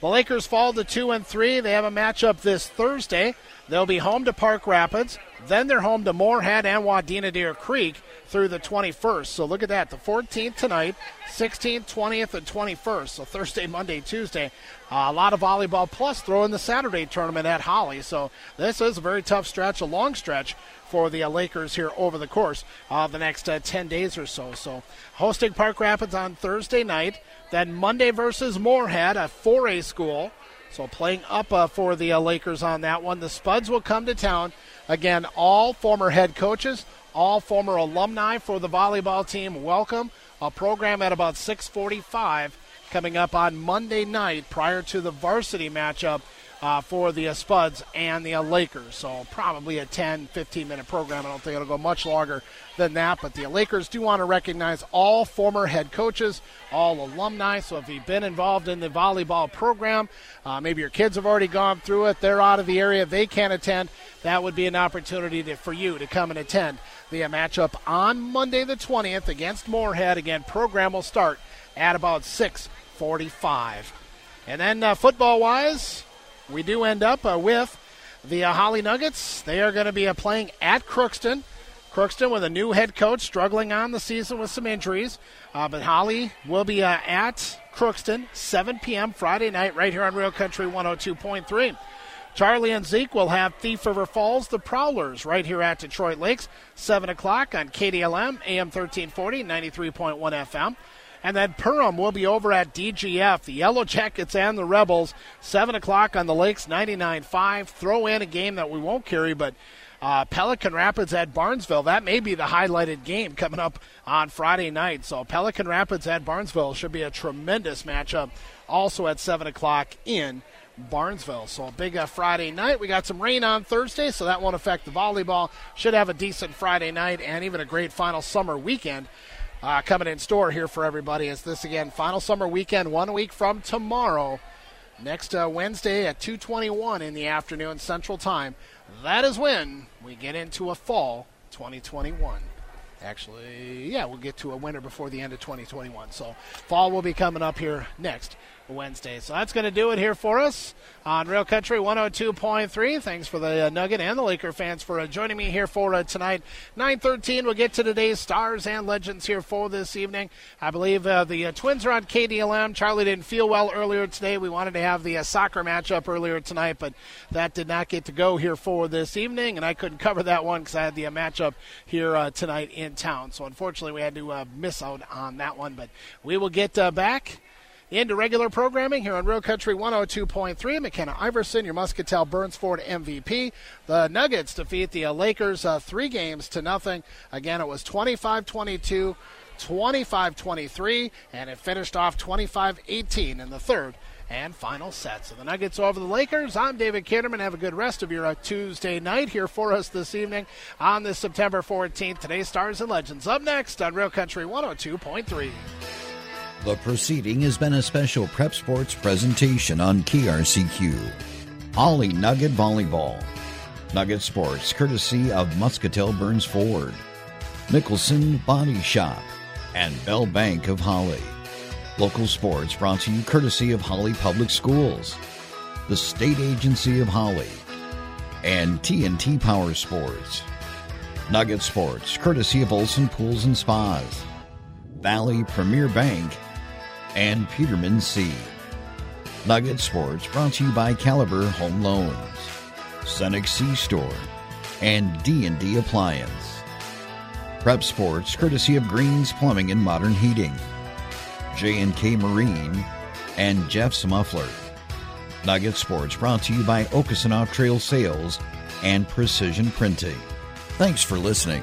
The Lakers fall to 2 and 3. They have a matchup this Thursday. They'll be home to Park Rapids. Then they're home to Moorhead and Wadena Deer Creek through the 21st. So look at that. The 14th tonight, 16th, 20th, and 21st. So Thursday, Monday, Tuesday. Uh, a lot of volleyball plus throw in the Saturday tournament at Hawley. So this is a very tough stretch, a long stretch for the uh, Lakers here over the course of the next uh, 10 days or so. So hosting Park Rapids on Thursday night. Then Monday versus Moorhead, a 4A school. So playing up uh, for the uh, Lakers on that one. The Spuds will come to town. Again, all former head coaches, all former alumni for the volleyball team. Welcome. A program at about 645 coming up on Monday night prior to the varsity matchup uh, for the Spuds and the Lakers. So probably a 10, 15 minute program. I don't think it'll go much longer than that. But the Lakers do want to recognize all former head coaches, all alumni. So if you've been involved in the volleyball program, uh, maybe your kids have already gone through it, they're out of the area, they can't attend, that would be an opportunity to, for you to come and attend the matchup on Monday the 20th against Moorhead. Again, program will start at about 645. And then uh, football wise, we do end up uh, with the uh, Hawley Nuggets. They are going to be uh, playing at Crookston. Crookston with a new head coach struggling on the season with some injuries. Uh, but Hawley will be uh, at Crookston, 7 p.m. Friday night, right here on Real Country 102.3. Charlie and Zeke will have Thief River Falls, the Prowlers, right here at Detroit Lakes, 7 o'clock on KDLM, AM 1340, 93.1 FM. And then Perham will be over at DGF, the Yellow Jackets and the Rebels, 7 o'clock on the Lakes, 99.5. Throw in a game that we won't carry, but uh, Pelican Rapids at Barnesville. That may be the highlighted game coming up on Friday night. So Pelican Rapids at Barnesville should be a tremendous matchup. Also at 7 o'clock in Barnesville. So a big uh, Friday night. We got some rain on Thursday, so that won't affect the volleyball. Should have a decent Friday night and even a great final summer weekend uh, coming in store here for everybody. Is this again, final summer weekend, one week from tomorrow, next uh, Wednesday at 2:21 in the afternoon Central Time. That is when we get into a fall 2021. Actually, yeah, we'll get to a winter before the end of 2021. So fall will be coming up here next Wednesday. So that's going to do it here for us on Real Country 102.3. Thanks for the uh, Nugget and the Laker fans for uh, joining me here for uh, tonight. 9:13. We'll get to today's stars and legends here for this evening. I believe uh, the uh, Twins are on KDLM. Charlie didn't feel well earlier today. We wanted to have the uh, soccer matchup earlier tonight, but that did not get to go here for this evening, and I couldn't cover that one because I had the matchup here tonight in town. So unfortunately, we had to miss out on that one. But we will get back into regular programming here on Real Country 102.3. McKenna Iverson, your Muscatell Burns Ford MVP. The Nuggets defeat the Lakers uh, three games to nothing. Again, it was 25 22, 25 23, and it finished off 25 18 in the third and final set. So the Nuggets over the Lakers. I'm David Kinderman. Have a good rest of your uh, Tuesday night here for us this evening on this September 14th. Today's Stars and Legends up next on Real Country 102.3. The proceeding has been a special prep sports presentation on KRCQ. Hawley Nugget Volleyball. Nugget Sports, courtesy of Muscatell Burns Ford. Mickelson Body Shop. And Bell Bank of Hawley. Local sports brought to you courtesy of Hawley Public Schools. The State Agency of Hawley. And TNT Power Sports. Nugget Sports, courtesy of Olson Pools and Spas. Valley Premier Bank and Peterman C. Nugget Sports brought to you by Caliber Home Loans, Cenex C Store, and D&D Appliance. Prep Sports courtesy of Greens Plumbing and Modern Heating, J&K Marine, and Jeff's Muffler. Nugget Sports brought to you by Off Trail Sales and Precision Printing. Thanks for listening.